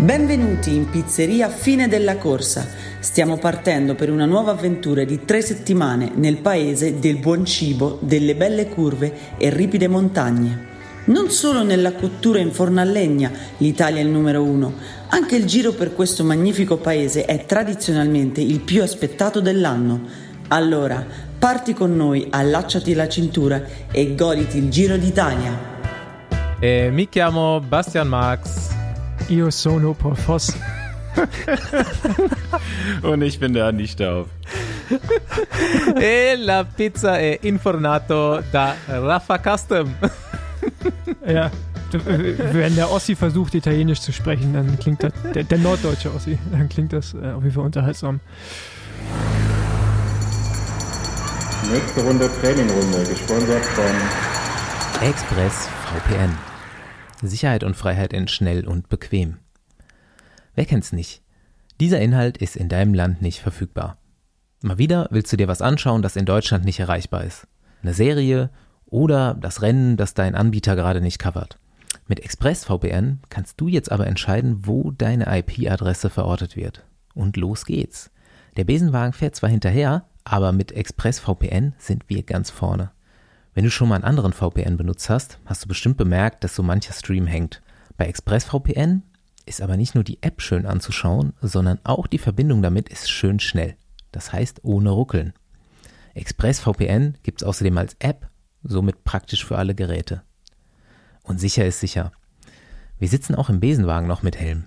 Benvenuti in pizzeria Fine della Corsa. Stiamo partendo per una nuova avventura di tre settimane nel paese del buon cibo, delle belle curve e ripide montagne. Non solo nella cottura in forno a legna l'Italia è il numero uno, anche il giro per questo magnifico paese è tradizionalmente il più aspettato dell'anno. Allora, parti con noi, allacciati la cintura e goditi il Giro d'Italia. Eh, mi chiamo Bastian Marx. Io sono Porfos. Und ich bin der Andi Staub. e la pizza è infornato da Rafa Custom. ja, wenn der Ossi versucht, Italienisch zu sprechen, dann klingt das, der, der norddeutsche Ossi, dann klingt das äh, auf jeden Fall unterhaltsam. Nächste Runde Trainingrunde, gesponsert von Express VPN. Sicherheit und Freiheit in schnell und bequem. Wer kennt's nicht? Dieser Inhalt ist in deinem Land nicht verfügbar. Mal wieder willst du dir was anschauen, das in Deutschland nicht erreichbar ist. Eine Serie oder das Rennen, das dein Anbieter gerade nicht covert. Mit ExpressVPN kannst du jetzt aber entscheiden, wo deine IP-Adresse verortet wird. Und los geht's. Der Besenwagen fährt zwar hinterher, aber mit ExpressVPN sind wir ganz vorne. Wenn du schon mal einen anderen VPN benutzt hast, hast du bestimmt bemerkt, dass so mancher Stream hängt. Bei ExpressVPN ist aber nicht nur die App schön anzuschauen, sondern auch die Verbindung damit ist schön schnell. Das heißt ohne Ruckeln. ExpressVPN gibt es außerdem als App, somit praktisch für alle Geräte. Und sicher ist sicher. Wir sitzen auch im Besenwagen noch mit Helm.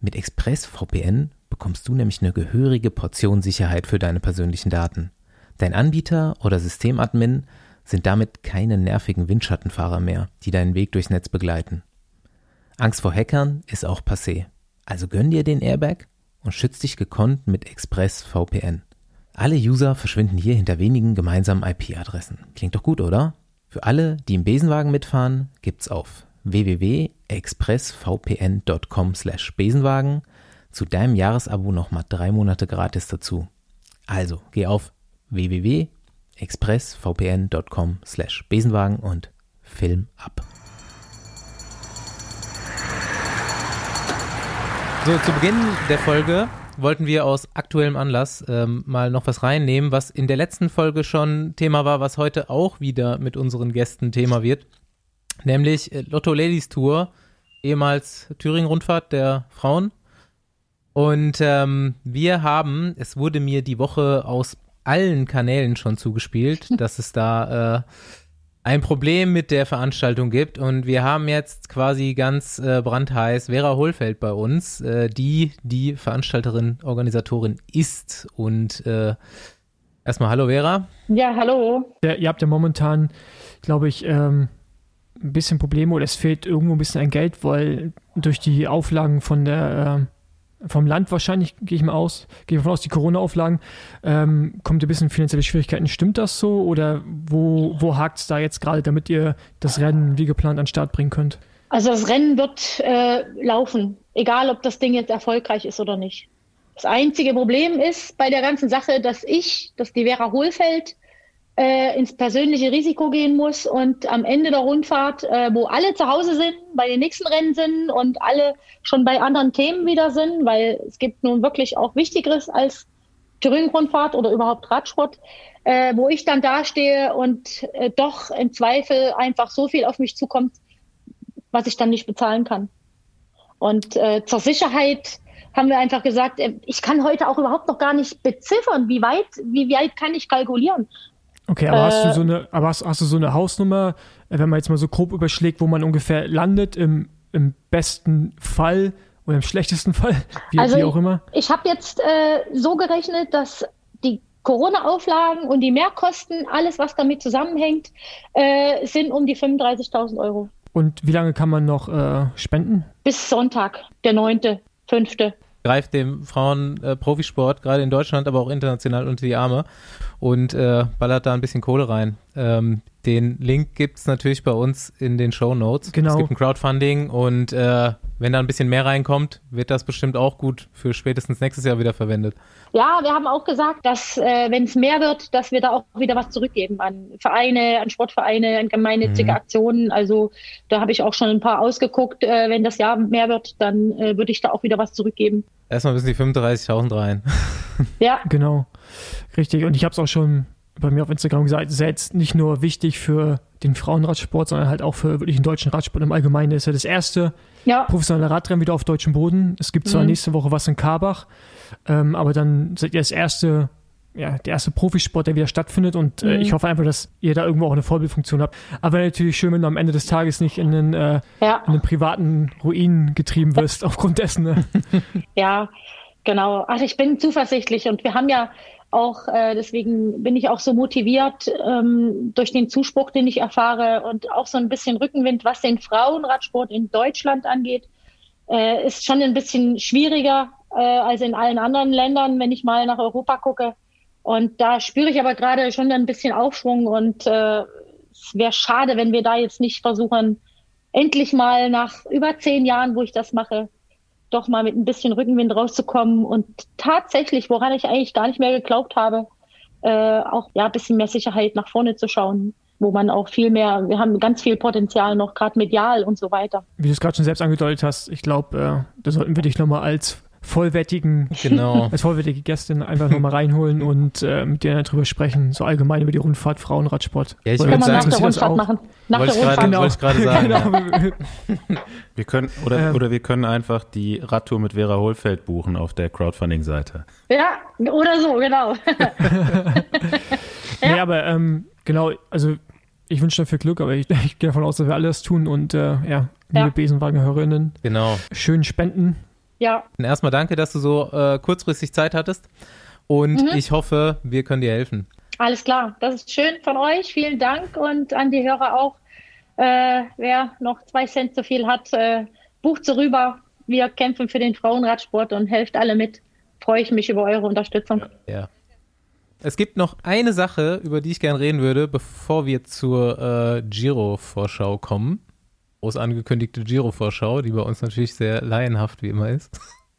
Mit ExpressVPN bekommst du nämlich eine gehörige Portion Sicherheit für deine persönlichen Daten. Dein Anbieter oder Systemadmin sind damit keine nervigen Windschattenfahrer mehr, die deinen Weg durchs Netz begleiten. Angst vor Hackern ist auch passé. Also gönn dir den Airbag und schütz dich gekonnt mit Express VPN. Alle User verschwinden hier hinter wenigen gemeinsamen IP-Adressen. Klingt doch gut, oder? Für alle, die im Besenwagen mitfahren, gibt's auf www.expressvpn.com/besenwagen zu deinem Jahresabo nochmal drei Monate gratis dazu. Also geh auf www.expressvpn.com/besenwagen und film ab. So, zu Beginn der Folge wollten wir aus aktuellem Anlass ähm, mal noch was reinnehmen, was in der letzten Folge schon Thema war, was heute auch wieder mit unseren Gästen Thema wird. Nämlich äh, Lotto Ladies Tour, ehemals Thüringen-Rundfahrt der Frauen. Und ähm, wir haben, es wurde mir die Woche aus allen Kanälen schon zugespielt, dass es da äh, ein Problem mit der Veranstaltung gibt und wir haben jetzt quasi ganz äh, brandheiß Vera Hohlfeld bei uns, äh, die die Veranstalterin, Organisatorin ist und äh, erstmal hallo Vera. Ja, hallo. Ja, ihr habt ja momentan, glaube ich, ähm, ein bisschen Probleme oder es fehlt irgendwo ein bisschen ein Geld, weil durch die Auflagen von der äh, vom Land wahrscheinlich, gehe ich mal aus, gehe davon aus, die Corona-Auflagen, ähm, kommt ein bisschen finanzielle Schwierigkeiten. Stimmt das so oder wo, wo hakt es da jetzt gerade, damit ihr das Rennen wie geplant an den Start bringen könnt? Also das Rennen wird äh, laufen, egal ob das Ding jetzt erfolgreich ist oder nicht. Das einzige Problem ist bei der ganzen Sache, dass ich, dass die Vera Hohlfeld äh, ins persönliche Risiko gehen muss und am Ende der Rundfahrt, äh, wo alle zu Hause sind, bei den nächsten Rennen sind und alle schon bei anderen Themen wieder sind, weil es gibt nun wirklich auch Wichtigeres als Thüringen-Rundfahrt oder überhaupt Radsport, äh, wo ich dann dastehe und äh, doch im Zweifel einfach so viel auf mich zukommt, was ich dann nicht bezahlen kann. Und äh, zur Sicherheit haben wir einfach gesagt, äh, ich kann heute auch überhaupt noch gar nicht beziffern, wie weit, wie weit kann ich kalkulieren. Okay, aber, äh, hast du so eine, aber hast, hast, du so eine Hausnummer, äh, wenn man jetzt mal so grob überschlägt, wo man ungefähr landet, im, im besten Fall oder im schlechtesten Fall, wie, also wie auch immer? Ich, ich habe jetzt äh, so gerechnet, dass die Corona-Auflagen und die Mehrkosten, alles, was damit zusammenhängt, äh, sind um die 35.000 Euro. Und wie lange kann man noch äh, spenden? Bis Sonntag, der 9., 5 greift dem Frauen-Profisport, äh, gerade in Deutschland, aber auch international unter die Arme und äh, ballert da ein bisschen Kohle rein. Ähm, den Link gibt es natürlich bei uns in den Show Notes. Genau. Es gibt ein Crowdfunding und äh, wenn da ein bisschen mehr reinkommt, wird das bestimmt auch gut für spätestens nächstes Jahr wieder verwendet. Ja, wir haben auch gesagt, dass äh, wenn es mehr wird, dass wir da auch wieder was zurückgeben an Vereine, an Sportvereine, an gemeinnützige mhm. Aktionen. Also da habe ich auch schon ein paar ausgeguckt. Äh, wenn das Jahr mehr wird, dann äh, würde ich da auch wieder was zurückgeben. Erstmal bis die 35.000 rein. Ja. Genau. Richtig. Und ich habe es auch schon bei mir auf Instagram gesagt, jetzt nicht nur wichtig für den Frauenradsport, sondern halt auch für wirklich den deutschen Radsport im Allgemeinen. Das ist ja das erste ja. professionelle Radrennen wieder auf deutschem Boden. Es gibt zwar mhm. nächste Woche was in Karbach, ähm, aber dann seid ihr das erste, ja, der erste Profisport, der wieder stattfindet und äh, mhm. ich hoffe einfach, dass ihr da irgendwo auch eine Vorbildfunktion habt. Aber natürlich schön, wenn du am Ende des Tages nicht in einen, äh, ja. in einen privaten Ruin getrieben wirst aufgrund dessen. Ne? Ja, genau. Also ich bin zuversichtlich und wir haben ja auch äh, deswegen bin ich auch so motiviert ähm, durch den Zuspruch, den ich erfahre und auch so ein bisschen Rückenwind, was den Frauenradsport in Deutschland angeht, äh, ist schon ein bisschen schwieriger äh, als in allen anderen Ländern, wenn ich mal nach Europa gucke. Und da spüre ich aber gerade schon ein bisschen Aufschwung und äh, es wäre schade, wenn wir da jetzt nicht versuchen, endlich mal nach über zehn Jahren, wo ich das mache, doch mal mit ein bisschen Rückenwind rauszukommen und tatsächlich, woran ich eigentlich gar nicht mehr geglaubt habe, äh, auch ja ein bisschen mehr Sicherheit nach vorne zu schauen, wo man auch viel mehr, wir haben ganz viel Potenzial noch, gerade medial und so weiter. Wie du es gerade schon selbst angedeutet hast, ich glaube, äh, da sollten wir dich nochmal als vollwertigen, genau. als vollwertige Gästin einfach nochmal reinholen und äh, mit dir darüber sprechen, so allgemein über die Rundfahrt Frauenradsport. Ja, ich würde sagen, nach der Rundfahrt machen. Nach wollte der Rundfahrt. Wollte ich gerade sagen. genau. wir können, oder, ähm, oder wir können einfach die Radtour mit Vera Hohlfeld buchen auf der Crowdfunding-Seite. Ja, oder so, genau. ja. Nee, aber ähm, genau, also ich wünsche dafür Glück, aber ich, ich, gehe davon aus, dass wir alles tun und äh, ja, liebe ja. Besenwagen-Hörerinnen, genau. schön spenden. Ja. Erstmal danke, dass du so äh, kurzfristig Zeit hattest. Und mhm. ich hoffe, wir können dir helfen. Alles klar, das ist schön von euch. Vielen Dank und an die Hörer auch. Äh, wer noch zwei Cent zu viel hat, äh, bucht so rüber. Wir kämpfen für den Frauenradsport und helft alle mit. Freue ich mich über eure Unterstützung. Ja. Es gibt noch eine Sache, über die ich gerne reden würde, bevor wir zur äh, Giro-Vorschau kommen groß angekündigte Giro-Vorschau, die bei uns natürlich sehr laienhaft wie immer ist.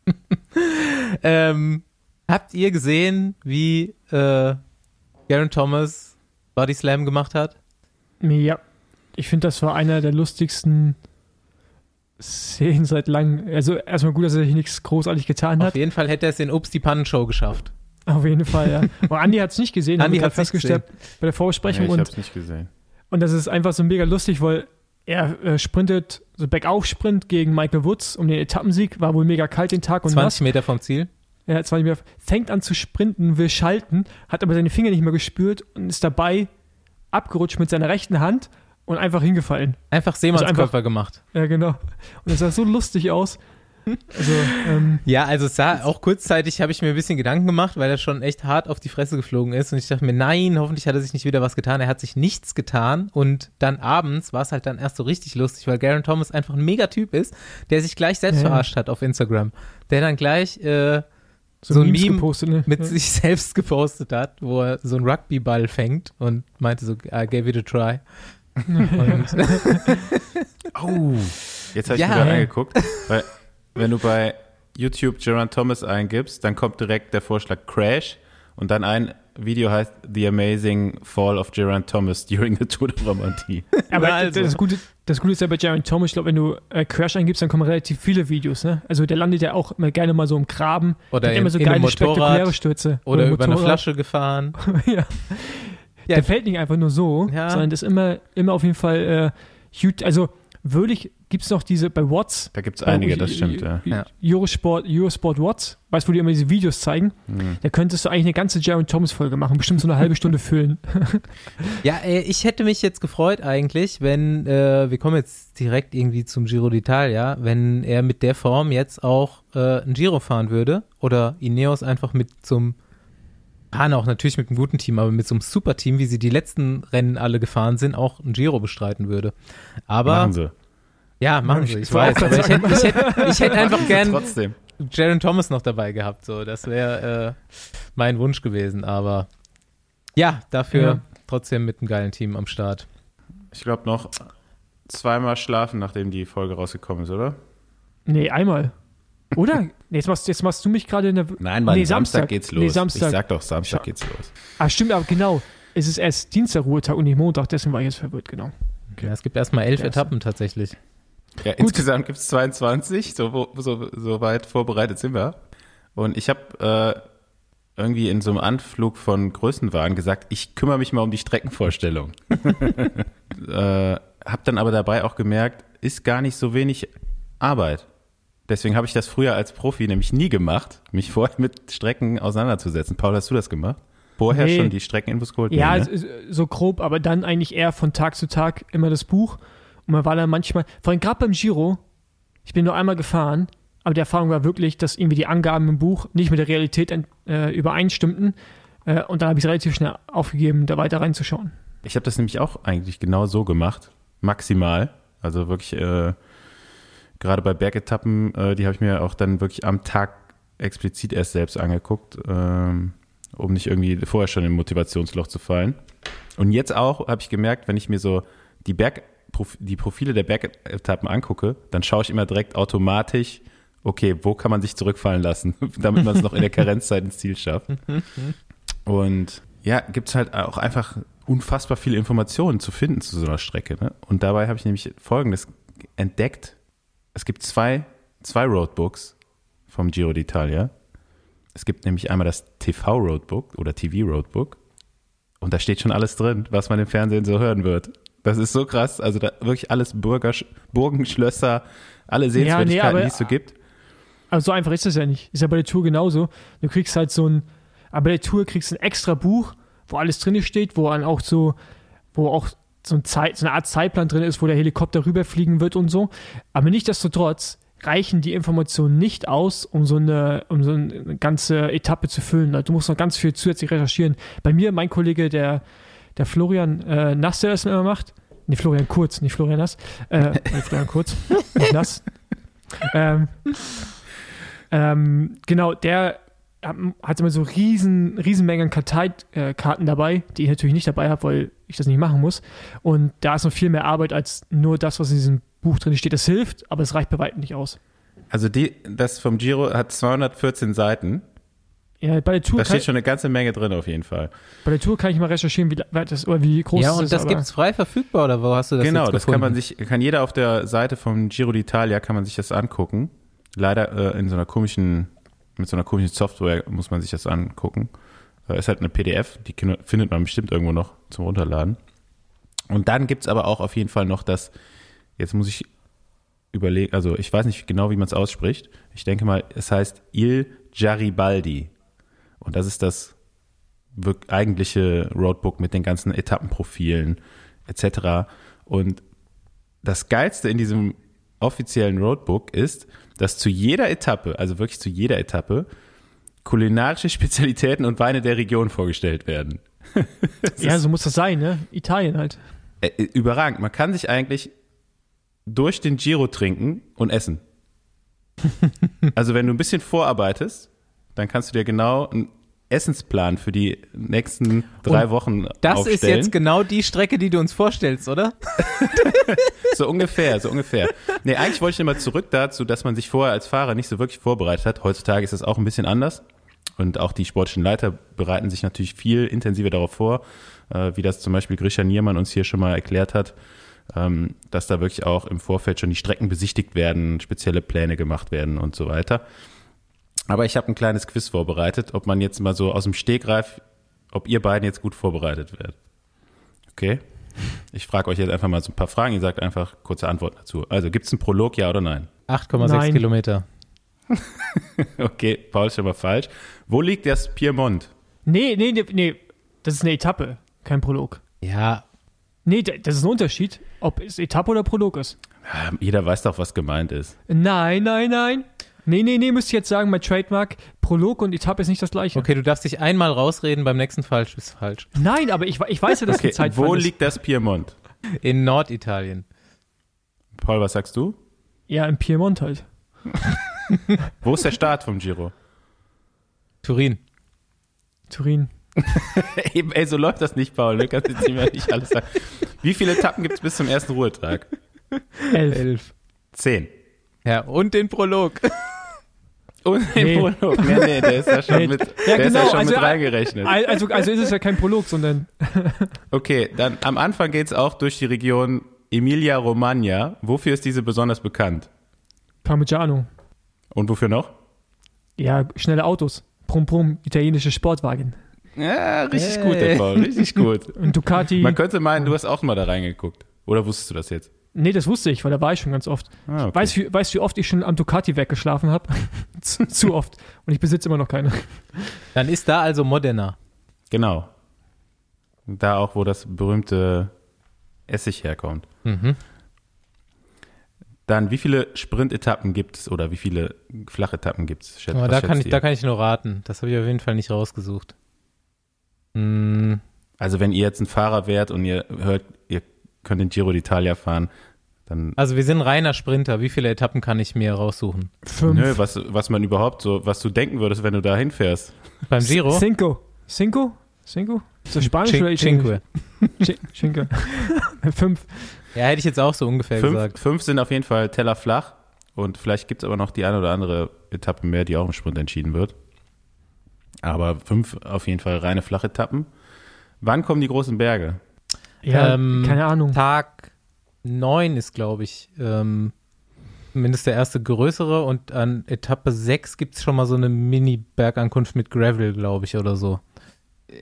ähm, habt ihr gesehen, wie äh, Garen Thomas Body Slam gemacht hat? Ja, ich finde, das war einer der lustigsten Szenen seit langem. Also erstmal gut, dass er sich nichts großartig getan hat. Auf jeden Fall hätte er es in Obst die Pannenshow geschafft. Auf jeden Fall, ja. Aber Andi hat es nicht gesehen, Andi hat es festgestellt bei der Vorbesprechung. Nee, ich habe es nicht gesehen. Und das ist einfach so mega lustig, weil er äh, sprintet, so Bergauf-Sprint gegen Michael Woods um den Etappensieg, war wohl mega kalt den Tag und 20 nass. Meter vom Ziel. Ja, 20 Meter. Fängt an zu sprinten, will schalten, hat aber seine Finger nicht mehr gespürt und ist dabei abgerutscht mit seiner rechten Hand und einfach hingefallen. Einfach Seemannskörper also gemacht. Ja, genau. Und es sah so lustig aus. Also, ähm, ja, also es sah auch kurzzeitig, habe ich mir ein bisschen Gedanken gemacht, weil er schon echt hart auf die Fresse geflogen ist. Und ich dachte mir, nein, hoffentlich hat er sich nicht wieder was getan. Er hat sich nichts getan. Und dann abends war es halt dann erst so richtig lustig, weil Garen Thomas einfach ein Megatyp ist, der sich gleich selbst ja. verarscht hat auf Instagram. Der dann gleich äh, so, so ein Meme gepostet, ne? mit ja. sich selbst gepostet hat, wo er so einen Rugbyball fängt und meinte so, I gave it a try. oh, jetzt habe ich ja. mir gerade angeguckt, weil wenn du bei YouTube Geron Thomas eingibst, dann kommt direkt der Vorschlag Crash und dann ein Video heißt The Amazing Fall of Geron Thomas during the Tour de Romandie. Aber also. das, Gute, das Gute ist ja bei Geron Thomas, ich glaube, wenn du äh, Crash eingibst, dann kommen relativ viele Videos. Ne? Also der landet ja auch immer gerne mal so im Graben. Oder in, immer so geile, spektakuläre Stürze. Oder, oder über eine Flasche gefahren. ja. ja. Der fällt nicht einfach nur so, ja. sondern das ist immer, immer auf jeden Fall äh, also würde ich gibt es noch diese bei Watts. Da gibt es einige, das stimmt, ja. Eurosport, Eurosport Watts, weißt du, wo die immer diese Videos zeigen? Mhm. Da könntest du eigentlich eine ganze Jaron Thomas-Folge machen, bestimmt so eine halbe Stunde füllen. ja, äh, ich hätte mich jetzt gefreut eigentlich, wenn, äh, wir kommen jetzt direkt irgendwie zum Giro d'Italia, wenn er mit der Form jetzt auch äh, ein Giro fahren würde oder Ineos einfach mit zum Hahn auch natürlich mit einem guten Team, aber mit so einem Super-Team, wie sie die letzten Rennen alle gefahren sind, auch ein Giro bestreiten würde. Aber Machen sie. Ja, machen sie, ich weiß. Aber ich hätte, ich hätte, ich hätte einfach gern trotzdem. Jaron Thomas noch dabei gehabt. So, das wäre äh, mein Wunsch gewesen. Aber ja, dafür ja. trotzdem mit einem geilen Team am Start. Ich glaube noch zweimal schlafen, nachdem die Folge rausgekommen ist, oder? Nee, einmal. Oder? Nee, jetzt, machst, jetzt machst du mich gerade in der. Nein, Mann, nee, Samstag, Samstag geht's los. Nee, Samstag. Ich sag doch, Samstag geht's los. Ah, stimmt, aber genau. Es ist erst Dienstag Ruhetag und nicht Montag, deswegen war ich jetzt verwirrt, genau. Okay. Ja, es gibt erstmal elf Etappen tatsächlich. Ja, insgesamt gibt es 22, so, so, so weit vorbereitet sind wir. Und ich habe äh, irgendwie in so einem Anflug von Größenwagen gesagt, ich kümmere mich mal um die Streckenvorstellung. äh, hab dann aber dabei auch gemerkt, ist gar nicht so wenig Arbeit. Deswegen habe ich das früher als Profi nämlich nie gemacht, mich vorher mit Strecken auseinanderzusetzen. Paul, hast du das gemacht? Vorher nee. schon die Streckeninfos geholt? Ja, nee, ne? so grob, aber dann eigentlich eher von Tag zu Tag immer das Buch. Und man war dann manchmal, vor allem gerade beim Giro, ich bin nur einmal gefahren, aber die Erfahrung war wirklich, dass irgendwie die Angaben im Buch nicht mit der Realität äh, übereinstimmten. Äh, und dann habe ich es relativ schnell aufgegeben, da weiter reinzuschauen. Ich habe das nämlich auch eigentlich genau so gemacht, maximal. Also wirklich, äh, gerade bei Bergetappen, äh, die habe ich mir auch dann wirklich am Tag explizit erst selbst angeguckt, ähm, um nicht irgendwie vorher schon im Motivationsloch zu fallen. Und jetzt auch habe ich gemerkt, wenn ich mir so die Berg die Profile der Bergetappen angucke, dann schaue ich immer direkt automatisch, okay, wo kann man sich zurückfallen lassen, damit man es noch in der Karenzzeit ins Ziel schafft. Und ja, gibt es halt auch einfach unfassbar viele Informationen zu finden zu so einer Strecke. Ne? Und dabei habe ich nämlich Folgendes entdeckt. Es gibt zwei, zwei Roadbooks vom Giro d'Italia. Es gibt nämlich einmal das TV-Roadbook oder TV-Roadbook. Und da steht schon alles drin, was man im Fernsehen so hören wird. Das ist so krass. Also da wirklich alles Burger, Burgen, Schlösser, alle Sehenswürdigkeiten, ja, nee, aber, die es so gibt. Aber so einfach ist das ja nicht. Ist ja bei der Tour genauso. Du kriegst halt so ein, aber bei der Tour kriegst du ein extra Buch, wo alles drin steht, wo dann auch so, wo auch so, ein Zeit, so eine Art Zeitplan drin ist, wo der Helikopter rüberfliegen wird und so. Aber nichtsdestotrotz reichen die Informationen nicht aus, um so eine, um so eine ganze Etappe zu füllen. Du musst noch ganz viel zusätzlich recherchieren. Bei mir, mein Kollege, der der Florian äh, Nass, der das immer macht. Nee, Florian Kurz, nicht Florian Nass. Äh, Florian Kurz, nicht Nass. Ähm, ähm, genau, der hat immer so riesen, riesen Mengen Karteikarten dabei, die ich natürlich nicht dabei habe, weil ich das nicht machen muss. Und da ist noch viel mehr Arbeit als nur das, was in diesem Buch drin steht. Das hilft, aber es reicht bei weitem nicht aus. Also die, das vom Giro hat 214 Seiten ja, bei der Tour. Da steht schon eine ganze Menge drin auf jeden Fall. Bei der Tour kann ich mal recherchieren, wie, das, oder wie groß ja, ist. Ja, und das gibt es frei verfügbar, oder wo hast du das Genau, das kann man sich, kann jeder auf der Seite vom Giro d'Italia kann man sich das angucken. Leider äh, in so einer komischen, mit so einer komischen Software muss man sich das angucken. Äh, ist halt eine PDF, die findet man bestimmt irgendwo noch zum Runterladen. Und dann gibt es aber auch auf jeden Fall noch das, jetzt muss ich überlegen, also ich weiß nicht genau, wie man es ausspricht. Ich denke mal, es heißt Il Garibaldi. Und das ist das eigentliche Roadbook mit den ganzen Etappenprofilen etc. Und das Geilste in diesem offiziellen Roadbook ist, dass zu jeder Etappe, also wirklich zu jeder Etappe, kulinarische Spezialitäten und Weine der Region vorgestellt werden. ja, so muss das sein, ne? Italien halt. Überragend. Man kann sich eigentlich durch den Giro trinken und essen. also wenn du ein bisschen vorarbeitest, dann kannst du dir genau einen Essensplan für die nächsten drei Und Wochen das aufstellen. ist jetzt genau die Strecke, die du uns vorstellst, oder? so ungefähr, so ungefähr. Nee, eigentlich wollte ich immer zurück dazu, dass man sich vorher als Fahrer nicht so wirklich vorbereitet hat. Heutzutage ist das auch ein bisschen anders. Und auch die sportlichen Leiter bereiten sich natürlich viel intensiver darauf vor, äh, wie das zum Beispiel Grisha Niermann uns hier schon mal erklärt hat, ähm, dass da wirklich auch im Vorfeld schon die Strecken besichtigt werden, spezielle Pläne gemacht werden und so weiter. Aber ich habe ein kleines Quiz vorbereitet, ob man jetzt mal so aus dem Stegreif, ob ihr beiden jetzt gut vorbereitet werdet. Okay? Ich frage euch jetzt einfach mal so ein paar Fragen. Ihr sagt einfach kurze Antworten dazu. Also, gibt es einen Prolog, ja oder nein? 8,6 Kilometer. okay, Paul ist schon mal falsch. Wo liegt das Piemont? Nee, nee, nee, nee. Das ist eine Etappe, kein Prolog. Ja. Nee, das ist ein Unterschied, ob es Etappe oder Prolog ist. Ja, jeder weiß doch, was gemeint ist. Nein, nein, nein. Nee, nee, nee, müsst ihr jetzt sagen, mein Trademark, Prolog und Etappe ist nicht das gleiche. Okay, du darfst dich einmal rausreden, beim nächsten falsch ist falsch. Nein, aber ich, ich weiß ja, dass okay, die Zeit Wo liegt das Piemont? In Norditalien. Paul, was sagst du? Ja, in Piemont halt. Wo ist der Start vom Giro? Turin. Turin. Eben, ey, so läuft das nicht, Paul. Du kannst jetzt nicht alles sagen. Wie viele Etappen gibt es bis zum ersten Ruhetag? Elf. Zehn. Ja, und den Prolog. Und den nee. Prolog. Nee, nee, der ist ja schon, nee. mit, ja, der genau, ist ja genau, schon also, mit reingerechnet. Also, also ist es ja kein Prolog, sondern. okay, dann am Anfang geht es auch durch die Region Emilia-Romagna. Wofür ist diese besonders bekannt? Parmigiano. Und wofür noch? Ja, schnelle Autos. Prum Prum, italienische Sportwagen. Ja, richtig hey. gut, der Paul, richtig gut. Und Ducati. Man könnte meinen, du hast auch mal da reingeguckt. Oder wusstest du das jetzt? Nee, das wusste ich, weil da war ich schon ganz oft. Ah, okay. weißt, du, weißt, wie oft ich schon am Ducati weggeschlafen habe? zu, zu, oft. Und ich besitze immer noch keine. Dann ist da also Modena. Genau. Da auch, wo das berühmte Essig herkommt. Mhm. Dann, wie viele Sprintetappen gibt es oder wie viele Flachetappen gibt es? Oh, da, kann ich, da kann ich nur raten. Das habe ich auf jeden Fall nicht rausgesucht. Hm. Also, wenn ihr jetzt ein Fahrer wärt und ihr hört, ihr könnt den Giro d'Italia fahren, dann. Also, wir sind reiner Sprinter. Wie viele Etappen kann ich mir raussuchen? Fünf. Nö, was, was man überhaupt so, was du denken würdest, wenn du da hinfährst. Beim Giro? Cinco. Cinco? Cinco? Ist das Spanisch Cin oder Cinque. Cinque. Fünf. Ja, hätte ich jetzt auch so ungefähr fünf, gesagt. Fünf sind auf jeden Fall Teller flach und vielleicht gibt es aber noch die eine oder andere Etappe mehr, die auch im Sprint entschieden wird. Aber fünf auf jeden Fall reine Flachetappen. Wann kommen die großen Berge? Ja, ähm, keine Ahnung. Tag neun ist, glaube ich, ähm, zumindest der erste größere und an Etappe sechs gibt es schon mal so eine Mini-Bergankunft mit Gravel, glaube ich, oder so.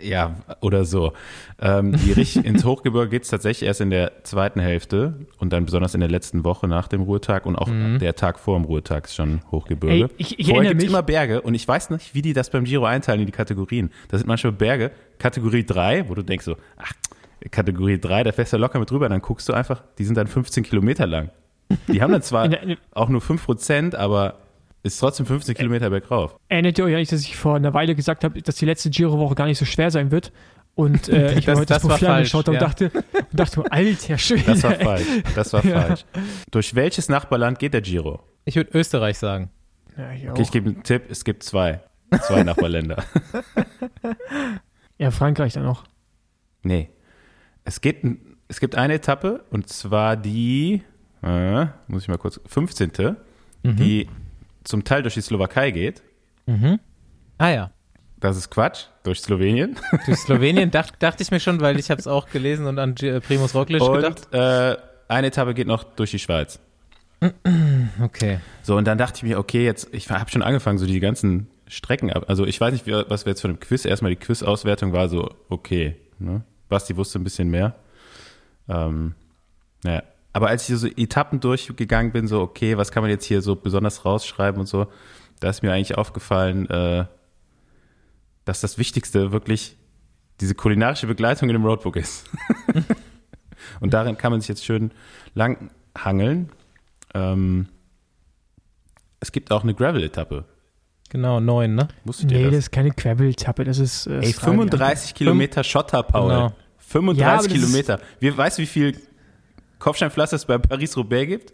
Ja, oder so. Ähm, die ins Hochgebirge geht es tatsächlich erst in der zweiten Hälfte und dann besonders in der letzten Woche nach dem Ruhetag und auch mhm. der Tag vor dem Ruhetag ist schon Hochgebirge. Ey, ich, ich Vorher gibt es immer Berge und ich weiß nicht, wie die das beim Giro einteilen in die Kategorien. Da sind manchmal Berge, Kategorie 3, wo du denkst so, ach, Kategorie 3, da fährst du locker mit drüber, dann guckst du einfach, die sind dann 15 Kilometer lang. Die haben dann zwar auch nur 5 Prozent, aber ist trotzdem 15 Kilometer bergauf. Erinnert ihr euch eigentlich, dass ich vor einer Weile gesagt habe, dass die letzte Giro-Woche gar nicht so schwer sein wird? Und äh, ich das, heute das, das Profil angeschaut ja. und dachte, und dachte, alter Schwede. Das war falsch. Das war ja. falsch. Durch welches Nachbarland geht der Giro? Ich würde Österreich sagen. Ja, ich okay, ich gebe einen Tipp. Es gibt zwei. Zwei Nachbarländer. ja, Frankreich dann noch. Nee. Es, geht, es gibt eine Etappe und zwar die, äh, muss ich mal kurz, 15. Mhm. Die zum Teil durch die Slowakei geht. Mhm. Ah ja. Das ist Quatsch. Durch Slowenien. Durch Slowenien dacht, dachte ich mir schon, weil ich habe es auch gelesen und an Primus Roglic und, gedacht. Äh, eine Etappe geht noch durch die Schweiz. Okay. So, und dann dachte ich mir, okay, jetzt, ich habe schon angefangen, so die ganzen Strecken ab. Also ich weiß nicht, was wir jetzt von dem Quiz, erstmal die Quiz-Auswertung war so, okay. Ne? Basti wusste ein bisschen mehr. Ähm, naja, aber als ich so Etappen durchgegangen bin, so, okay, was kann man jetzt hier so besonders rausschreiben und so, da ist mir eigentlich aufgefallen, äh, dass das Wichtigste wirklich diese kulinarische Begleitung in dem Roadbook ist. und darin kann man sich jetzt schön lang hangeln. Ähm, es gibt auch eine Gravel-Etappe. Genau, neun, ne? Wusstet nee, das? das ist keine Gravel-Etappe, das ist. Äh, Ey, 35 Kilometer Schotter, Paul. Genau. 35 ja, Kilometer. Wie, weißt du, wie viel Kopfsteinpflaster es bei Paris-Roubaix gibt?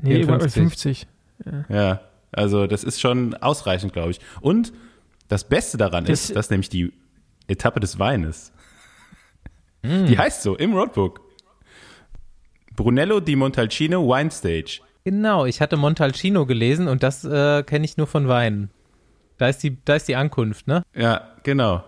Nee, über 50. Ja. ja, also das ist schon ausreichend, glaube ich. Und das Beste daran das ist, dass nämlich die Etappe des Weines, mm. die heißt so im Roadbook. Brunello di Montalcino Wine Stage. Genau, ich hatte Montalcino gelesen und das äh, kenne ich nur von Weinen. Da ist, die, da ist die Ankunft, ne? Ja, genau.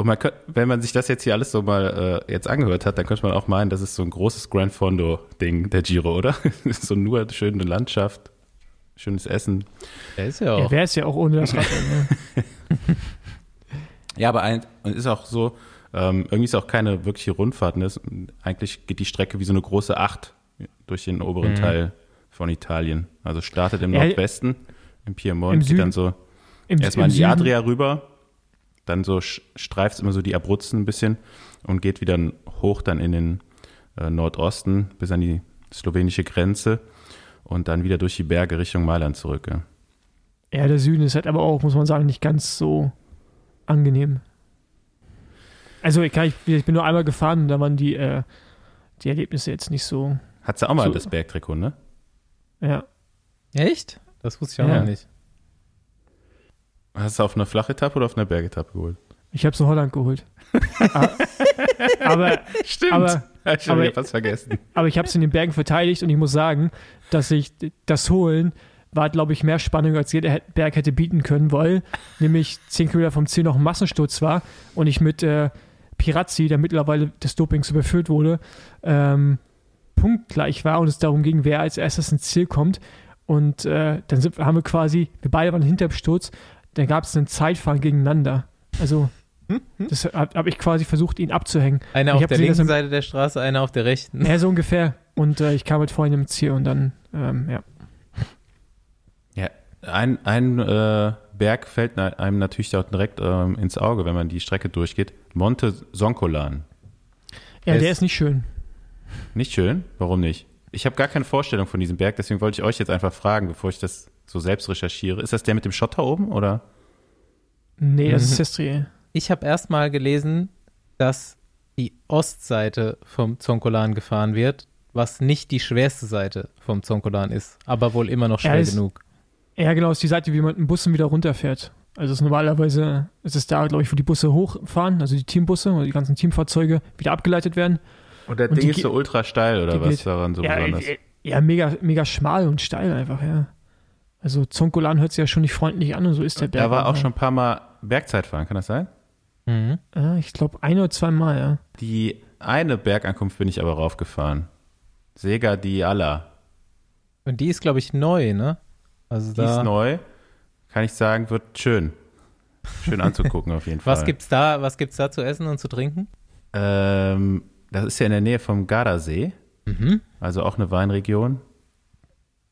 Und man könnte, wenn man sich das jetzt hier alles so mal äh, jetzt angehört hat, dann könnte man auch meinen, das ist so ein großes Grand Fondo-Ding, der Giro, oder? so nur schöne Landschaft, schönes Essen. Der ist ja auch. Ja, wäre es ja auch ohne das Radrennen. Ne? ja, aber ein, und ist auch so, ähm, irgendwie ist auch keine wirkliche Rundfahrt. Ne? Eigentlich geht die Strecke wie so eine große Acht durch den oberen mhm. Teil von Italien. Also startet im ja, Nordwesten, im Piemont, geht dann so erstmal in die Adria rüber dann so streift es immer so die Abruzzen ein bisschen und geht wieder hoch dann in den äh, Nordosten bis an die slowenische Grenze und dann wieder durch die Berge Richtung Mailand zurück. Ja, ja der Süden ist halt aber auch, muss man sagen, nicht ganz so angenehm. Also ich, kann, ich, bin nur einmal gefahren und da waren die, äh, die Erlebnisse jetzt nicht so. Hat sie auch mal so, das Bergtrikot, ne? Ja. Echt? Das wusste ich auch ja. noch nicht. Hast du auf einer Flachetappe oder auf einer Bergetappe geholt? Ich habe es in Holland geholt. aber, Stimmt. aber, ich habe fast vergessen. aber ich habe es in den Bergen verteidigt und ich muss sagen, dass ich das Holen war, glaube ich, mehr Spannung, als jeder Berg hätte bieten können, weil nämlich 10 Kilometer vom Ziel noch ein Massensturz war und ich mit äh, Pirazzi, der mittlerweile des Dopings überführt wurde, ähm, punktgleich war und es darum ging, wer als erstes ins Ziel kommt. Und äh, dann sind, haben wir quasi, wir beide waren hinter dem Sturz, dann gab es einen Zeitfahren gegeneinander. Also hm? hm? Das habe hab ich quasi versucht, ihn abzuhängen. Einer auf der linken Seite der Straße, einer auf der rechten. Ja, so ungefähr. Und äh, ich kam halt vorhin im Ziel und dann, ähm, ja. Ja, ein, ein äh, Berg fällt einem natürlich auch direkt ähm, ins Auge, wenn man die Strecke durchgeht. Monte Sonkolan. Ja, der ist, ist nicht schön. Nicht schön? Warum nicht? Ich habe gar keine Vorstellung von diesem Berg, deswegen wollte ich euch jetzt einfach fragen, bevor ich das so selbst recherchiere. Ist das der mit dem Schotter oben oder? Nee, das mhm. ist Sestriere. Ich habe erst mal gelesen, dass die Ostseite vom Zonkolan gefahren wird, was nicht die schwerste Seite vom Zonkolan ist, aber wohl immer noch schwer ja, ist, genug. Ja, genau, ist die Seite, wie man mit dem Bussen wieder runterfährt. Also ist normalerweise ist es da, glaube ich, wo die Busse hochfahren, also die Teambusse oder die ganzen Teamfahrzeuge wieder abgeleitet werden. Und der und Ding ist so ultra steil oder was geht, daran so ja, besonders? Ja, mega, mega schmal und steil einfach, ja. Also Zonkolan hört sich ja schon nicht freundlich an und so ist der Berg. Da war auch schon ein paar Mal Bergzeitfahren, kann das sein? Mhm. Ja, ich glaube ein oder zwei Mal, ja. Die eine Bergankunft bin ich aber raufgefahren. Sega di Alla. Und die ist, glaube ich, neu, ne? Also die ist neu. Kann ich sagen, wird schön. Schön anzugucken auf jeden Fall. Was gibt's da, was gibt's da zu essen und zu trinken? Ähm, das ist ja in der Nähe vom Gardasee. Mhm. Also auch eine Weinregion.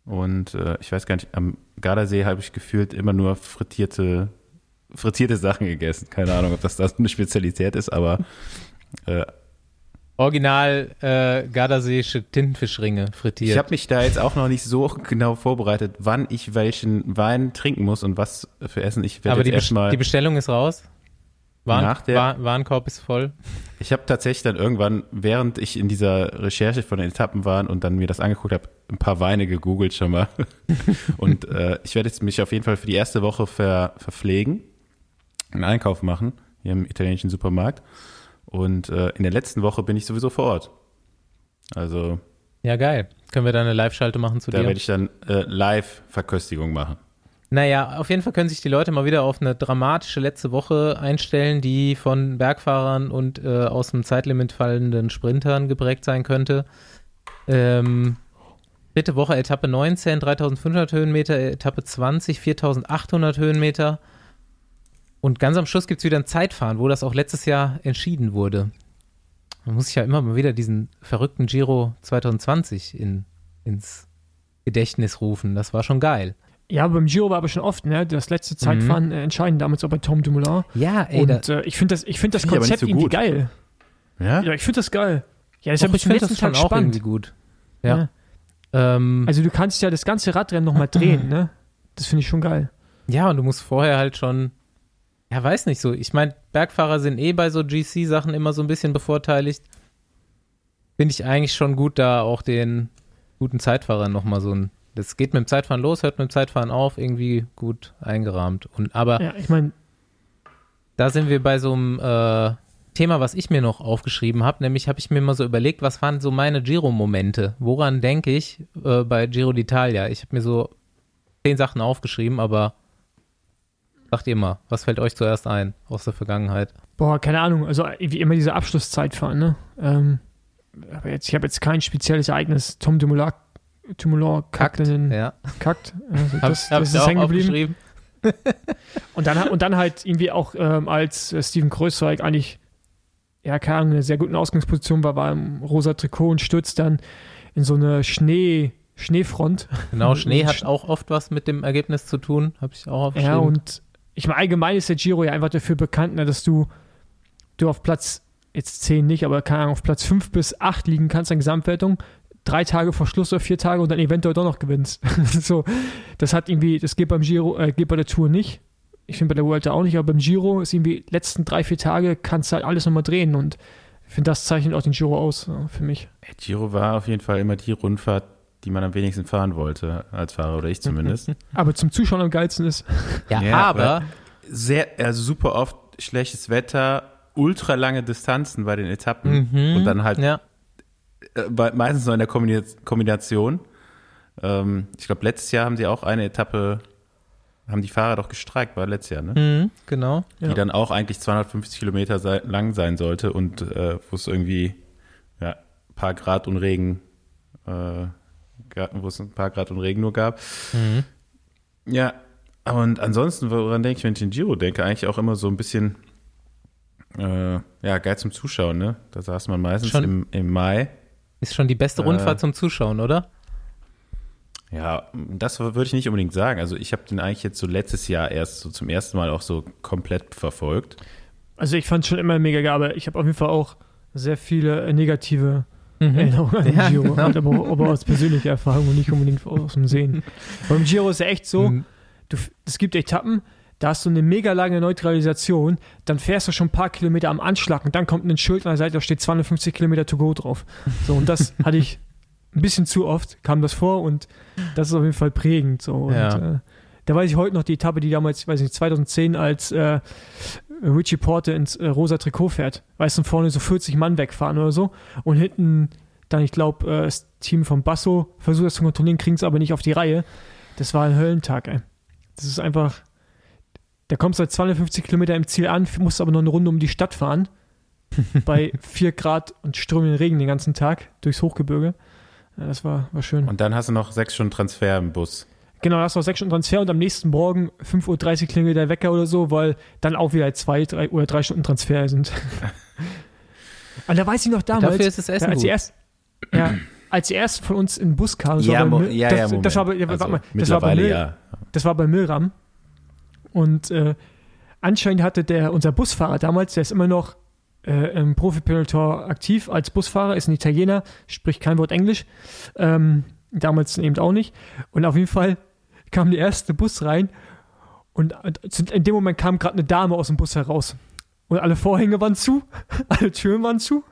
Und äh, ich weiß gar nicht, am Gardasee habe ich gefühlt immer nur frittierte, frittierte Sachen gegessen. Keine Ahnung, ob das da so eine Spezialität ist, aber äh, Original äh, Gardaseeische Tintenfischringe frittiert. Ich habe mich da jetzt auch noch nicht so genau vorbereitet, wann ich welchen Wein trinken muss und was für Essen ich werde. Be die Bestellung ist raus? Waren, nach der, War, Warenkorb ist voll. Ich habe tatsächlich dann irgendwann, während ich in dieser Recherche von den Etappen war und dann mir das angeguckt habe, ein paar Weine gegoogelt schon mal. und äh, ich werde jetzt mich auf jeden Fall für die erste Woche ver, verpflegen, einen Einkauf machen, hier im italienischen Supermarkt. Und äh, in der letzten Woche bin ich sowieso vor Ort. Also. Ja, geil. Können wir da eine Live-Schalte machen zu da dir? Da werde ich dann äh, Live-Verköstigung machen. Naja, auf jeden Fall können sich die Leute mal wieder auf eine dramatische letzte Woche einstellen, die von Bergfahrern und äh, aus dem Zeitlimit fallenden Sprintern geprägt sein könnte. Ähm, dritte Woche Etappe 19, 3500 Höhenmeter, Etappe 20, 4800 Höhenmeter. Und ganz am Schluss gibt es wieder ein Zeitfahren, wo das auch letztes Jahr entschieden wurde. Man muss sich ja immer mal wieder diesen verrückten Giro 2020 in, ins Gedächtnis rufen. Das war schon geil. Ja, beim Giro war aber schon oft, ne? Das letzte Zeitfahren mhm. äh, entscheidend damals auch bei Tom Dumoulin. Ja, ey. Und äh, ich finde das, ich find das Konzept so irgendwie geil. Ja? Ja, ich finde das geil. Ja, das ich finde das schon auch spannend. irgendwie gut. Ja. ja. Ähm, also du kannst ja das ganze Radrennen nochmal drehen, ne? Das finde ich schon geil. Ja, und du musst vorher halt schon, ja, weiß nicht so. Ich meine, Bergfahrer sind eh bei so GC-Sachen immer so ein bisschen bevorteiligt. Finde ich eigentlich schon gut, da auch den guten Zeitfahrern nochmal so ein das geht mit dem Zeitfahren los, hört mit dem Zeitfahren auf, irgendwie gut eingerahmt. Und aber ja, ich meine, da sind wir bei so einem äh, Thema, was ich mir noch aufgeschrieben habe, nämlich habe ich mir mal so überlegt, was waren so meine Giro-Momente? Woran denke ich äh, bei Giro d'Italia? Ich habe mir so zehn Sachen aufgeschrieben, aber sagt ihr mal, was fällt euch zuerst ein aus der Vergangenheit? Boah, keine Ahnung, also wie immer diese Abschlusszeitfahren, ne? Ähm, aber jetzt, ich habe jetzt kein spezielles Ereignis. Tom Dumoulin Tumulor kackt, kackt, in, ja. kackt. Also das, hab, das ist hängen geblieben. und, dann, und dann halt irgendwie auch ähm, als äh, Steven Kreuzweig eigentlich, ja, keine Ahnung, eine sehr guten Ausgangsposition war, war im rosa Trikot und stürzt dann in so eine Schnee, Schneefront. Genau, Schnee hat auch oft was mit dem Ergebnis zu tun, habe ich auch aufgeschrieben. Ja, und ich meine, allgemein ist der Giro ja einfach dafür bekannt, ne, dass du, du auf Platz, jetzt 10 nicht, aber keine Ahnung, auf Platz 5 bis 8 liegen kannst in Gesamtwertung drei Tage vor Schluss oder vier Tage und dann eventuell doch noch gewinnst. so, das hat irgendwie, das geht beim Giro, äh, geht bei der Tour nicht. Ich finde bei der Vuelta auch nicht, aber beim Giro ist irgendwie letzten drei, vier Tage kannst du halt alles nochmal drehen und ich finde, das zeichnet auch den Giro aus ja, für mich. Giro war auf jeden Fall immer die Rundfahrt, die man am wenigsten fahren wollte, als Fahrer oder ich zumindest. aber zum Zuschauen am geilsten ist. Ja, ja aber sehr, also super oft schlechtes Wetter, ultra lange Distanzen bei den Etappen mhm, und dann halt ja. Äh, meistens noch in der Kombination. Ähm, ich glaube, letztes Jahr haben sie auch eine Etappe, haben die Fahrer doch gestreikt, war letztes Jahr, ne? Mhm, genau. Die ja. dann auch eigentlich 250 Kilometer lang sein sollte und äh, wo es irgendwie ja, ein paar Grad und Regen, äh, wo es ein paar Grad und Regen nur gab. Mhm. Ja, und ansonsten, woran denke ich, wenn ich den Giro denke, eigentlich auch immer so ein bisschen, äh, ja, geil zum Zuschauen, ne? Da saß man meistens im, im Mai. Ist schon die beste Rundfahrt äh, zum Zuschauen, oder? Ja, das würde ich nicht unbedingt sagen. Also ich habe den eigentlich jetzt so letztes Jahr erst so zum ersten Mal auch so komplett verfolgt. Also ich fand es schon immer mega geil, aber ich habe auf jeden Fall auch sehr viele negative mhm. Erinnerungen an den ja, Giro. Genau. Aber, aber aus persönlicher Erfahrung und nicht unbedingt aus dem Sehen. Beim Giro ist ja echt so, mhm du, es gibt Etappen, da hast du eine mega lange Neutralisation, dann fährst du schon ein paar Kilometer am Anschlag und dann kommt ein Schild an der Seite, da steht 250 Kilometer to go drauf. So, und das hatte ich ein bisschen zu oft, kam das vor und das ist auf jeden Fall prägend. So. Und, ja. äh, da weiß ich heute noch die Etappe, die damals, ich weiß nicht, 2010 als äh, Richie Porte ins äh, rosa Trikot fährt. Weißt du, vorne so 40 Mann wegfahren oder so und hinten dann, ich glaube, äh, das Team von Basso versucht das zu kontrollieren, kriegen es aber nicht auf die Reihe. Das war ein Höllentag, ey. Das ist einfach, da kommst du halt 250 Kilometer im Ziel an, musst aber noch eine Runde um die Stadt fahren. bei 4 Grad und strömenden Regen den ganzen Tag durchs Hochgebirge. Ja, das war, war schön. Und dann hast du noch sechs Stunden Transfer im Bus. Genau, da hast du noch sechs Stunden Transfer und am nächsten Morgen 5.30 Uhr klingelt der Wecker oder so, weil dann auch wieder zwei drei, oder drei Stunden Transfer sind. und da weiß ich noch damals, Dafür ist das Essen als, die erst, ja, als die ersten von uns in den Bus kamen, so ja, ja, das, ja, das, war bei, ja, also, mal, das war bei Mil, ja. Das war bei Milram. Und äh, anscheinend hatte der, unser Busfahrer damals, der ist immer noch äh, im Profi-Peloton aktiv als Busfahrer, ist ein Italiener, spricht kein Wort Englisch. Ähm, damals eben auch nicht. Und auf jeden Fall kam der erste Bus rein und in dem Moment kam gerade eine Dame aus dem Bus heraus. Und alle Vorhänge waren zu, alle Türen waren zu.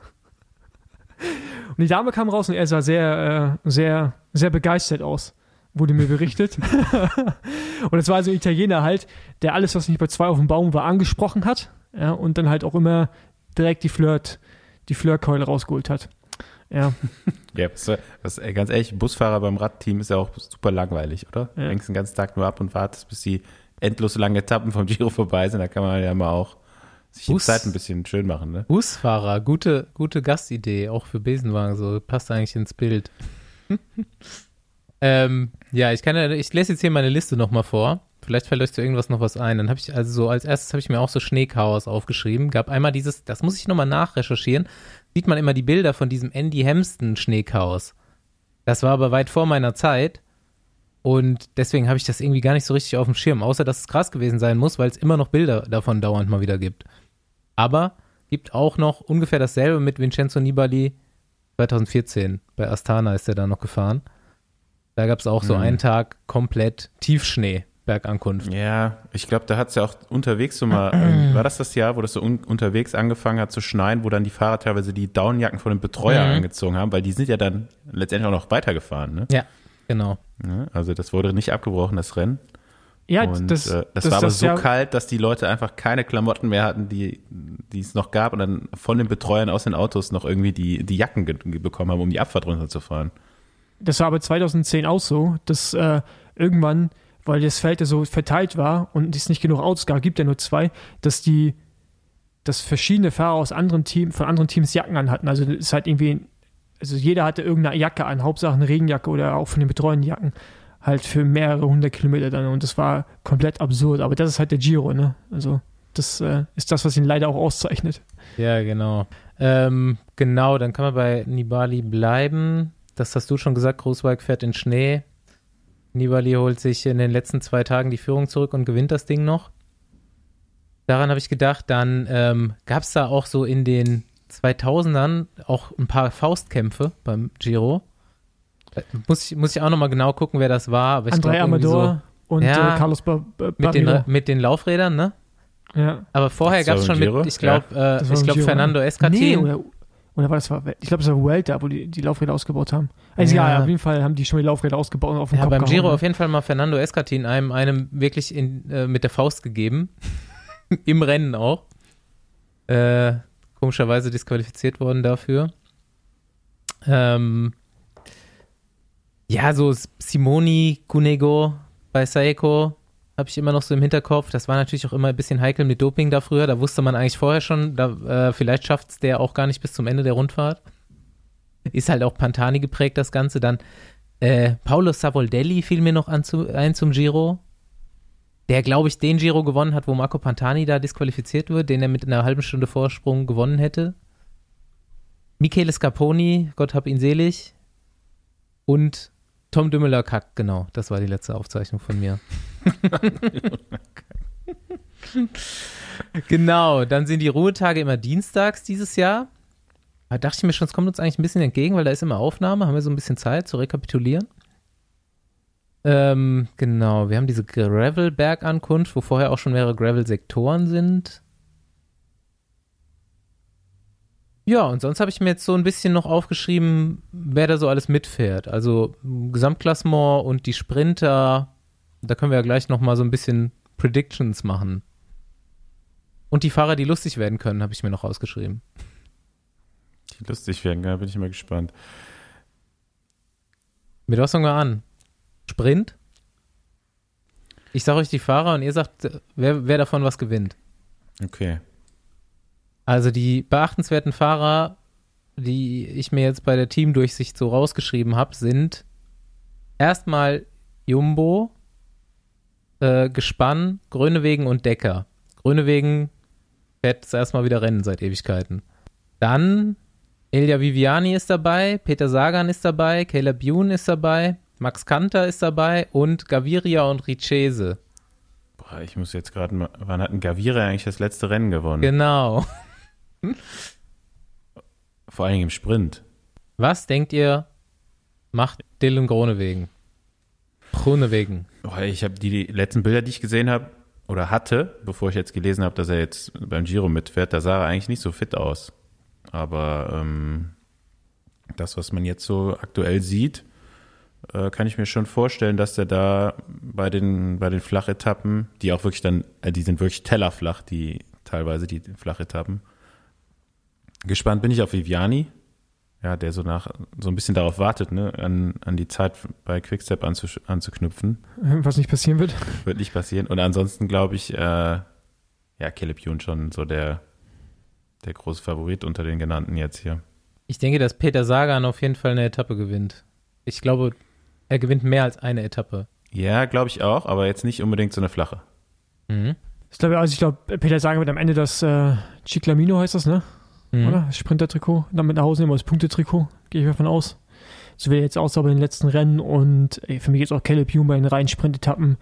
Und die Dame kam raus und er sah sehr, äh, sehr, sehr begeistert aus, wurde mir berichtet. und es war also ein Italiener halt, der alles, was nicht bei zwei auf dem Baum war, angesprochen hat. Ja, und dann halt auch immer direkt die Flirt, die Flirtkeule rausgeholt hat. Ja. ja, was, was, ganz ehrlich, Busfahrer beim Radteam ist ja auch super langweilig, oder? Ja. Du hängst den ganzen Tag nur ab und wartest, bis die endlos langen Etappen vom Giro vorbei sind. Da kann man ja mal auch sich Bus, die Zeit ein bisschen schön machen, ne? Busfahrer, gute, gute Gastidee, auch für Besenwagen, so passt eigentlich ins Bild. ähm, ja, ich kann ich lese jetzt hier meine Liste nochmal vor. Vielleicht fällt euch zu irgendwas noch was ein. Dann habe ich, also so als erstes habe ich mir auch so Schneechaos aufgeschrieben. Gab einmal dieses, das muss ich nochmal nachrecherchieren, sieht man immer die Bilder von diesem Andy Hemston Schneechaos. Das war aber weit vor meiner Zeit. Und deswegen habe ich das irgendwie gar nicht so richtig auf dem Schirm, außer dass es krass gewesen sein muss, weil es immer noch Bilder davon dauernd mal wieder gibt. Aber gibt auch noch ungefähr dasselbe mit Vincenzo Nibali 2014. Bei Astana ist er da noch gefahren. Da gab es auch so mhm. einen Tag komplett Tiefschnee, Bergankunft. Ja, ich glaube, da hat es ja auch unterwegs so mal, ähm, war das das Jahr, wo das so un unterwegs angefangen hat zu schneien, wo dann die Fahrer teilweise die Downjacken von dem Betreuer mhm. angezogen haben, weil die sind ja dann letztendlich auch noch weitergefahren, ne? Ja, Genau. Ja, also das wurde nicht abgebrochen, das Rennen. Ja, und, das, äh, das, das, war aber so kalt, dass die Leute einfach keine Klamotten mehr hatten, die, die es noch gab und dann von den Betreuern aus den Autos noch irgendwie die, die Jacken bekommen haben, um die Abfahrt runterzufahren. Das war aber 2010 auch so, dass äh, irgendwann, weil das Feld ja so verteilt war und es nicht genug Autos gab, gibt ja nur zwei, dass die, dass verschiedene Fahrer aus anderen Teams, von anderen Teams Jacken anhatten. Also es ist halt irgendwie also jeder hatte irgendeine Jacke an, Hauptsache eine Regenjacke oder auch von den betreuenden Jacken, halt für mehrere hundert Kilometer dann und das war komplett absurd, aber das ist halt der Giro, ne? Also das äh, ist das, was ihn leider auch auszeichnet. Ja, genau. Ähm, genau, dann kann man bei Nibali bleiben. Das hast du schon gesagt, Großwald fährt in Schnee. Nibali holt sich in den letzten zwei Tagen die Führung zurück und gewinnt das Ding noch. Daran habe ich gedacht, dann ähm, gab es da auch so in den 2000ern auch ein paar Faustkämpfe beim Giro. Äh, muss ich, muss ich auch nochmal genau gucken, wer das war. Aber André Amador so, und ja, äh, Carlos ba ba mit, den, mit den Laufrädern, ne? Ja. Aber vorher gab es schon mit, ich glaube, ja. äh, ich glaube Fernando Escatin. Nee, oder, war das, ich glaube, das war Vuelta, wo die die Laufräder ausgebaut haben. Also ja. ja, auf jeden Fall haben die schon die Laufräder ausgebaut und auf den ja, Kopf beim Giro ne? auf jeden Fall mal Fernando Escatin einem, einem wirklich in, äh, mit der Faust gegeben. Im Rennen auch. Äh, komischerweise disqualifiziert worden dafür. Ähm, ja, so Simoni Kunego bei Saeko habe ich immer noch so im Hinterkopf. Das war natürlich auch immer ein bisschen heikel mit Doping da früher. Da wusste man eigentlich vorher schon, da, äh, vielleicht schafft es der auch gar nicht bis zum Ende der Rundfahrt. Ist halt auch Pantani geprägt, das Ganze. Dann äh, Paulo Savoldelli fiel mir noch zu, ein zum Giro. Der, glaube ich, den Giro gewonnen hat, wo Marco Pantani da disqualifiziert wird, den er mit einer halben Stunde Vorsprung gewonnen hätte. Michele Scarponi, Gott hab ihn selig. Und Tom Dümmeler kackt, genau. Das war die letzte Aufzeichnung von mir. genau, dann sind die Ruhetage immer dienstags dieses Jahr. Da dachte ich mir schon, es kommt uns eigentlich ein bisschen entgegen, weil da ist immer Aufnahme, haben wir so ein bisschen Zeit zu rekapitulieren. Ähm, genau, wir haben diese Gravel-Bergankunft, wo vorher auch schon mehrere Gravel-Sektoren sind. Ja, und sonst habe ich mir jetzt so ein bisschen noch aufgeschrieben, wer da so alles mitfährt. Also Gesamtklassement und die Sprinter. Da können wir ja gleich noch mal so ein bisschen Predictions machen. Und die Fahrer, die lustig werden können, habe ich mir noch rausgeschrieben. Die lustig werden, da bin ich mal gespannt. Mit was fangen wir an? Sprint? Ich sage euch die Fahrer und ihr sagt, wer, wer davon was gewinnt. Okay. Also die beachtenswerten Fahrer, die ich mir jetzt bei der Teamdurchsicht so rausgeschrieben habe, sind erstmal Jumbo, äh, Gespann, Grönewegen und Decker. Grönewegen fährt jetzt erstmal wieder Rennen seit Ewigkeiten. Dann Elia Viviani ist dabei, Peter Sagan ist dabei, Caleb Bune ist dabei, Max Kanter ist dabei und Gaviria und Richese. Boah, ich muss jetzt gerade wann hat ein Gaviria eigentlich das letzte Rennen gewonnen? Genau. Vor allem im Sprint. Was denkt ihr, macht Dylan Gronewegen? Gronewegen. Oh, ich habe die, die letzten Bilder, die ich gesehen habe oder hatte, bevor ich jetzt gelesen habe, dass er jetzt beim Giro mitfährt, da sah er eigentlich nicht so fit aus. Aber ähm, das, was man jetzt so aktuell sieht, äh, kann ich mir schon vorstellen, dass er da bei den, bei den Flachetappen, die auch wirklich dann, äh, die sind wirklich tellerflach, die teilweise die Flachetappen, Gespannt bin ich auf Viviani, ja, der so nach so ein bisschen darauf wartet, ne, an, an die Zeit bei Quickstep anzu, anzuknüpfen. Was nicht passieren wird. Wird nicht passieren. Und ansonsten glaube ich, äh, ja, Caleb Youn schon so der, der große Favorit unter den genannten jetzt hier. Ich denke, dass Peter Sagan auf jeden Fall eine Etappe gewinnt. Ich glaube, er gewinnt mehr als eine Etappe. Ja, glaube ich auch, aber jetzt nicht unbedingt so eine flache. Mhm. Ich glaube, also ich glaube, Peter Sagan wird am Ende das äh, Ciclamino heißt das, ne? Mhm. oder? Sprinter-Trikot, dann mit nach Hause nehmen als Punktetrikot, gehe ich davon aus. So wie er jetzt aussah bei den letzten Rennen und ey, für mich jetzt auch Caleb Hume bei den reinen Sprint-Etappen.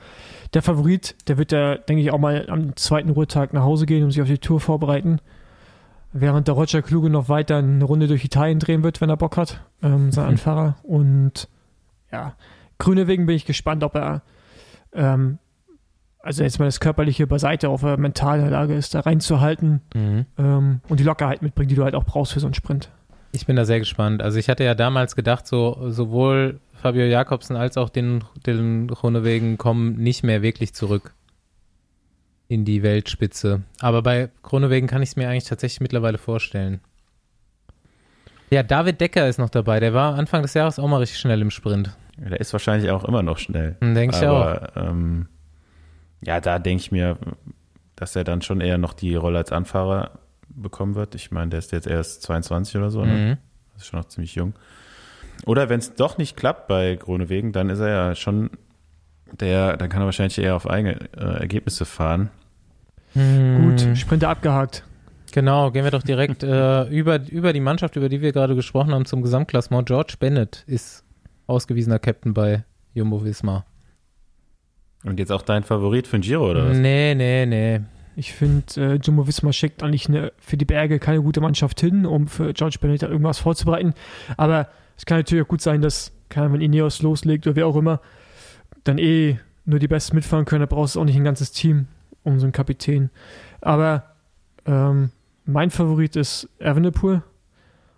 Der Favorit, der wird da, denke ich, auch mal am zweiten Ruhetag nach Hause gehen und sich auf die Tour vorbereiten. Während der Roger Kluge noch weiter eine Runde durch Italien drehen wird, wenn er Bock hat, ähm, sein mhm. Anfahrer. Und ja, Grüne wegen bin ich gespannt, ob er ähm, also jetzt mal das Körperliche beiseite, auf der mentale Lage ist, da reinzuhalten mhm. ähm, und die Lockerheit mitbringt, die du halt auch brauchst für so einen Sprint. Ich bin da sehr gespannt. Also ich hatte ja damals gedacht, so sowohl Fabio Jakobsen als auch den, den Kronewegen kommen nicht mehr wirklich zurück in die Weltspitze. Aber bei Kronewegen kann ich es mir eigentlich tatsächlich mittlerweile vorstellen. Ja, David Decker ist noch dabei. Der war Anfang des Jahres auch mal richtig schnell im Sprint. Der ist wahrscheinlich auch immer noch schnell. Denke ich auch. Ähm, ja, da denke ich mir, dass er dann schon eher noch die Rolle als Anfahrer bekommen wird. Ich meine, der ist jetzt erst 22 oder so, ne? Mhm. Das ist schon noch ziemlich jung. Oder wenn es doch nicht klappt bei Grunewegen, dann ist er ja schon der, dann kann er wahrscheinlich eher auf eigene äh, Ergebnisse fahren. Mhm. Gut, Sprinter abgehakt. Genau, gehen wir doch direkt äh, über, über die Mannschaft, über die wir gerade gesprochen haben, zum Gesamtklassement. George Bennett ist ausgewiesener Captain bei Jumbo Visma. Und jetzt auch dein Favorit für den Giro, oder was? Nee, nee, nee. Ich finde, äh, Jumbo Visma schickt eigentlich eine, für die Berge keine gute Mannschaft hin, um für George Bennett irgendwas vorzubereiten. Aber es kann natürlich auch gut sein, dass, kann, wenn Ineos loslegt oder wer auch immer, dann eh nur die Besten mitfahren können. Da brauchst du auch nicht ein ganzes Team um so einen Kapitän. Aber ähm, mein Favorit ist Evenepoel.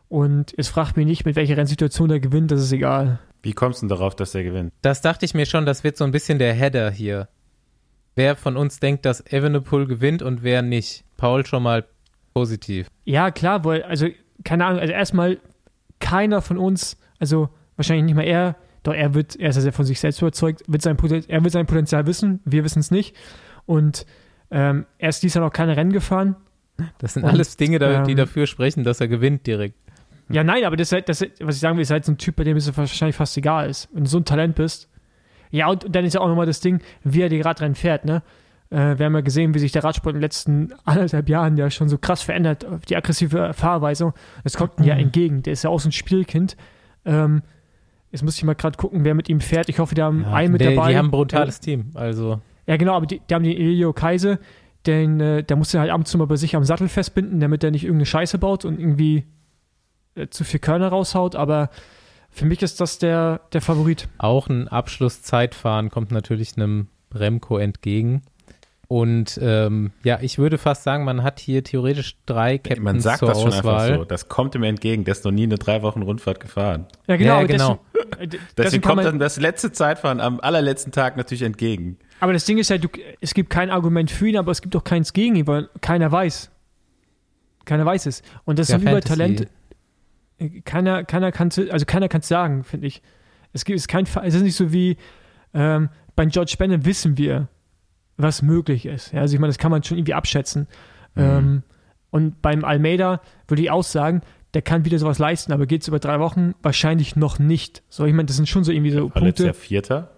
Und es fragt mich nicht, mit welcher Rennsituation er gewinnt, das ist egal. Wie kommst du darauf, dass er gewinnt? Das dachte ich mir schon, das wird so ein bisschen der Header hier. Wer von uns denkt, dass Evenepoel gewinnt und wer nicht? Paul schon mal positiv. Ja, klar, weil, also, keine Ahnung, also erstmal keiner von uns, also wahrscheinlich nicht mal er, doch er wird, er ist ja sehr von sich selbst überzeugt, wird sein er wird sein Potenzial wissen, wir wissen es nicht. Und ähm, er ist dies Jahr noch keine Rennen gefahren. Das sind und, alles Dinge, da, die ähm, dafür sprechen, dass er gewinnt direkt. Ja, nein, aber das, das, was ich sagen will, ist halt so ein Typ, bei dem es wahrscheinlich fast egal ist. Wenn du so ein Talent bist. Ja, und dann ist ja auch nochmal das Ding, wie er die Radrennen fährt, ne? Äh, wir haben ja gesehen, wie sich der Radsport in den letzten anderthalb Jahren ja schon so krass verändert, die aggressive Fahrweise. Das kommt ihm ja entgegen. Der ist ja auch so ein Spielkind. Ähm, jetzt muss ich mal gerade gucken, wer mit ihm fährt. Ich hoffe, die haben ja, einen mit der, dabei. Die haben ein brutales äh, Team, also. Ja, genau, aber die, die haben den Elio Kaise, den, äh, der musste halt ab und zu mal bei sich am Sattel festbinden, damit er nicht irgendeine Scheiße baut und irgendwie zu viel Körner raushaut, aber für mich ist das der, der Favorit. Auch ein Abschlusszeitfahren kommt natürlich einem Remco entgegen. Und ähm, ja, ich würde fast sagen, man hat hier theoretisch drei Captains Man sagt das schon Auswahl. einfach so. Das kommt ihm entgegen. Der ist noch nie eine drei Wochen Rundfahrt gefahren. Ja, genau. Ja, genau. Deswegen, deswegen kommt dann das letzte Zeitfahren am allerletzten Tag natürlich entgegen. Aber das Ding ist halt, du, es gibt kein Argument für ihn, aber es gibt auch keins gegen ihn, weil keiner weiß. Keiner weiß es. Und das ja, ist ein Übertalent. Keiner, keiner kann also keiner kann es sagen, finde ich. Es gibt es kein, es ist nicht so wie ähm, bei George Bennett wissen wir, was möglich ist. Ja, also ich meine, das kann man schon irgendwie abschätzen. Mhm. Ähm, und beim Almeida würde ich auch sagen, der kann wieder sowas leisten, aber geht es über drei Wochen? Wahrscheinlich noch nicht. So, ich meine, das sind schon so irgendwie so Punkte. Jahr Vierter?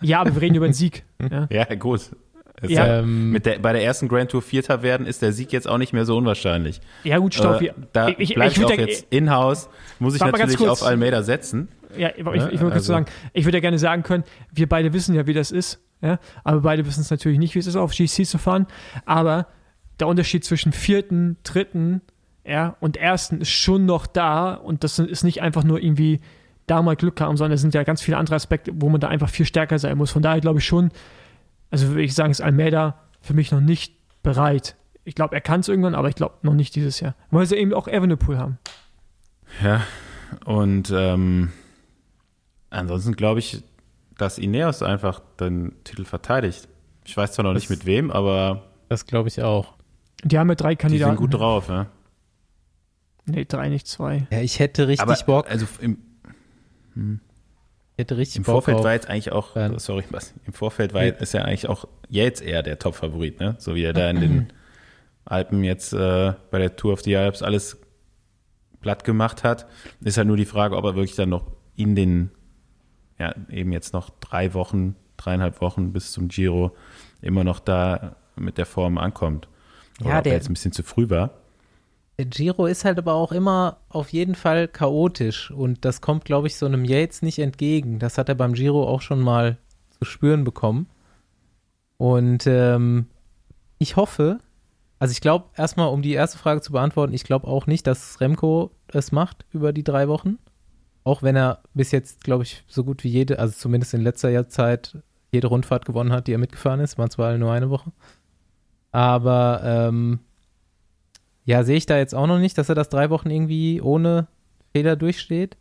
Ja, aber wir reden über einen Sieg. Ja, ja gut. Ja. Ähm, mit der, bei der ersten Grand Tour Vierter werden ist der Sieg jetzt auch nicht mehr so unwahrscheinlich. Ja gut, stopp. Äh, da ich, ich, ich, ich auch jetzt in-house, muss ich natürlich auf Almeida setzen. Ja, ich, ich, ich würde also. sagen, ich würde ja gerne sagen können, wir beide wissen ja, wie das ist. Ja? Aber beide wissen es natürlich nicht, wie es ist, auf GC zu fahren. Aber der Unterschied zwischen vierten, dritten ja, und ersten ist schon noch da. Und das ist nicht einfach nur irgendwie da mal Glück haben, sondern es sind ja ganz viele andere Aspekte, wo man da einfach viel stärker sein muss. Von daher glaube ich schon, also würde ich sagen, ist Almeida für mich noch nicht bereit. Ich glaube, er kann es irgendwann, aber ich glaube noch nicht dieses Jahr. Weil sie eben auch Evenepoel haben. Ja, und ähm, ansonsten glaube ich, dass Ineos einfach den Titel verteidigt. Ich weiß zwar noch das, nicht mit wem, aber. Das glaube ich auch. Die haben ja drei Kandidaten. Die sind gut drauf, ja. Nee, drei, nicht zwei. Ja, ich hätte richtig aber, Bock. Also im, hm. Hätte richtig Im Bock Vorfeld war jetzt eigentlich auch, ja. sorry, was, im Vorfeld war, ja. ist ja eigentlich auch jetzt eher der Top-Favorit, ne? So wie er da in den Alpen jetzt äh, bei der Tour of the Alps alles platt gemacht hat, ist halt nur die Frage, ob er wirklich dann noch in den ja, eben jetzt noch drei Wochen, dreieinhalb Wochen bis zum Giro immer noch da mit der Form ankommt. Oder ja, der jetzt ein bisschen zu früh war. Giro ist halt aber auch immer auf jeden Fall chaotisch und das kommt, glaube ich, so einem Yates nicht entgegen. Das hat er beim Giro auch schon mal zu spüren bekommen. Und ähm, ich hoffe, also ich glaube, erstmal, um die erste Frage zu beantworten, ich glaube auch nicht, dass Remco es macht über die drei Wochen. Auch wenn er bis jetzt, glaube ich, so gut wie jede, also zumindest in letzter Jahrzeit, jede Rundfahrt gewonnen hat, die er mitgefahren ist. Waren zwar nur eine Woche. Aber ähm, ja, sehe ich da jetzt auch noch nicht, dass er das drei Wochen irgendwie ohne Fehler durchsteht.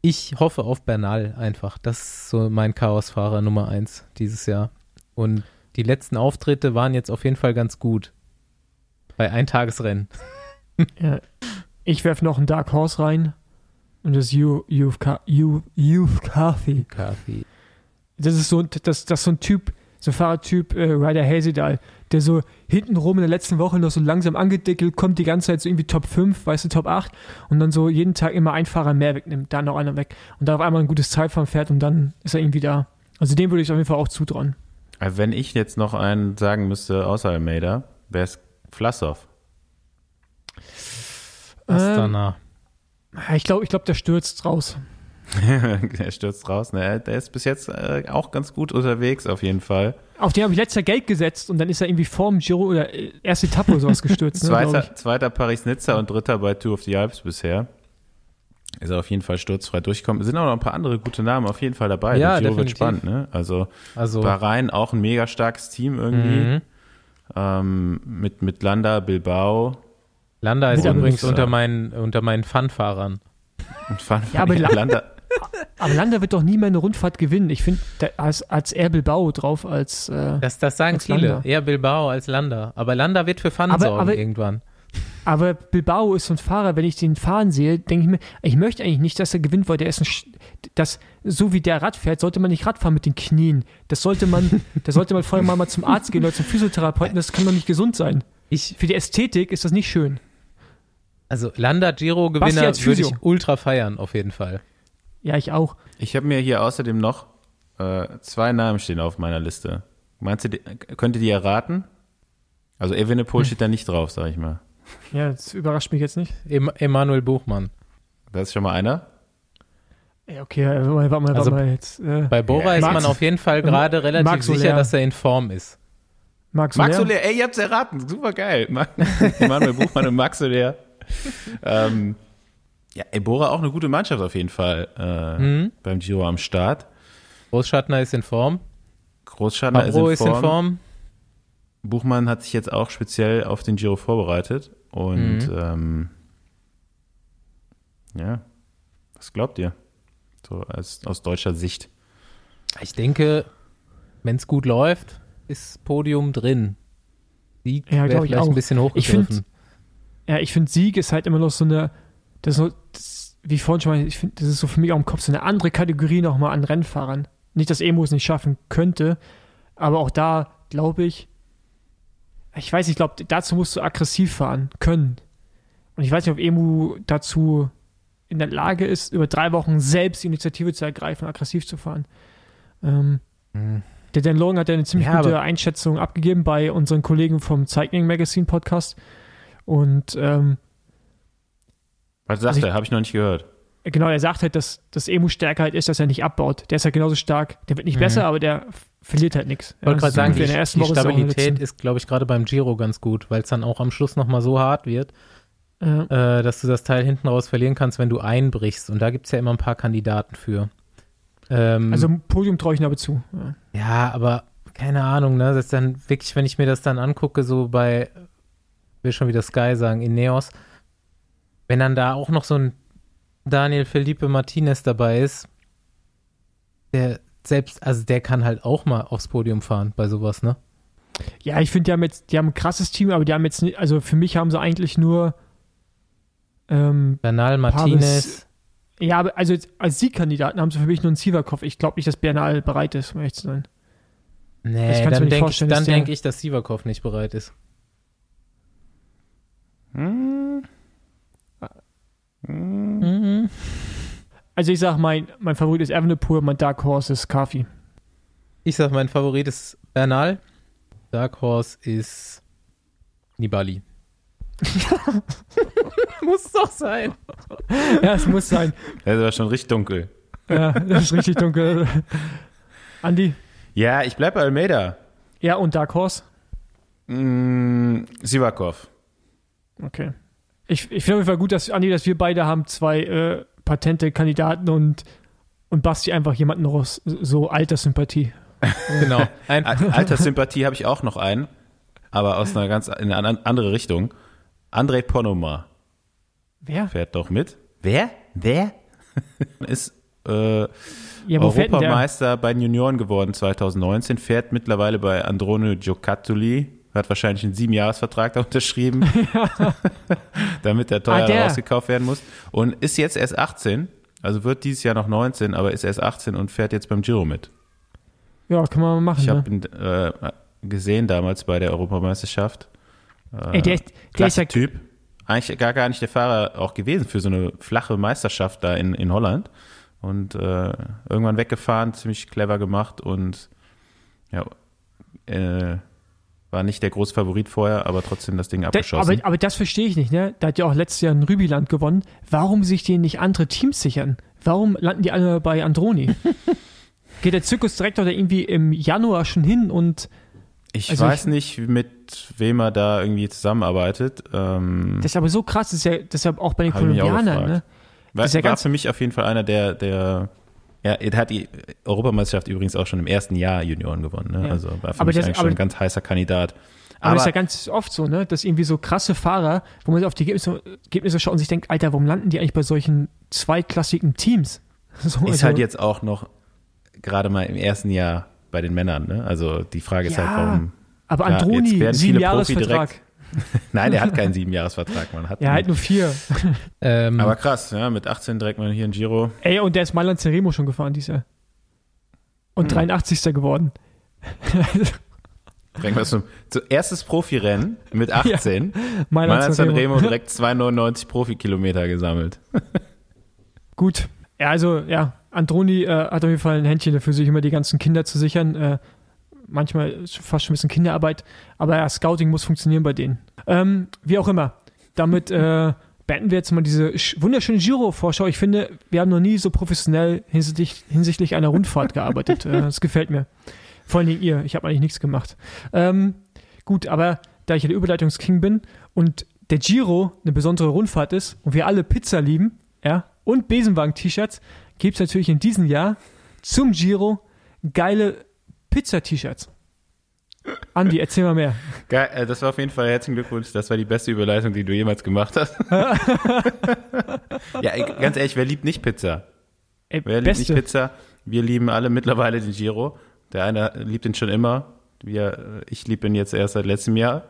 Ich hoffe auf Bernal einfach. Das ist so mein Chaosfahrer Nummer eins dieses Jahr. Und die letzten Auftritte waren jetzt auf jeden Fall ganz gut. Bei Eintagesrennen. Ja, ich werfe noch einen Dark Horse rein. Und das Youth. Coffee. Das ist so, das, das ist so ein Typ, so ein Fahrertyp, äh, Ryder Hazeldahl, der so hintenrum in der letzten Woche noch so langsam angedeckelt kommt, die ganze Zeit so irgendwie Top 5, weißt du, Top 8 und dann so jeden Tag immer ein Fahrer mehr wegnimmt, dann noch einer weg und dann auf einmal ein gutes Zeitfahren fährt und dann ist er irgendwie da. Also dem würde ich auf jeden Fall auch zutrauen. Also wenn ich jetzt noch einen sagen müsste, außer Almeida, wäre es Flassow. Astana. Ähm, ich glaube, ich glaub, der stürzt raus. Der stürzt raus. Ne? Der ist bis jetzt äh, auch ganz gut unterwegs, auf jeden Fall. Auf den habe ich letztes Jahr Geld gesetzt und dann ist er irgendwie vorm Giro oder äh, erste Etappe oder sowas gestürzt. Ne, zweiter, zweiter Paris-Nizza und dritter bei Tour of the Alps bisher. Ist er auf jeden Fall sturzfrei durchgekommen. Es sind auch noch ein paar andere gute Namen auf jeden Fall dabei. Ja, Der Giro definitiv. wird spannend, ne? Also, also Bahrain auch ein mega starkes Team irgendwie. Mhm. Ähm, mit, mit Landa, Bilbao, Landa ist übrigens unter meinen, unter meinen Fun-Fahrern. Fun ja, aber Landa, Aber Landa wird doch nie mehr eine Rundfahrt gewinnen. Ich finde, als, als Air Bilbao drauf als. Äh, das, das sagen viele. Landa. Eher Bilbao als Landa. Aber Landa wird für Fun aber, sorgen aber, irgendwann. Aber Bilbao ist so ein Fahrer, wenn ich den fahren sehe, denke ich mir, ich möchte eigentlich nicht, dass er gewinnt, weil der ist ein. Das, so wie der Rad fährt, sollte man nicht Rad fahren mit den Knien. Das sollte man, da sollte man vorher mal, mal zum Arzt gehen oder zum Physiotherapeuten. Das kann doch nicht gesund sein. Ich, Für die Ästhetik ist das nicht schön. Also Landa Giro Gewinner würde ich ultra feiern, auf jeden Fall. Ja, ich auch. Ich habe mir hier außerdem noch äh, zwei Namen stehen auf meiner Liste. Meinst du, könnt ihr die erraten? Also Evenepoel hm. steht da nicht drauf, sag ich mal. Ja, das überrascht mich jetzt nicht. Em Emanuel Buchmann. Das ist schon mal einer. Ja, okay, warte mal, warte mal, also mal jetzt. Äh, bei Bora ja, ist man auf jeden Fall gerade relativ Max sicher, dass er in Form ist. Max Soler. Max Soler, ey, ihr habt's erraten, super geil. Emanuel Buchmann und Max Soler. ähm, ja, ey, Bora auch eine gute Mannschaft auf jeden Fall äh, mhm. beim Giro am Start. Großschattner ist in Form. Großschattner ist in, ist in Form. Buchmann hat sich jetzt auch speziell auf den Giro vorbereitet und mhm. ähm, ja, was glaubt ihr? So als, aus deutscher Sicht. Ich denke, wenn es gut läuft, ist Podium drin. Sieg ja, wäre vielleicht auch. ein bisschen hochgegriffen. Ich find, ja, ich finde Sieg ist halt immer noch so eine, das, so, das wie vorhin schon mal, ich finde, das ist so für mich auch im Kopf so eine andere Kategorie nochmal an Rennfahrern. Nicht, dass Emo es nicht schaffen könnte, aber auch da glaube ich, ich weiß ich glaube, dazu musst du aggressiv fahren können. Und ich weiß nicht, ob Emu dazu in der Lage ist, über drei Wochen selbst die Initiative zu ergreifen, aggressiv zu fahren. Ähm, mhm. Der Dan Long hat ja eine ziemlich ja, gute Einschätzung abgegeben bei unseren Kollegen vom Cycling Magazine Podcast. Und ähm, was sagt also er? Habe ich noch nicht gehört. Genau, er sagt halt, dass das Emu stärker halt ist, dass er nicht abbaut. Der ist halt genauso stark. Der wird nicht mhm. besser, aber der verliert halt nichts. Ich wollte gerade sagen, die, die Stabilität ist, glaube ich, gerade beim Giro ganz gut, weil es dann auch am Schluss nochmal so hart wird, ja. äh, dass du das Teil hinten raus verlieren kannst, wenn du einbrichst. Und da gibt es ja immer ein paar Kandidaten für. Ähm, also Podium traue ich aber zu. Ja. ja, aber keine Ahnung, ne? Das ist dann wirklich, wenn ich mir das dann angucke, so bei, will schon wieder Sky sagen, Ineos, wenn dann da auch noch so ein Daniel Felipe Martinez dabei ist, der selbst, also der kann halt auch mal aufs Podium fahren bei sowas, ne? Ja, ich finde, die haben jetzt, die haben ein krasses Team, aber die haben jetzt nicht, also für mich haben sie eigentlich nur ähm, Bernal, Martinez. ja, aber also als Siegkandidaten haben sie für mich nur einen Sivakov. Ich glaube nicht, dass Bernal bereit ist, um ehrlich zu sein. Nee, dann denke ich, dann denk ich, dass Sivakov nicht bereit ist. Hm. Mhm. Also ich sag, mein, mein Favorit ist Evenepoel, mein Dark Horse ist Kafi. Ich sag, mein Favorit ist Bernal. Dark Horse ist Nibali. muss doch sein. Ja, es muss sein. Das ist aber schon richtig dunkel. Ja, das ist richtig dunkel. Andi? Ja, ich bleibe bei Almeida. Ja, und Dark Horse? Mm, Sivakov. Okay. Ich, ich finde auf jeden Fall gut, dass, Andi, dass wir beide haben zwei äh, patente Kandidaten und, und Basti einfach jemanden aus so Alterssympathie. genau. Ein Alterssympathie habe ich auch noch einen, aber aus einer ganz in eine andere Richtung. André Ponoma. Wer? Fährt doch mit. Wer? Wer? Ist äh, ja, Europameister bei den Junioren geworden 2019, fährt mittlerweile bei Androne Giocattoli hat wahrscheinlich einen Siebenjahresvertrag da unterschrieben, damit er teuer ah, rausgekauft werden muss. Und ist jetzt erst 18, also wird dieses Jahr noch 19, aber ist erst 18 und fährt jetzt beim Giro mit. Ja, kann man machen. Ich habe ne? ihn äh, gesehen damals bei der Europameisterschaft. Äh, Ey, der, der ist ja Typ. Eigentlich gar, gar nicht der Fahrer auch gewesen für so eine flache Meisterschaft da in, in Holland. Und äh, irgendwann weggefahren, ziemlich clever gemacht und ja, äh, war nicht der große Favorit vorher, aber trotzdem das Ding abgeschossen. aber, aber das verstehe ich nicht, ne? Da hat ja auch letztes Jahr ein Rübiland gewonnen. Warum sich denen nicht andere Teams sichern? Warum landen die alle bei Androni? Geht der Zirkusdirektor da irgendwie im Januar schon hin und ich also weiß ich, nicht, mit wem er da irgendwie zusammenarbeitet. Ähm, das ist aber so krass, das ist ja, das ist ja auch bei den Kolumbianern, ne? War, das ist ja war für mich auf jeden Fall einer der, der ja, er hat die Europameisterschaft übrigens auch schon im ersten Jahr Junioren gewonnen. Ne? Ja. Also war für aber mich das, eigentlich aber, schon ein ganz heißer Kandidat. Aber, es ist ja ganz oft so, ne, dass irgendwie so krasse Fahrer, wo man auf die Ergebnisse, Ergebnisse schaut und sich denkt, Alter, warum landen die eigentlich bei solchen zweitklassigen Teams? So, ist also, halt jetzt auch noch gerade mal im ersten Jahr bei den Männern. Ne? Also die Frage ist ja, halt, warum. Aber Androni, ja, sieben Jahresvertrag. Nein, der hat keinen Siebenjahresvertrag, man hat. Ja, halt nur vier. ähm, aber krass, ja, mit 18 direkt mal hier in Giro. Ey, und der ist Mailand Ceremo schon gefahren dieses Jahr. Und hm. 83. geworden. Bringen wir zum, zum erstes Profirennen mit 18. Ja, Mailand Sanremo direkt 2,99 Profikilometer gesammelt. Gut. Ja, also, ja, Androni äh, hat auf jeden Fall ein Händchen dafür, sich immer die ganzen Kinder zu sichern. Äh, manchmal fast schon ein bisschen Kinderarbeit, aber ja, Scouting muss funktionieren bei denen. Ähm, wie auch immer. Damit äh, beenden wir jetzt mal diese wunderschöne Giro-Vorschau. Ich finde, wir haben noch nie so professionell hinsichtlich, hinsichtlich einer Rundfahrt gearbeitet. äh, das gefällt mir. Vor allem ihr. Ich habe eigentlich nichts gemacht. Ähm, gut, aber da ich ja der Überleitungsking bin und der Giro eine besondere Rundfahrt ist und wir alle Pizza lieben, ja, und Besenwagen-T-Shirts, gibt es natürlich in diesem Jahr zum Giro geile Pizza-T-Shirts. Andi, erzähl mal mehr. Geil, äh, das war auf jeden Fall herzlichen Glückwunsch. Das war die beste Überleitung, die du jemals gemacht hast. ja, ganz ehrlich, wer liebt nicht Pizza? Ey, wer beste. liebt nicht Pizza? Wir lieben alle mittlerweile den Giro. Der eine liebt ihn schon immer. Wir, ich liebe ihn jetzt erst seit letztem Jahr.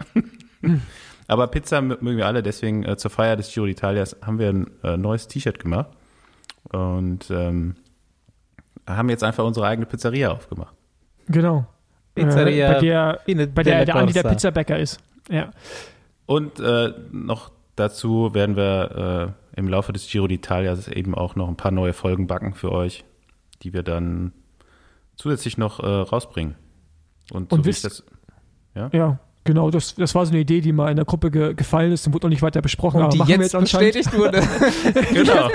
Aber Pizza mögen wir alle, deswegen äh, zur Feier des Giro d'Italias haben wir ein äh, neues T-Shirt gemacht und ähm, haben jetzt einfach unsere eigene Pizzeria aufgemacht. Genau. Pizzeria. Äh, bei der, bei der, der Andi der Pizzabäcker ist. Ja. Und äh, noch dazu werden wir äh, im Laufe des Giro d'Italia eben auch noch ein paar neue Folgen backen für euch, die wir dann zusätzlich noch äh, rausbringen. Und, und so wisst, das, ja? ja, Genau, das, das war so eine Idee, die mal in der Gruppe ge, gefallen ist und wurde noch nicht weiter besprochen. Und die jetzt, jetzt bestätigt wurde. genau.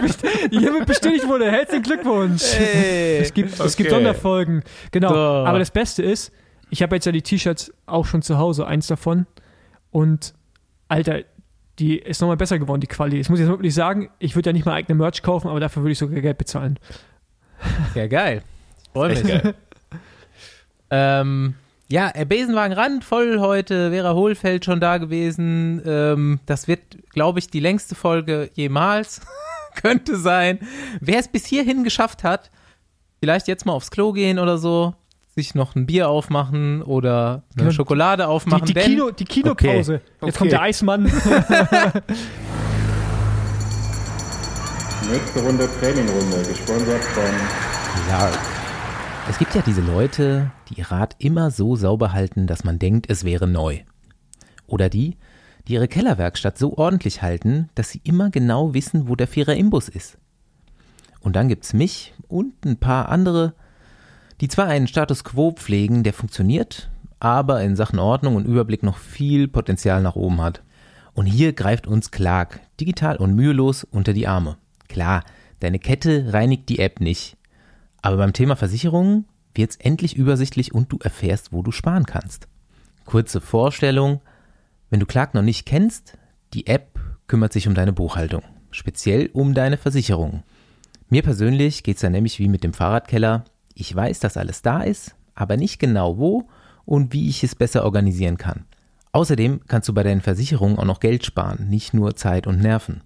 die hiermit bestätigt wurde. Herzlichen Glückwunsch. Hey. Es, gibt, okay. es gibt Sonderfolgen. Genau. So. Aber das Beste ist, ich habe jetzt ja die T-Shirts auch schon zu Hause, eins davon. Und Alter, die ist nochmal besser geworden, die Quali. Das muss ich jetzt wirklich sagen. Ich würde ja nicht mal eigene Merch kaufen, aber dafür würde ich sogar Geld bezahlen. Ja, geil. Ich freue mich. Geil. ähm, ja, Besenwagen Rand voll heute, Vera Hohlfeld schon da gewesen. Ähm, das wird, glaube ich, die längste Folge jemals. Könnte sein. Wer es bis hierhin geschafft hat, vielleicht jetzt mal aufs Klo gehen oder so, sich noch ein Bier aufmachen oder eine ja, Schokolade aufmachen. Die, die, Kino, die Kinopause. Okay. Jetzt okay. kommt der Eismann. Nächste Runde Trainingrunde, gesponsert von Lark. Es gibt ja diese Leute, die ihr Rad immer so sauber halten, dass man denkt, es wäre neu. Oder die, die ihre Kellerwerkstatt so ordentlich halten, dass sie immer genau wissen, wo der Vierer Imbus ist. Und dann gibt's mich und ein paar andere, die zwar einen Status quo pflegen, der funktioniert, aber in Sachen Ordnung und Überblick noch viel Potenzial nach oben hat. Und hier greift uns Clark digital und mühelos unter die Arme. Klar, deine Kette reinigt die App nicht, aber beim Thema Versicherungen wird es endlich übersichtlich und du erfährst, wo du sparen kannst. Kurze Vorstellung. Wenn du Clark noch nicht kennst, die App kümmert sich um deine Buchhaltung, speziell um deine Versicherungen. Mir persönlich geht es da nämlich wie mit dem Fahrradkeller. Ich weiß, dass alles da ist, aber nicht genau wo und wie ich es besser organisieren kann. Außerdem kannst du bei deinen Versicherungen auch noch Geld sparen, nicht nur Zeit und Nerven.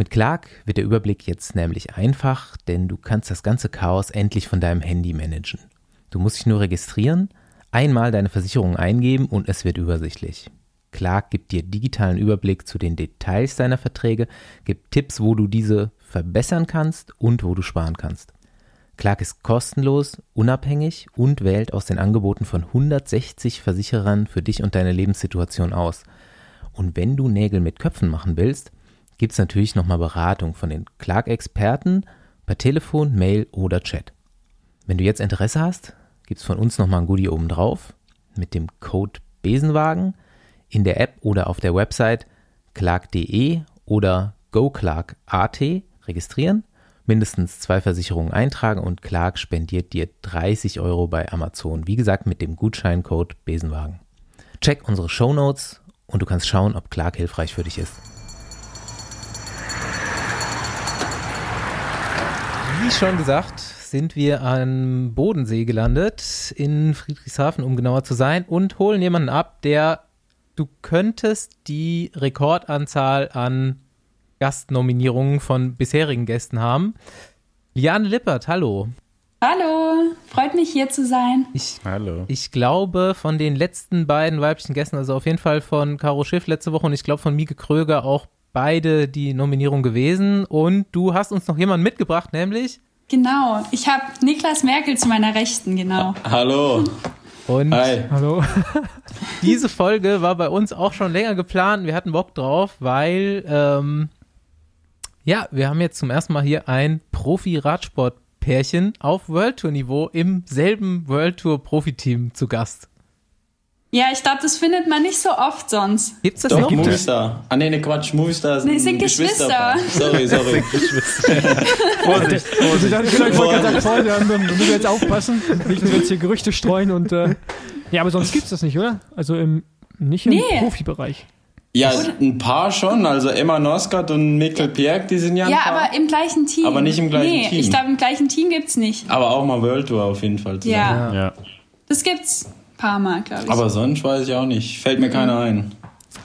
Mit Clark wird der Überblick jetzt nämlich einfach, denn du kannst das ganze Chaos endlich von deinem Handy managen. Du musst dich nur registrieren, einmal deine Versicherung eingeben und es wird übersichtlich. Clark gibt dir digitalen Überblick zu den Details deiner Verträge, gibt Tipps, wo du diese verbessern kannst und wo du sparen kannst. Clark ist kostenlos, unabhängig und wählt aus den Angeboten von 160 Versicherern für dich und deine Lebenssituation aus. Und wenn du Nägel mit Köpfen machen willst, gibt es natürlich nochmal Beratung von den Clark-Experten per Telefon, Mail oder Chat. Wenn du jetzt Interesse hast, gibt es von uns nochmal ein Goodie oben drauf mit dem Code Besenwagen in der App oder auf der Website clark.de oder goclark.at registrieren, mindestens zwei Versicherungen eintragen und Clark spendiert dir 30 Euro bei Amazon. Wie gesagt, mit dem Gutscheincode Besenwagen. Check unsere Show Notes und du kannst schauen, ob Clark hilfreich für dich ist. Wie schon gesagt, sind wir am Bodensee gelandet, in Friedrichshafen, um genauer zu sein, und holen jemanden ab, der du könntest die Rekordanzahl an Gastnominierungen von bisherigen Gästen haben. Liane Lippert, hallo. Hallo, freut mich hier zu sein. Ich, hallo. Ich glaube, von den letzten beiden weiblichen Gästen, also auf jeden Fall von Caro Schiff letzte Woche und ich glaube von Mieke Kröger auch beide die Nominierung gewesen. Und du hast uns noch jemanden mitgebracht, nämlich? Genau, ich habe Niklas Merkel zu meiner Rechten, genau. Hallo. Und Hi. Hallo. diese Folge war bei uns auch schon länger geplant. Wir hatten Bock drauf, weil ähm, ja, wir haben jetzt zum ersten Mal hier ein Profi-Radsport-Pärchen auf World Tour-Niveau im selben World Tour-Profiteam zu Gast. Ja, ich glaube, das findet man nicht so oft sonst. Gibt's das Doch, noch? Movistar. Ah, nee, ne, Quatsch. Movistar Nee, sind Geschwister. Sorry, sorry. Vorsicht, Vorsicht. Ich wollte gerade sagen, Freunde, wir müssen jetzt aufpassen. Nicht nur jetzt hier Gerüchte streuen und. Äh, ja, aber sonst gibt's das nicht, oder? Also im, nicht im Nee. Profibereich. Ja, ein paar schon. Also Emma Noskat und Mikkel Pierk, die sind ja ein Ja, paar. aber im gleichen Team. Aber nicht im gleichen nee, Team. ich glaube, im gleichen Team gibt's nicht. aber auch mal World Tour auf jeden Fall. zusammen. Ja, Ja. das gibt's Mal, glaube ich. Aber sonst weiß ich auch nicht. Fällt mir keiner ein.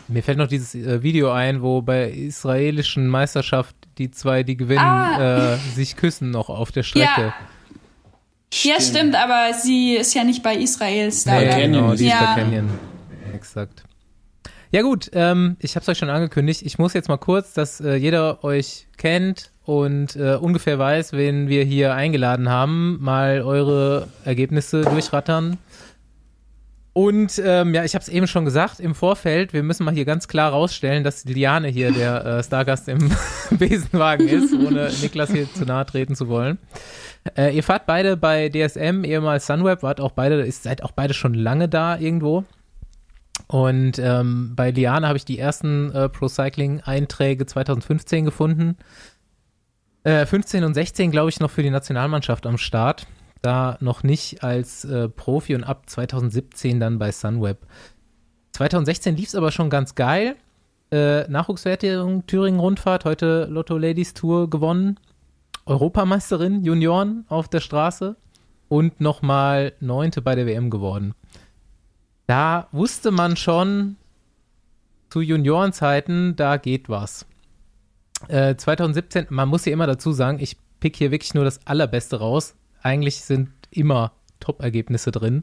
Mir fällt noch dieses äh, Video ein, wo bei israelischen Meisterschaft die zwei, die gewinnen, Ah. äh, sich küssen noch auf der Strecke. ja, stimmt, aber sie ist ja nicht bei Israel Star. Nee, genau, ist die ist Ja. bei Canyon. Exakt. Ja gut, ähm, ich habe es euch schon angekündigt. Ich muss jetzt mal kurz, dass äh, jeder euch kennt und äh, ungefähr weiß, wen wir hier eingeladen haben, mal eure Ergebnisse durchrattern. Und ähm, ja, ich habe es eben schon gesagt im Vorfeld, wir müssen mal hier ganz klar rausstellen, dass Liane hier der äh, Stargast im Besenwagen ist, ohne Niklas hier zu nahe treten zu wollen. Äh, ihr fahrt beide bei DSM, ehemals Sunweb, wart auch beide, ist, seid auch beide schon lange da irgendwo. Und ähm, bei Liane habe ich die ersten äh, Pro Cycling Einträge 2015 gefunden. Äh, 15 und 16 glaube ich noch für die Nationalmannschaft am Start. Da noch nicht als äh, Profi und ab 2017 dann bei Sunweb. 2016 lief es aber schon ganz geil. Äh, Nachwuchswertung Thüringen-Rundfahrt, heute Lotto Ladies Tour gewonnen. Europameisterin Junioren auf der Straße und nochmal Neunte bei der WM geworden. Da wusste man schon zu Juniorenzeiten, da geht was. Äh, 2017, man muss hier immer dazu sagen, ich pick hier wirklich nur das Allerbeste raus. Eigentlich sind immer Top-Ergebnisse drin.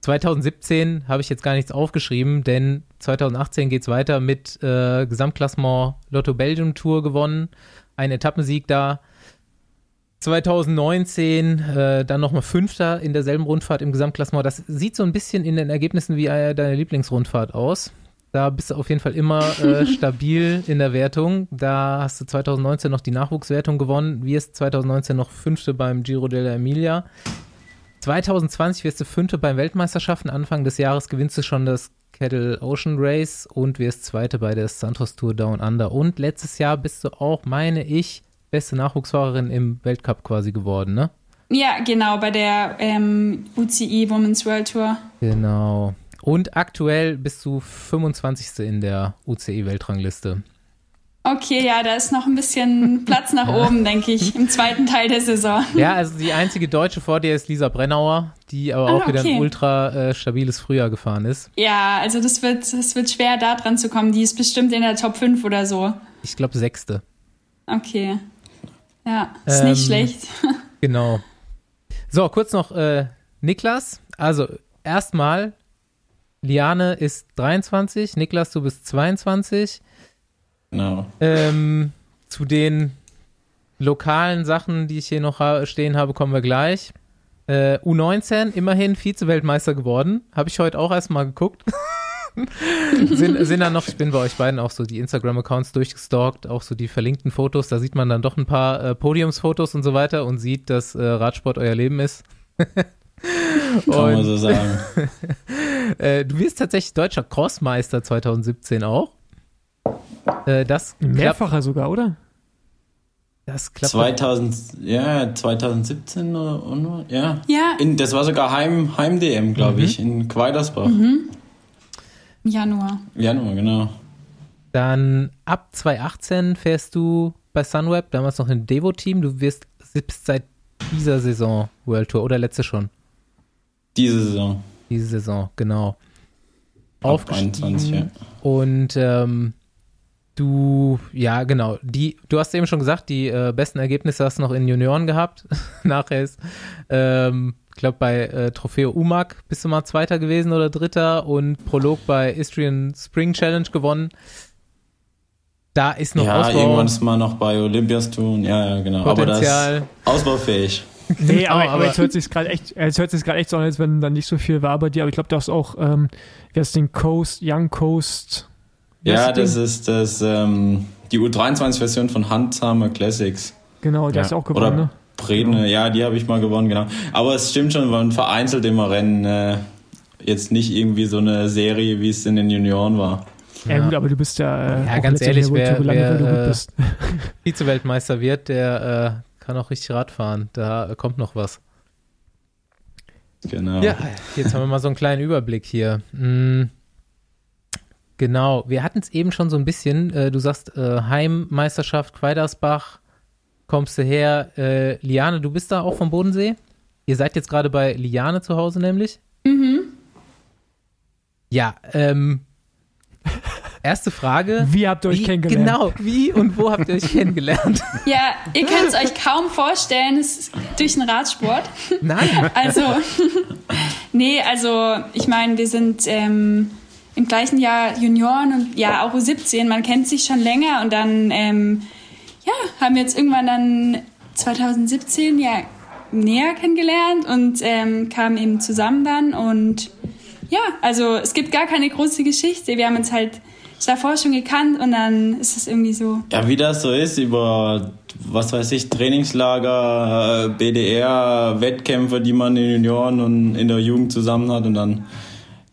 2017 habe ich jetzt gar nichts aufgeschrieben, denn 2018 geht es weiter mit äh, Gesamtklassement Lotto Belgium Tour gewonnen, ein Etappensieg da. 2019 äh, dann nochmal Fünfter in derselben Rundfahrt im Gesamtklassement. Das sieht so ein bisschen in den Ergebnissen wie äh, deine Lieblingsrundfahrt aus. Da bist du auf jeden Fall immer äh, stabil in der Wertung. Da hast du 2019 noch die Nachwuchswertung gewonnen, wirst 2019 noch Fünfte beim Giro della Emilia. 2020 wirst du Fünfte beim Weltmeisterschaften. Anfang des Jahres gewinnst du schon das Kettle Ocean Race und wirst Zweite bei der Santos Tour Down Under. Und letztes Jahr bist du auch, meine ich, beste Nachwuchsfahrerin im Weltcup quasi geworden, ne? Ja, genau, bei der ähm, UCI Women's World Tour. Genau. Und aktuell bist du 25. in der UCI-Weltrangliste. Okay, ja, da ist noch ein bisschen Platz nach oben, denke ich, im zweiten Teil der Saison. Ja, also die einzige Deutsche vor dir ist Lisa Brennauer, die aber Ah, auch wieder ein okay. ultra äh, stabiles Frühjahr gefahren ist. Ja, also das wird, das wird schwer, da dran zu kommen. Die ist bestimmt in der Top 5 oder so. Ich glaube, Sechste. Okay. Ja, ist nicht Ähm, schlecht. Genau. So, kurz noch äh, Niklas. Also, erstmal, Liane ist 23, Niklas, du bist 22. Genau. Ähm, zu den lokalen Sachen, die ich hier noch ha stehen habe, kommen wir gleich. Äh, U19, immerhin Vize-Weltmeister geworden. Habe ich heute auch erstmal geguckt. sind, sind dann noch, ich bin bei euch beiden auch so die Instagram-Accounts durchgestalkt, auch so die verlinkten Fotos. Da sieht man dann doch ein paar äh, Podiumsfotos und so weiter und sieht, dass äh, Radsport euer Leben ist. Kann man so sagen. äh, du wirst tatsächlich deutscher Crossmeister 2017 auch. Äh, das Mehrfacher sogar, oder? das klappt 2000, ja, 2017 oder, oder ja. Ja, In, das war sogar Heim, Heim-DM, glaube ich, in Quaidersbach. Januar. Januar, genau. Dann ab 2018 fährst du bei Sunweb, damals noch im Devo-Team. Du wirst seit dieser Saison World Tour oder letzte schon. Diese Saison. Diese Saison, genau. Aufgestiegen 21, ja. und ähm, Du, ja, genau. Die, du hast eben schon gesagt, die äh, besten Ergebnisse hast du noch in Junioren gehabt. Nachher ist, ähm, ich glaube, bei äh, Trofeo Umag bist du mal Zweiter gewesen oder Dritter und Prolog bei Istrian Spring Challenge gewonnen. Da ist noch ja, Ausbau. irgendwann ist mal noch bei Olympias tun. Ja, ja, genau. Potenzial. Aber das ist ausbaufähig. Nee, aber, aber, jetzt hört sich gerade echt, jetzt hört sich gerade echt so an, als wenn dann nicht so viel war bei dir. Aber ich glaube, du hast auch, ähm, wie heißt den Coast, Young Coast. Ja, das ist das, ähm, die U23-Version von Handhammer Classics. Genau, der ja. ist auch gewonnen, Oder ne? Bredne, genau. ja, die habe ich mal gewonnen, genau. Aber es stimmt schon, waren vereinzelt immer Rennen, äh, jetzt nicht irgendwie so eine Serie, wie es in den Junioren war. Ja, gut, aber du bist ja. Äh, ja, ganz ehrlich, wer, wer äh, Vize-Weltmeister wird, der äh, kann auch richtig Rad fahren. Da kommt noch was. Genau. Ja, jetzt haben wir mal so einen kleinen Überblick hier. Hm. Genau, wir hatten es eben schon so ein bisschen. Äh, du sagst äh, Heimmeisterschaft Quaidersbach, kommst du her. Äh, Liane, du bist da auch vom Bodensee? Ihr seid jetzt gerade bei Liane zu Hause nämlich? Mhm. Ja, ähm, Erste Frage. Wie habt ihr euch wie, kennengelernt? Genau, wie und wo habt ihr euch kennengelernt? Ja, ihr könnt es euch kaum vorstellen, es ist durch den Radsport. Nein. Also, nee, also ich meine, wir sind ähm, im gleichen Jahr Junioren und ja auch U17, man kennt sich schon länger und dann, ähm, ja, haben wir jetzt irgendwann dann 2017 ja näher kennengelernt und ähm, kamen eben zusammen dann und ja, also es gibt gar keine große Geschichte. Wir haben uns halt davor schon gekannt und dann ist es irgendwie so. Ja, wie das so ist, über was weiß ich, Trainingslager, BDR, Wettkämpfe, die man in den Junioren und in der Jugend zusammen hat und dann,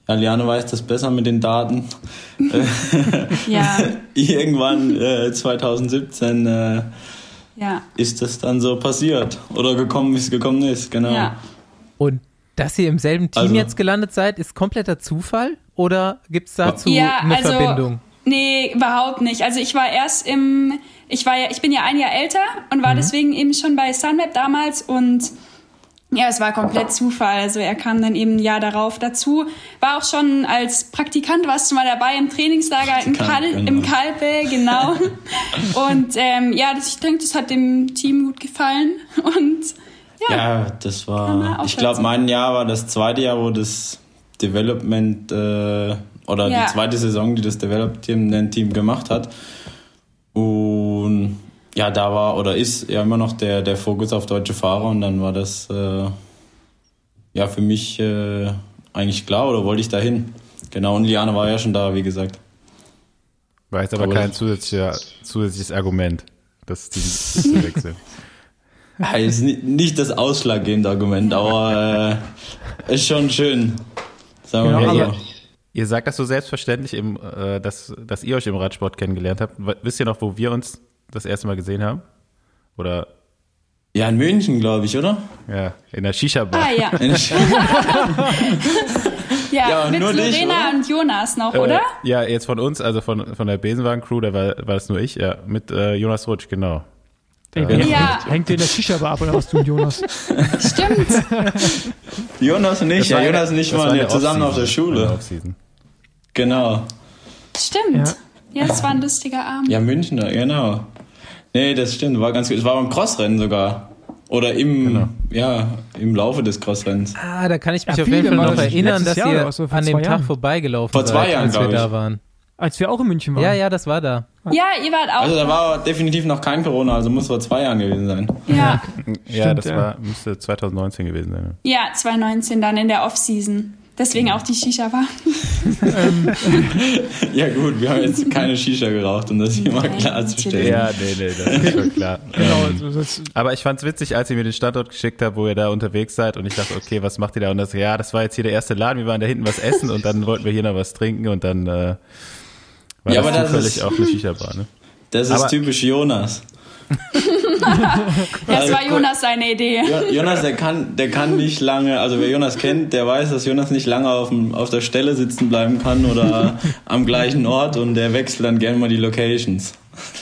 ja, Liane weiß das besser mit den Daten. ja. Irgendwann äh, 2017 äh, ja. ist das dann so passiert oder gekommen, wie es gekommen ist, genau. Ja. Und dass ihr im selben Team also, jetzt gelandet seid, ist kompletter Zufall oder gibt es dazu ja, eine also, Verbindung? Nee, überhaupt nicht. Also ich war erst im, ich war ja, ich bin ja ein Jahr älter und war mhm. deswegen eben schon bei Sunweb damals und ja, es war komplett Zufall. Also er kam dann eben ein Jahr darauf dazu. War auch schon als Praktikant, warst du mal dabei im Trainingslager im, Kal genau. im Kalpe, genau. und ähm, ja, das, ich denke, das hat dem Team gut gefallen und ja, ja das war, ich glaube, mein Jahr war das zweite Jahr, wo das Development äh, oder ja. die zweite Saison, die das Development-Team gemacht hat. Und ja, da war oder ist ja immer noch der, der Fokus auf deutsche Fahrer und dann war das äh, ja für mich äh, eigentlich klar oder wollte ich dahin. Genau, und Liane war ja schon da, wie gesagt. War jetzt aber, aber kein zusätzlicher, zusätzliches Argument, das Team zu wechseln. Ist nicht das ausschlaggebende Argument, aber äh, ist schon schön. Sagen wir ja, mal so. Ihr, sagt das so selbstverständlich, im, äh, dass, dass ihr euch im Radsport kennengelernt habt. Wisst ihr noch, wo wir uns das erste Mal gesehen haben? Oder? Ja, in München, glaube ich, oder? Ja, in der Shisha-Bar. Ah, ja. ja, ja mit Lorena dich, und Jonas noch, äh, oder? Ja, jetzt von uns, also von, von der Besenwagen-Crew, da war, war das nur ich, ja, mit äh, Jonas Rutsch, genau. Ey, ja. hängt dir in der Shisha-Bar ab oder was du, Jonas? Stimmt. Jonas und ich, ja, Jonas und ich waren ja zusammen auf der Schule. Genau. Stimmt. Ja. ja, es war ein lustiger Abend. Ja, Münchner, genau. Nee, das stimmt, war ganz gut. Es war beim Crossrennen sogar. Oder im, genau. ja, im Laufe des Crossrennens. Ah, da kann ich mich ja, auf jeden Fall noch erinnern, dass Jahr ihr so an dem Tag Jahren. vorbeigelaufen vor zwei Jahren, als wir da waren. Als wir auch in München waren. Ja, ja, das war da. Ja, ihr wart auch. Also da war definitiv noch kein Corona, also muss vor zwei Jahren gewesen sein. Ja. ja, Stimmt, das ja. war, müsste 2019 gewesen sein. Ja, 2019 dann in der Off-Season. Deswegen auch die Shisha-Bar. ja gut, wir haben jetzt keine Shisha geraucht, um das hier mal klarzustellen. Ja, nee, nee, das ist schon klar. genau, ähm, aber ich fand's witzig, als ihr mir den Standort geschickt habt, wo ihr da unterwegs seid und ich dachte, okay, was macht ihr da? Und das, ja, das war jetzt hier der erste Laden, wir waren da hinten was essen und dann wollten wir hier noch was trinken und dann äh, war ja, das aber zufällig das ist, auch eine Shisha-Bar, ne? Das ist aber, typisch Jonas. das war Jonas seine Idee. Jonas, der kann, der kann nicht lange, also wer Jonas kennt, der weiß, dass Jonas nicht lange auf, dem, auf der Stelle sitzen bleiben kann oder am gleichen Ort und der wechselt dann gerne mal die Locations.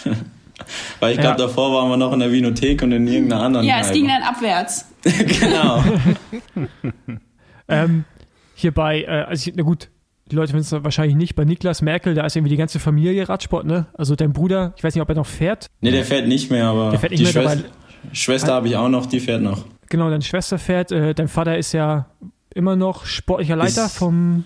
Weil ich glaube, ja. davor waren wir noch in der Vinothek und in irgendeiner anderen. Ja, es ging dann abwärts. genau. ähm, hierbei, äh, also na gut, die Leute wissen es wahrscheinlich nicht, bei Niklas Merkel, da ist irgendwie die ganze Familie Radsport, ne? Also dein Bruder, ich weiß nicht, ob er noch fährt. Nee, der fährt nicht mehr, aber der fährt nicht die mehr, Schwester. Schwester habe ich auch noch, die fährt noch. Genau, deine Schwester fährt, äh, dein Vater ist ja immer noch sportlicher Leiter Ist- vom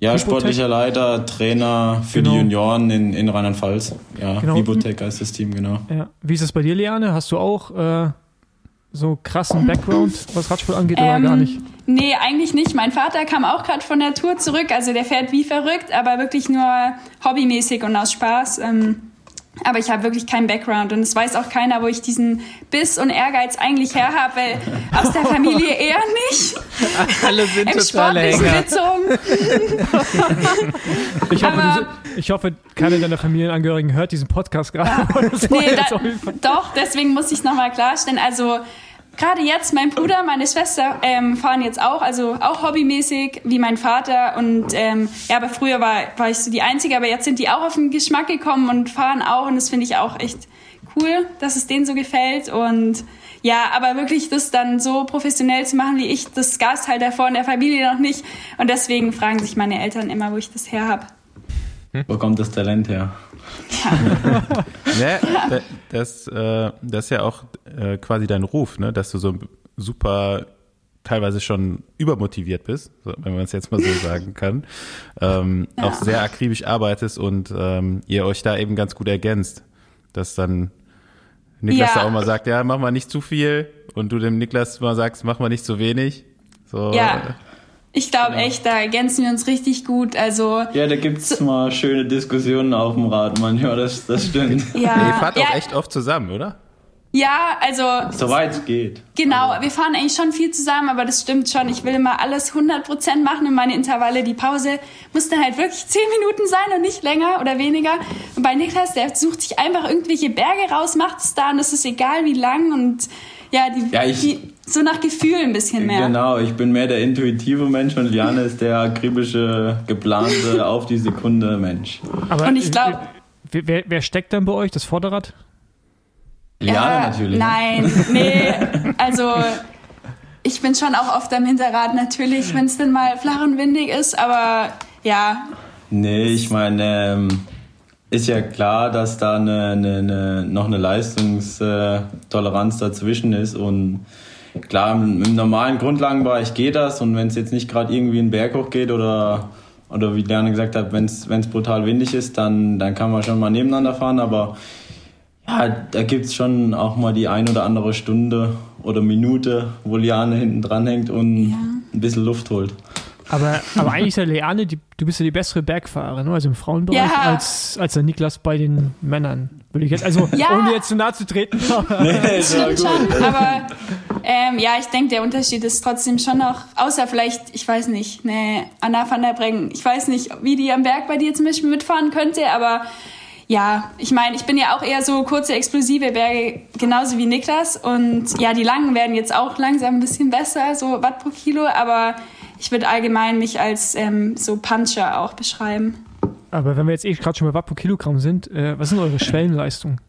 Ja, Vibotech? sportlicher Leiter, Trainer für Genau. die Junioren in, in Rheinland-Pfalz. Ja, Genau. Vibotech heißt das Team, genau. Ja. Wie ist es bei dir, Liane? Hast du auch äh, so krassen Background, was Radsport angeht, oder Ähm, gar nicht? Nee, eigentlich nicht. Mein Vater kam auch gerade von der Tour zurück. Also der fährt wie verrückt, aber wirklich nur hobbymäßig und aus Spaß. Ähm, aber ich habe wirklich keinen Background und es weiß auch keiner, wo ich diesen Biss und Ehrgeiz eigentlich her habe, weil aus der Familie eher nicht. Alle sind Im gezogen. Ich hoffe, aber- du, ich hoffe, keiner deiner Familienangehörigen hört diesen Podcast gerade. Das war Nee, da, doch, deswegen muss ich es nochmal klarstellen. Also gerade jetzt, mein Bruder, meine Schwester ähm, fahren jetzt auch, also auch hobbymäßig wie mein Vater. Und ähm, ja, aber früher war, war ich so die Einzige, aber jetzt sind die auch auf den Geschmack gekommen und fahren auch. Und das finde ich auch echt cool, dass es denen so gefällt. Und ja, aber wirklich das dann so professionell zu machen wie ich, das gab halt davor in der Familie noch nicht. Und deswegen fragen sich meine Eltern immer, wo ich das her habe. Wo kommt das Talent her? Ja, da- das, äh, das ist ja auch äh, quasi dein Ruf, ne? dass du so super teilweise schon übermotiviert bist, wenn man es jetzt mal so sagen kann, ähm, auch sehr akribisch arbeitest und ähm, ihr euch da eben ganz gut ergänzt, dass dann Niklas Ja. da auch mal sagt, ja, mach mal nicht zu viel und du dem Niklas mal sagst, mach mal nicht zu wenig. So, Ja. Ich glaube echt, da ergänzen wir uns richtig gut. Also Ja, da gibt's mal schöne Diskussionen auf dem Rad manchmal, das, das stimmt. ja, ihr fahrt ja, auch echt oft zusammen, oder? ja, also Soweit es geht. genau, wir fahren eigentlich schon viel zusammen, aber das stimmt schon. Ich will immer alles 100% machen und meine Intervalle, die Pause muss dann halt wirklich 10 Minuten sein und nicht länger oder weniger. Und bei Niklas, der sucht sich einfach irgendwelche Berge raus, macht es da und es ist egal wie lang und ja, die, Ja, ich- die so nach Gefühl ein bisschen mehr. Genau, ich bin mehr der intuitive Mensch und Liane ist der akribische, geplante, auf die Sekunde Mensch. Aber Und ich glaub- wer, wer, wer steckt dann bei euch, das Vorderrad? Liane Äh, natürlich. Nein, nee, also ich bin schon auch oft am Hinterrad natürlich, wenn es dann mal flach und windig ist, aber ja, Nee, ich meine, ähm, ist ja klar, dass da eine, eine, eine, noch eine Leistungstoleranz dazwischen ist und klar, im, im normalen Grundlagenbereich geht das und wenn es jetzt nicht gerade irgendwie einen Berg hoch geht oder, oder wie Lerner gesagt hat, wenn es brutal windig ist, dann, dann kann man schon mal nebeneinander fahren, aber ja, da gibt es schon auch mal die ein oder andere Stunde oder Minute, wo Liane hinten dran hängt und ein bisschen Luft holt. Aber, aber eigentlich ist der Leane, die, du bist ja die bessere Bergfahrerin, also im Frauenbereich, Ja. als, als der Niklas bei den Männern. Würde ich jetzt, also Ja. ohne jetzt zu nahe zu treten. Nee, ja stimmt schon, aber ähm, ja, ich denke, der Unterschied ist trotzdem schon noch, außer vielleicht, ich weiß nicht, eine Anna van der Breggen, ich weiß nicht, wie die am Berg bei dir zum Beispiel mitfahren könnte, aber ja, ich meine, ich bin ja auch eher so kurze, explosive Berge, genauso wie Niklas. Und ja, die langen werden jetzt auch langsam ein bisschen besser, so Watt pro Kilo, aber ich würde allgemein mich als ähm, so Puncher auch beschreiben. Aber wenn wir jetzt eh gerade schon bei Watt pro Kilogramm sind, äh, was sind eure Schwellenleistungen?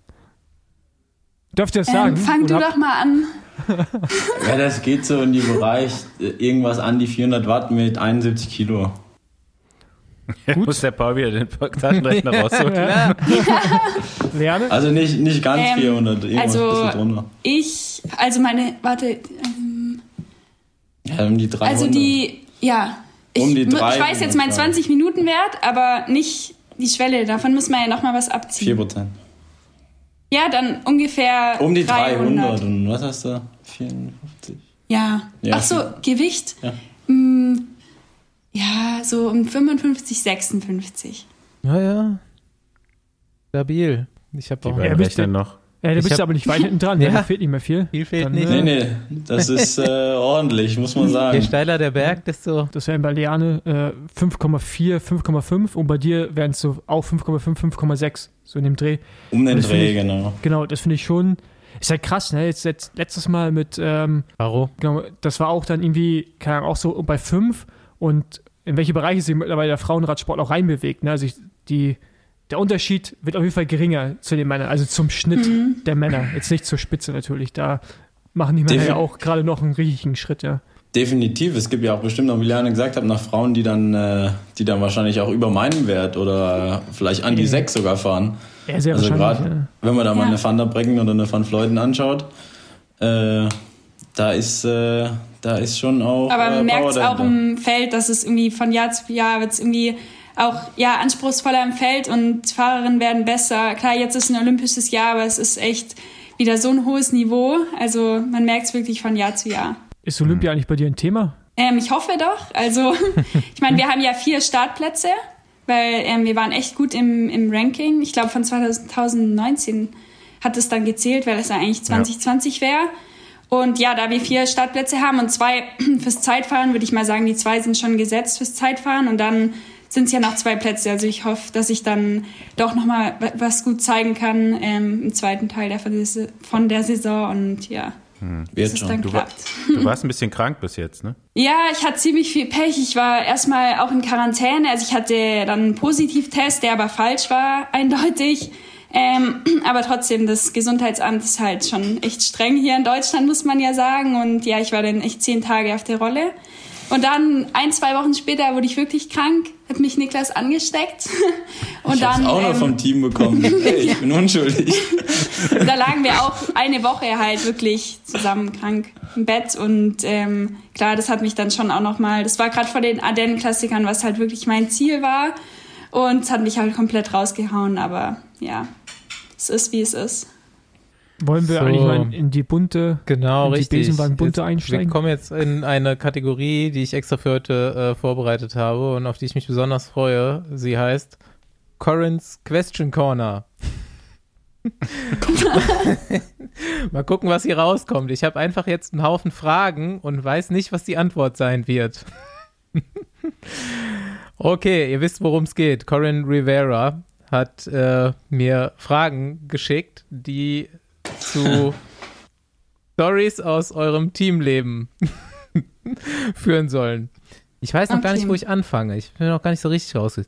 Dürft ihr das sagen? Ähm, fang Oder du doch mal an. Ja, das geht so in die Bereich äh, irgendwas an die 400 Watt mit 71 Kilo. Muss der Paul wieder den Taschenrechner rausholen. Lerne? Also nicht, nicht ganz Ähm, 400, irgendwas also- ein bisschen drunter. Ich, also meine, warte, ähm, Ja, um die 300. Also die, ja. Ich, Um die mu- ich 300, weiß jetzt meinen ja. 20 Minuten Wert, aber nicht die Schwelle. Davon muss man ja nochmal was 4 abziehen. Prozent. Ja, dann ungefähr Um die 300. 300. Und was hast du? 54. Ja. Ja, Ach so. Gewicht? Ja. Mm, ja, so um 55, 56. Ja, ja. Stabil. Ich habe auch Ja, bist du- noch. Ja, du Ich bist hab- aber nicht weit hinten dran, Ja. ja. da fehlt nicht mehr viel. Viel fehlt Dann, nicht. äh, Nee, nee, das ist äh, ordentlich, muss man Je sagen. steiler der Berg, desto. Das wären bei Liane äh, 5,4, 5,5 und bei dir wären es so auch 5,5, 5,6, so in dem Dreh. Um den Dreh, ich- genau. Genau, das finde ich schon. Ist halt krass, ne? Jetzt, jetzt letztes Mal mit, ähm, Varo. genau, das war auch dann irgendwie, keine Ahnung, auch so bei 5 und in welche Bereiche sich mittlerweile der Frauenradsport auch reinbewegt. Ne? Also ich, die, der Unterschied wird auf jeden Fall geringer zu den Männern, also zum Schnitt der Männer. Jetzt nicht zur Spitze natürlich. Da machen die Männer Defi- ja auch gerade noch einen richtigen Schritt, ja. Definitiv. Es gibt ja auch bestimmt noch, wie Liane gesagt hat, nach Frauen, die dann, äh, die dann wahrscheinlich auch über meinem Wert oder vielleicht an die sechs sogar fahren. Ja, sehr also gerade, Ja. wenn man da mal Ja. eine Van der Brecken oder eine Van Fleuten anschaut, äh, da ist, äh, da ist schon auch. Aber äh, man merkt es auch im Feld, dass es irgendwie von Jahr zu Jahr wird es irgendwie auch ja anspruchsvoller im Feld und Fahrerinnen werden besser. Klar, jetzt ist ein olympisches Jahr, aber es ist echt wieder so ein hohes Niveau. Also man merkt es wirklich von Jahr zu Jahr. Ist Olympia eigentlich bei dir ein Thema? Ähm, ich hoffe doch. Also ich meine, wir haben ja vier Startplätze, weil ähm, wir waren echt gut im, im Ranking. Ich glaube von 2019 hat es dann gezählt, weil es ja eigentlich 2020 wäre. Und ja, da wir vier Startplätze haben und zwei fürs Zeitfahren, würde ich mal sagen, die zwei sind schon gesetzt fürs Zeitfahren und dann sind es ja noch zwei Plätze. Also ich hoffe, dass ich dann doch nochmal was gut zeigen kann ähm, im zweiten Teil der, von der Saison und ja, dass Wird schon. Du, war, du warst ein bisschen krank bis jetzt, ne? Ja, ich hatte ziemlich viel Pech. Ich war erstmal auch in Quarantäne. Also ich hatte dann einen Positivtest, der aber falsch war, eindeutig. Ähm, aber trotzdem, das Gesundheitsamt ist halt schon echt streng hier in Deutschland, muss man ja sagen. Und ja, ich war dann echt zehn Tage auf der Rolle. Und dann ein, zwei Wochen später wurde ich wirklich krank, hat mich Niklas angesteckt. Und Ich dann auch noch ähm, vom Team bekommen. Hey, ich bin unschuldig. da lagen wir auch eine Woche halt wirklich zusammen krank im Bett und ähm, klar, das hat mich dann schon auch noch mal, das war gerade vor den Ardennen-Klassikern, was halt wirklich mein Ziel war und es hat mich halt komplett rausgehauen, aber ja, es ist wie es ist. Wollen wir So. eigentlich mal in, in die bunte, Genau, in die richtig. Besenwagen-bunte Jetzt- einsteigen? Wir kommen jetzt in eine Kategorie, die ich extra für heute äh, vorbereitet habe und auf die ich mich besonders freue. Sie heißt Corin's Question Corner. Mal gucken, was hier rauskommt. Ich habe einfach jetzt einen Haufen Fragen und weiß nicht, was die Antwort sein wird. okay, ihr wisst, worum es geht. Corin Rivera hat äh, mir Fragen geschickt, die zu Stories aus eurem Teamleben führen sollen. Ich weiß noch gar nicht, wo ich anfange. Ich bin noch gar nicht so richtig raus.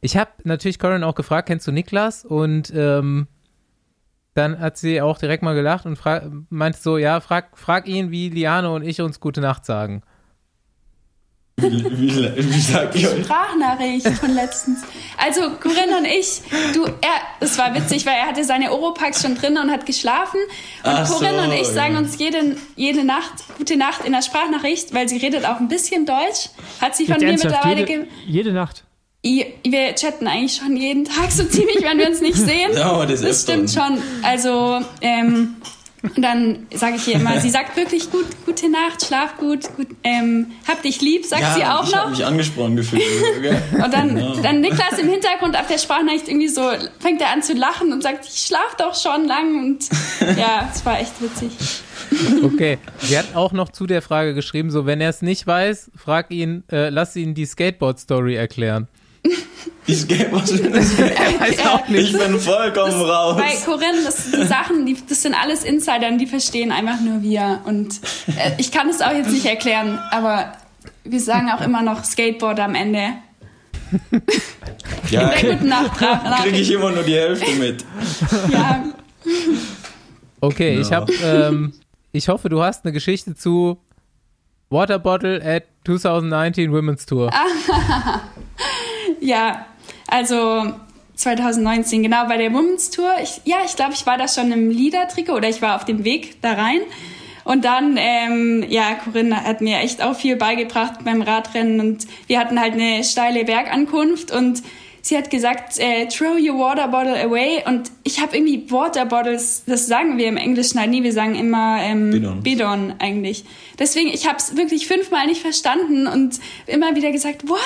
Ich habe natürlich Corin auch gefragt, kennst du Niklas? Und ähm, dann hat sie auch direkt mal gelacht und meinte so, ja, frag, frag ihn, wie Liane und ich uns gute Nacht sagen. Wie, wie, wie sag ich euch? Sprachnachricht von letztens. Also Corinne und ich, du, er, es war witzig, weil er hatte seine Oropax schon drin und hat geschlafen. Und Ach so, Corinne und ich sagen ja. uns jede, jede Nacht gute Nacht in der Sprachnachricht, weil sie redet auch ein bisschen Deutsch. Hat sie von Jetzt mir mittlerweile jede, jede Nacht. I- Wir chatten eigentlich schon jeden Tag so ziemlich, wenn wir uns nicht sehen. Ja, aber das das ist stimmt dann. schon. Also, ähm, und dann sage ich ihr immer, sie sagt wirklich gut, gute Nacht, schlaf gut, gut ähm, hab dich lieb, sagt ja, sie auch ich noch. habe mich angesprochen gefühlt. gell? Und dann, Genau. dann Niklas im Hintergrund auf der Sprachnachricht irgendwie so, fängt er an zu lachen und sagt, ich schlaf doch schon lang. Und ja, es war echt witzig. Okay. Sie hat auch noch zu der Frage geschrieben, so wenn er es nicht weiß, frag ihn, äh, lass ihn die Skateboard-Story erklären. Die Skateboard. Weiß auch Ich bin vollkommen raus. Bei Corinne, das, die Sachen, die, das sind alles Insider und die verstehen einfach nur wir. Und äh, ich kann es auch jetzt nicht erklären, aber wir sagen auch immer noch Skateboard am Ende. Ja, Der guten Nacht. kriege ich immer nur die Hälfte mit. Ja, Okay, ich habe, ähm, ich hoffe, du hast eine Geschichte zu Water Bottle at 2019 Women's Tour. Ja, also 2019, genau bei der Women's Tour. Ich, ja, ich glaube, ich war da schon im Leader-Trikot oder ich war auf dem Weg da rein. Und dann, ähm, ja, Corinne hat mir echt auch viel beigebracht beim Radrennen und wir hatten halt eine steile Bergankunft und sie hat gesagt, äh, throw your water bottle away und ich habe irgendwie Water Bottles, das sagen wir im Englischen halt nie, wir sagen immer ähm, Bidon. Bidon eigentlich. Deswegen, ich habe es wirklich fünfmal nicht verstanden und immer wieder gesagt, what?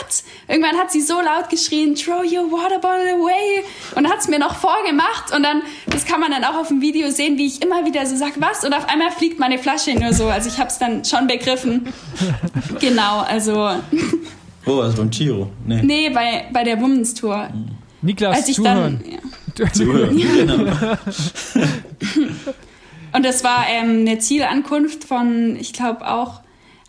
Irgendwann hat sie so laut geschrien, throw your water bottle away und hat es mir noch vorgemacht und dann, das kann man dann auch auf dem Video sehen, wie ich immer wieder so sag, was? Und auf einmal fliegt meine Flasche nur so. Also ich habe es dann schon begriffen. genau, also Oh, das beim Giro. Nee. nee, bei, bei der Women's Tour. Niklas, Als ich zuhören. dann, ja. Zuhören. Genau. Und das war ähm, eine Zielankunft von, ich glaube auch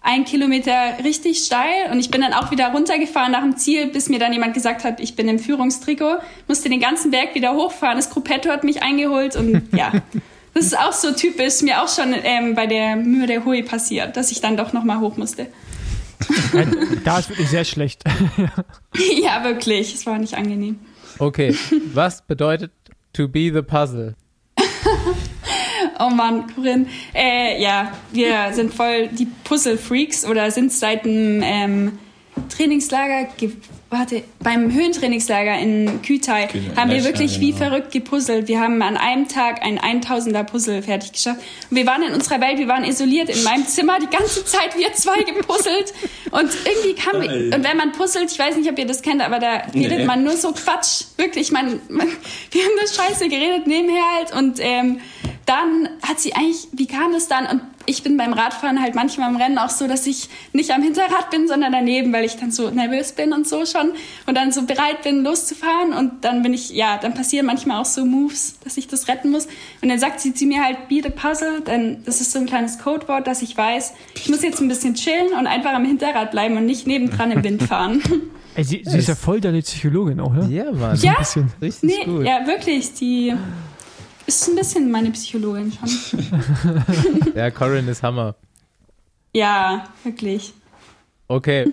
ein Kilometer richtig steil. Und ich bin dann auch wieder runtergefahren nach dem Ziel, bis mir dann jemand gesagt hat, ich bin im Führungstrikot, musste den ganzen Berg wieder hochfahren. Das Gruppetto hat mich eingeholt und ja, Das ist auch so typisch, mir auch schon ähm, bei der Mühe der Hui passiert, dass ich dann doch nochmal hoch musste. Da ist wirklich sehr schlecht. ja, wirklich. Es war nicht angenehm. Okay, was bedeutet to be the puzzle? oh Mann, Corinne. Äh, ja, wir sind voll die Puzzle-Freaks oder sind seit dem ähm, Trainingslager warte, beim Höhentrainingslager in Kütai haben wir wirklich wie genau. verrückt gepuzzelt. Wir haben an einem Tag ein 1000er Puzzle fertig geschafft. Und wir waren in unserer Welt, wir waren isoliert in meinem Zimmer die ganze Zeit, wir zwei gepuzzelt. Und irgendwie kam, wir, und wenn man puzzelt, ich weiß nicht, ob ihr das kennt, aber da redet nee. man nur so Quatsch. Wirklich, man, man, wir haben das Scheiße geredet nebenher halt und, ähm, dann hat sie eigentlich, wie kam das dann? Und ich bin beim Radfahren halt manchmal im Rennen auch so, dass ich nicht am Hinterrad bin, sondern daneben, weil ich dann so nervös bin und so schon und dann so bereit bin, loszufahren. Und dann bin ich, ja, dann passieren manchmal auch so Moves, dass ich das retten muss. Und dann sagt sie zu mir halt, be the puzzle, denn das ist so ein kleines Codewort, dass ich weiß, ich muss jetzt ein bisschen chillen und einfach am Hinterrad bleiben und nicht nebendran im Wind fahren. Ey, sie, sie ist ja voll deine Psychologin auch, ne? Ja, Mann. Ja, richtig nee, gut. Ja, wirklich. Die ist ein bisschen meine Psychologin schon. ja, Corin ist Hammer. Ja, wirklich. Okay.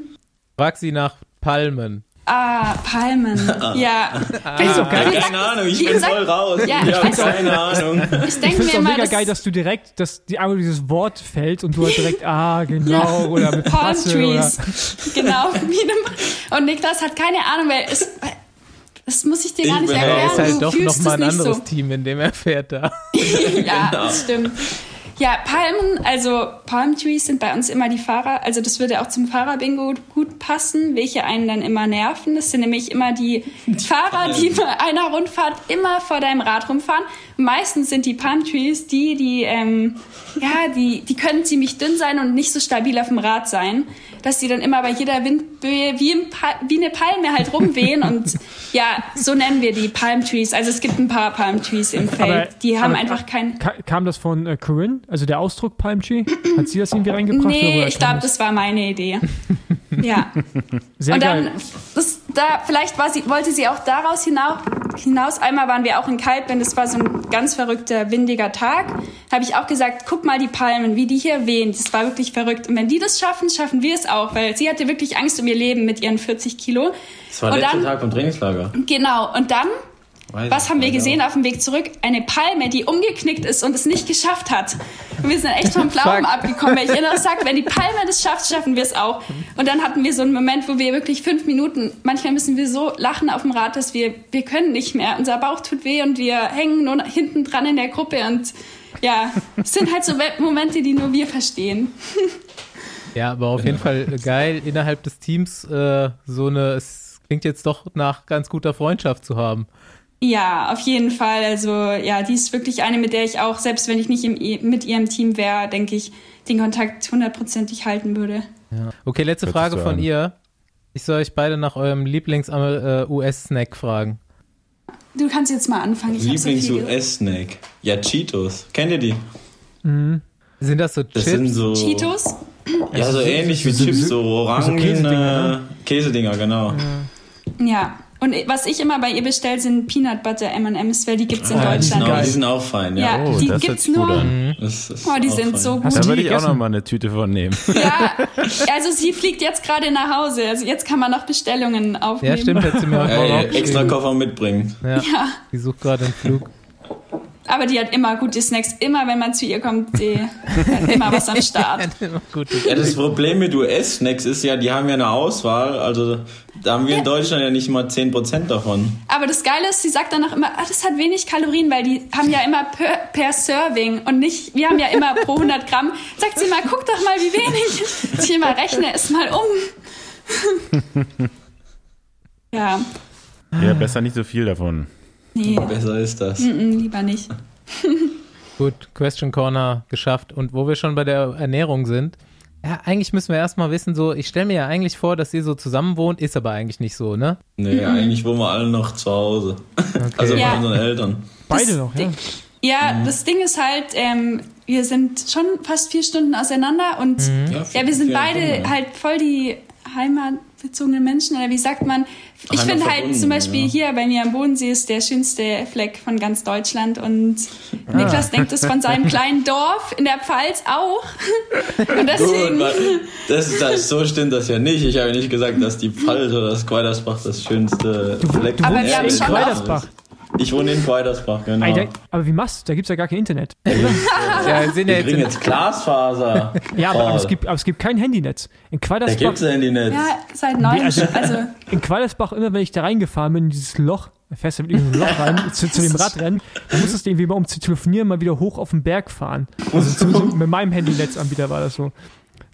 Frag sie nach Palmen. Ah, Palmen. Ja. Ah, also, geil. Keine Ahnung, ich bin voll raus. Ja, ich, weiß keine Ahnung. Ich denke mir auch immer, mega geil, dass du direkt, dass die einmal dieses Wort fällt und du halt direkt, ah, genau, ja. oder mit Palm Passe, Trees. Oder. Genau. Und Niklas hat keine Ahnung, weil es, das muss ich dir gar nicht erklären. Er ist halt doch nochmal ein anderes so. Team, in dem er fährt da. ja, genau. das stimmt. Ja, Palmen, also Palm Trees sind bei uns immer die Fahrer. Also das würde auch zum Fahrerbingo gut passen, welche einen dann immer nerven. Das sind nämlich immer die, die Fahrer, Palmen. die bei einer Rundfahrt immer vor deinem Rad rumfahren. meistens sind die Palm Trees die, die, ähm, ja, die, die können ziemlich dünn sein und nicht so stabil auf dem Rad sein dass die dann immer bei jeder Windböe wie, wie eine Palme halt rumwehen und ja, so nennen wir die Palm Trees. Also es gibt ein paar Palm Trees im Feld, aber, die haben einfach kein... Kam das von äh, Corinne, also der Ausdruck Palm Tree? Hat sie das irgendwie reingebracht? Nee, ich glaube, das war meine Idee. ja. Sehr und dann. Das, da, vielleicht war sie, wollte sie auch daraus hinaus, hinaus. Einmal waren wir auch in Kaltben, das war so ein ganz verrückter, windiger Tag. Habe ich auch gesagt, guck mal die Palmen, wie die hier wehen. Das war wirklich verrückt. Und wenn die das schaffen, schaffen wir es auch, weil sie hatte wirklich Angst um ihr Leben mit ihren 40 Kilo. Das war der letzte Tag vom Trainingslager. Genau. Und dann Weiß Was haben wir gesehen auf dem Weg zurück? Eine Palme, die umgeknickt ist und es nicht geschafft hat. Und wir sind echt vom Glauben abgekommen. Weil ich immer sage, wenn die Palme das schafft, schaffen wir es auch. Und dann hatten wir so einen Moment, wo wir wirklich fünf Minuten, manchmal müssen wir so lachen auf dem Rad, dass wir, wir können nicht mehr. Unser Bauch tut weh und wir hängen nur hinten dran in der Gruppe. Und ja, es sind halt so Momente, die nur wir verstehen. Ja, aber auf jeden Fall geil, innerhalb des Teams äh, so eine, es klingt jetzt doch nach ganz guter Freundschaft zu haben. Ja, auf jeden Fall. Also ja, die ist wirklich eine, mit der ich auch, selbst wenn ich nicht im, mit ihrem Team wäre, denke ich, den Kontakt hundertprozentig halten würde. Ja. Okay, letzte Hört Frage von an. ihr. Ich soll euch beide nach eurem Lieblings-US-Snack äh, fragen. Du kannst jetzt mal anfangen. Lieblings-US-Snack? Ja, Cheetos. Kennt ihr die? Mhm. Sind das so Chips? Das sind so Cheetos? Ja, so ähnlich wie Chips, so orange Käsedinger, ne? Käsedinger, genau. Ja. Und was ich immer bei ihr bestelle, sind Peanut Butter M&M's, weil die gibt es in ah, Deutschland. Die sind, auch fein, ja. ja oh, die gibt's nur. Oh, die sind fein. so gut. Da würde ich auch noch mal eine Tüte von nehmen. Ja, also sie fliegt jetzt gerade nach Hause. Also jetzt kann man noch Bestellungen aufnehmen. Ja, stimmt, hätte sie mir auch Ey, extra Koffer mitbringen. Ja. ja. Die sucht gerade einen Flug. Aber die hat immer gute Snacks. Immer wenn man zu ihr kommt, die hat immer was am Start. ja, das Problem mit US-Snacks ist ja, die haben ja eine Auswahl. Also da haben wir ja. in Deutschland ja nicht mal 10% davon. Aber das Geile ist, sie sagt dann auch immer, ah, das hat wenig Kalorien, weil die haben ja immer per, per Serving und nicht, wir haben ja immer pro 100 Gramm. Sagt sie mal, guck doch mal, wie wenig. Ich immer rechne es mal um. ja. Ja, besser nicht so viel davon. Nee. Besser ist das. Mm -mm, lieber nicht. Gut, Question Corner geschafft. Und wo wir schon bei der Ernährung sind, ja, eigentlich müssen wir erstmal wissen, so, ich stelle mir ja eigentlich vor, dass ihr so zusammen wohnt, ist aber eigentlich nicht so, ne? Nee, mhm. eigentlich wohnen wir alle noch zu Hause. Okay. Also ja. bei unseren Eltern. Beide das noch, ja. Ja, mhm. das Ding ist halt, ähm, wir sind schon fast vier Stunden auseinander und mhm. ja, ja, wir sind beide Stunden, halt voll die Heimat, bezogenen Menschen oder wie sagt man? Ich finde halt zum Beispiel ja. hier bei mir am Bodensee ist der schönste Fleck von ganz Deutschland und ah. Niklas denkt es von seinem kleinen Dorf in der Pfalz auch. Und deswegen. Gut, das, das, so stimmt das ja nicht. Ich habe nicht gesagt, dass die Pfalz oder das Quaidersbach das schönste Fleck Aber wir haben schon Quaidersbach. Ich wohne in Quaidersbach, genau. Alter, aber wie machst du? Da gibt es ja gar kein Internet. ja, sind wir ja kriegen jetzt Glasfaser. ja, aber, aber, es gibt, aber es gibt kein Handynetz. In Quaidersbach. Da gibt es ein Handynetz. Ja, seit neun. Also, also, in Quaidersbach, immer wenn ich da reingefahren bin, in dieses Loch, fährst du mit diesem Loch rein, zu, zu, dem Radrennen, dann musstest du irgendwie mal, um zu telefonieren, mal wieder hoch auf den Berg fahren. Also mit meinem Handynetzanbieter war das so.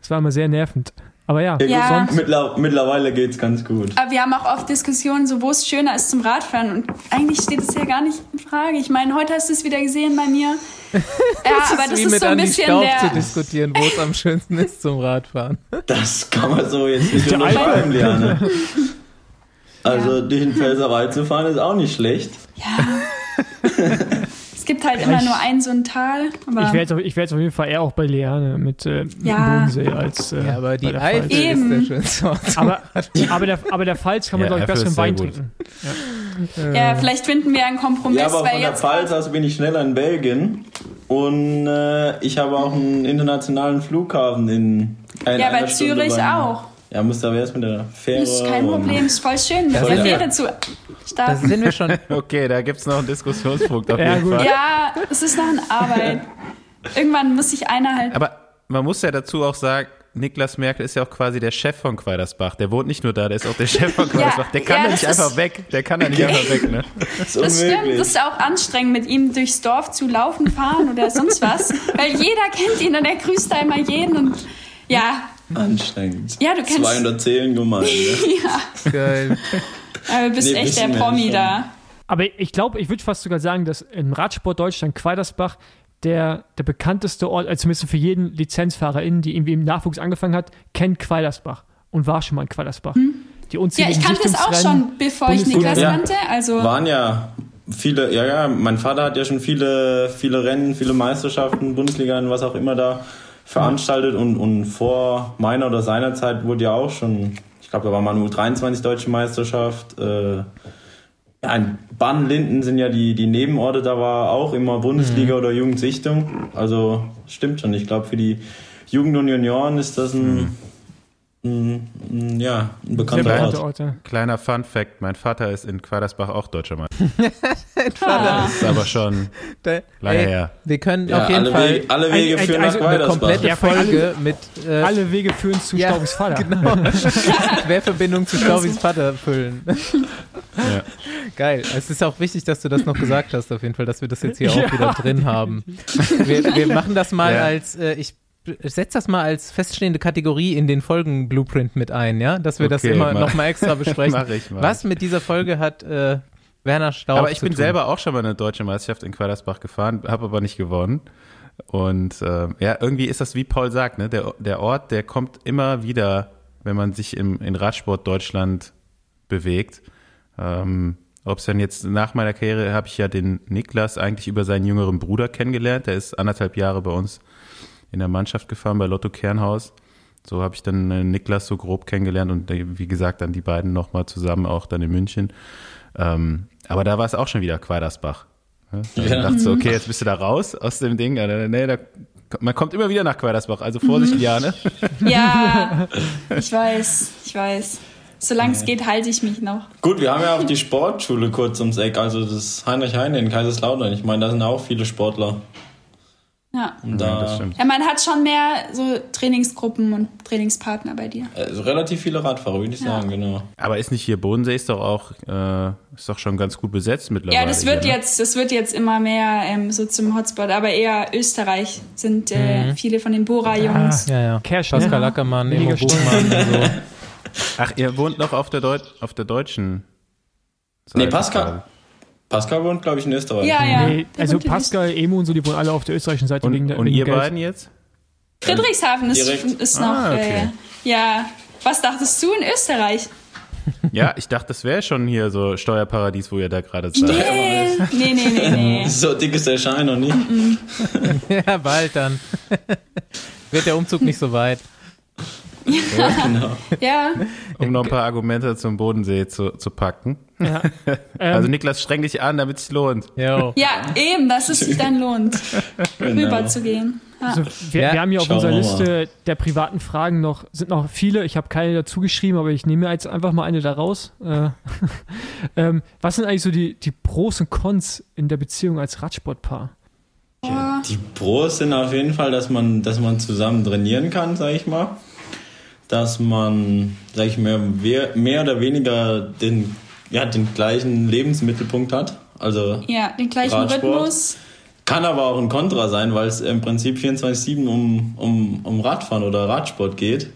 Das war immer sehr nervend. Aber ja, ja. Mittler, mittlerweile geht es ganz gut. Aber wir haben auch oft Diskussionen, so wo es schöner ist zum Radfahren. Und eigentlich steht es ja gar nicht in Frage. Ich meine, heute hast du es wieder gesehen bei mir. ja, das aber ist das wie ist mit so ein bisschen Staub der... zu diskutieren, wo es am schönsten ist zum Radfahren. Das kann man so jetzt nicht unterschreiben, Liane. Also ja. durch den Pfälzerwald zu fahren ist auch nicht schlecht. Ja. gibt halt immer ich, nur ein so ein Tal. Aber ich wäre jetzt, ich wär jetzt auf jeden Fall eher auch bei Leane mit, äh, ja. Bodensee als. Äh, ja, aber die Eifel ist der schönste. Aber, aber, der, aber der Pfalz kann man, ja, glaube ich, besser im Wein trinken. Ja. ja. vielleicht finden wir einen Kompromiss. Ja, aber von der Pfalz aus bin ich schneller in Belgien. Und äh, ich habe auch einen internationalen Flughafen in. Ja, bei Zürich auch. Ja, muss aber erst mit der Fähre. Ist kein Problem, ist voll schön, mit der Fähre zu starten. Da sind wir schon. okay, da gibt es noch einen Diskussionspunkt auf ja, jeden gut. Fall. Ja, es ist noch eine Arbeit. Irgendwann muss sich einer halt. Aber man muss ja dazu auch sagen, Niklas Merkel ist ja auch quasi der Chef von Quaidersbach. Der wohnt nicht nur da, der ist auch der Chef von Quaidersbach. Der kann ja, da nicht einfach weg. Der kann da nicht einfach weg, ne? Das, das stimmt. Das ist auch anstrengend, mit ihm durchs Dorf zu laufen, fahren oder sonst was. Weil jeder kennt ihn und er grüßt da immer jeden und ja, Anstrengend. Ja, du kennst. 200 Zählen gemeint. Ne? ja. Geil. Aber du bist nee, echt der Promi da. Aber ich glaube, ich würde fast sogar sagen, dass im Radsport Deutschland Quaidersbach der, der bekannteste Ort, also zumindest für jeden Lizenzfahrer, die irgendwie im Nachwuchs angefangen hat, kennt Quaidersbach und war schon mal in Quaidersbach. Hm. Die ja, ich kannte es auch schon, bevor ich Niklas ja, kannte. Also waren ja viele, ja, ja, mein Vater hat ja schon viele, viele Rennen, viele Meisterschaften, Bundesliga und was auch immer da veranstaltet und, und vor meiner oder seiner Zeit wurde ja auch schon, ich glaube, da war mal nur 23 deutsche Meisterschaft. Äh, ja, in Baden-Linden sind ja die, die Nebenorte, da war auch immer Bundesliga mhm. oder Jugendsichtung. Also stimmt schon. Ich glaube, für die Jugend und Junioren ist das ein, mhm. Ja, ein bekannter Ort. Ort ja. Kleiner Fun Fact: Mein Vater ist in Quadersbach auch Deutscher Meister. Vater ist aber schon da, lange ey, her. Wir können ja, auf jeden alle Fall Wege, alle Wege ein, führen also nach eine komplette ja, Folge mit äh, alle Wege führen zu ja, Staubis Vater. Genau. Querverbindung zu Staubis Vater füllen. Ja. Geil. Es ist auch wichtig, dass du das noch gesagt hast, auf jeden Fall, dass wir das jetzt hier auch wieder drin haben. Wir, wir machen das mal als äh, ich setz das mal als feststehende Kategorie in den Folgen Blueprint mit ein, ja, dass wir okay, das immer nochmal extra besprechen. mach ich mal. Was mit dieser Folge hat äh, Werner Staub Aber ich bin tun? selber auch schon mal eine deutsche Meisterschaft in Quadersbach gefahren, habe aber nicht gewonnen. Und äh, ja, irgendwie ist das, wie Paul sagt, ne, der, der Ort, der kommt immer wieder, wenn man sich im, in Radsport Deutschland bewegt. Ähm, ob es dann jetzt nach meiner Karriere habe ich ja den Niklas eigentlich über seinen jüngeren Bruder kennengelernt. Der ist anderthalb Jahre bei uns in der Mannschaft gefahren bei Lotto Kernhaus. So habe ich dann äh, Niklas so grob kennengelernt und äh, wie gesagt dann die beiden nochmal zusammen auch dann in München. Ähm, aber da war es auch schon wieder Quaidersbach. Ja? Also ja. dachte so, okay, jetzt bist du da raus aus dem Ding. Nee, da, man kommt immer wieder nach Quaidersbach, also Vorsicht, mhm. Liane. Ja, ich weiß, ich weiß. Solange es geht, halte ich mich noch. Gut, wir haben ja auch die Sportschule kurz ums Eck, also das Heinrich Heine in Kaiserslautern. Ich meine, da sind auch viele Sportler. Ja. Und da, ja, ja, man hat schon mehr so Trainingsgruppen und Trainingspartner bei dir. Also relativ viele Radfahrer, würde ich ja. sagen, genau. Aber ist nicht hier Bodensee ist doch auch äh, ist doch schon ganz gut besetzt mittlerweile. Ja, das wird hier, ne? jetzt, das wird jetzt immer mehr ähm, so zum Hotspot, aber eher Österreich sind äh, mhm. viele von den Bora-Jungs. Ja, ja, ja. Kersch, Pascal Ackermann, Emo Buchmann und so. Ach, ihr wohnt noch auf der, Deut auf der deutschen Seite? Nee, Pascal. Pascal wohnt, glaube ich, in Österreich. Ja, ja. Nee, also Pascal, Emo und so, die wohnen alle auf der österreichischen Seite und, wegen der Und ihr Geld. beiden jetzt? Friedrichshafen ist, ist noch. Ah, okay. äh, ja. Was dachtest du in Österreich? Ja, ich dachte, das wäre schon hier so Steuerparadies, wo ihr da gerade seid. Nee, nee, nee, nee, nee. so dick ist der Schein noch nicht. ja, bald dann. Wird der Umzug nicht so weit. Ja, genau. ja. Um noch ein paar Argumente zum Bodensee zu, zu packen. Ja. also Niklas, streng dich an, damit es sich lohnt. Jo. Ja, eben, dass es sich dann lohnt, genau. rüber zu gehen. Ja. Also wir, ja, wir, haben hier auf unserer Liste der privaten Fragen noch, sind noch viele. Ich habe keine dazu geschrieben, aber ich nehme jetzt einfach mal eine da raus. Äh, ähm, was sind eigentlich so die, die Pros und Cons in der Beziehung als Radsportpaar? Ja, die Pros sind auf jeden Fall, dass man, dass man zusammen trainieren kann, sag ich mal. Dass man, sag ich mal, mehr, mehr oder weniger den, ja, den gleichen Lebensmittelpunkt hat. Also ja, den gleichen Radsport. Rhythmus. Kann aber auch ein Kontra sein, weil es im Prinzip 24-7 um, um, um Radfahren oder Radsport geht.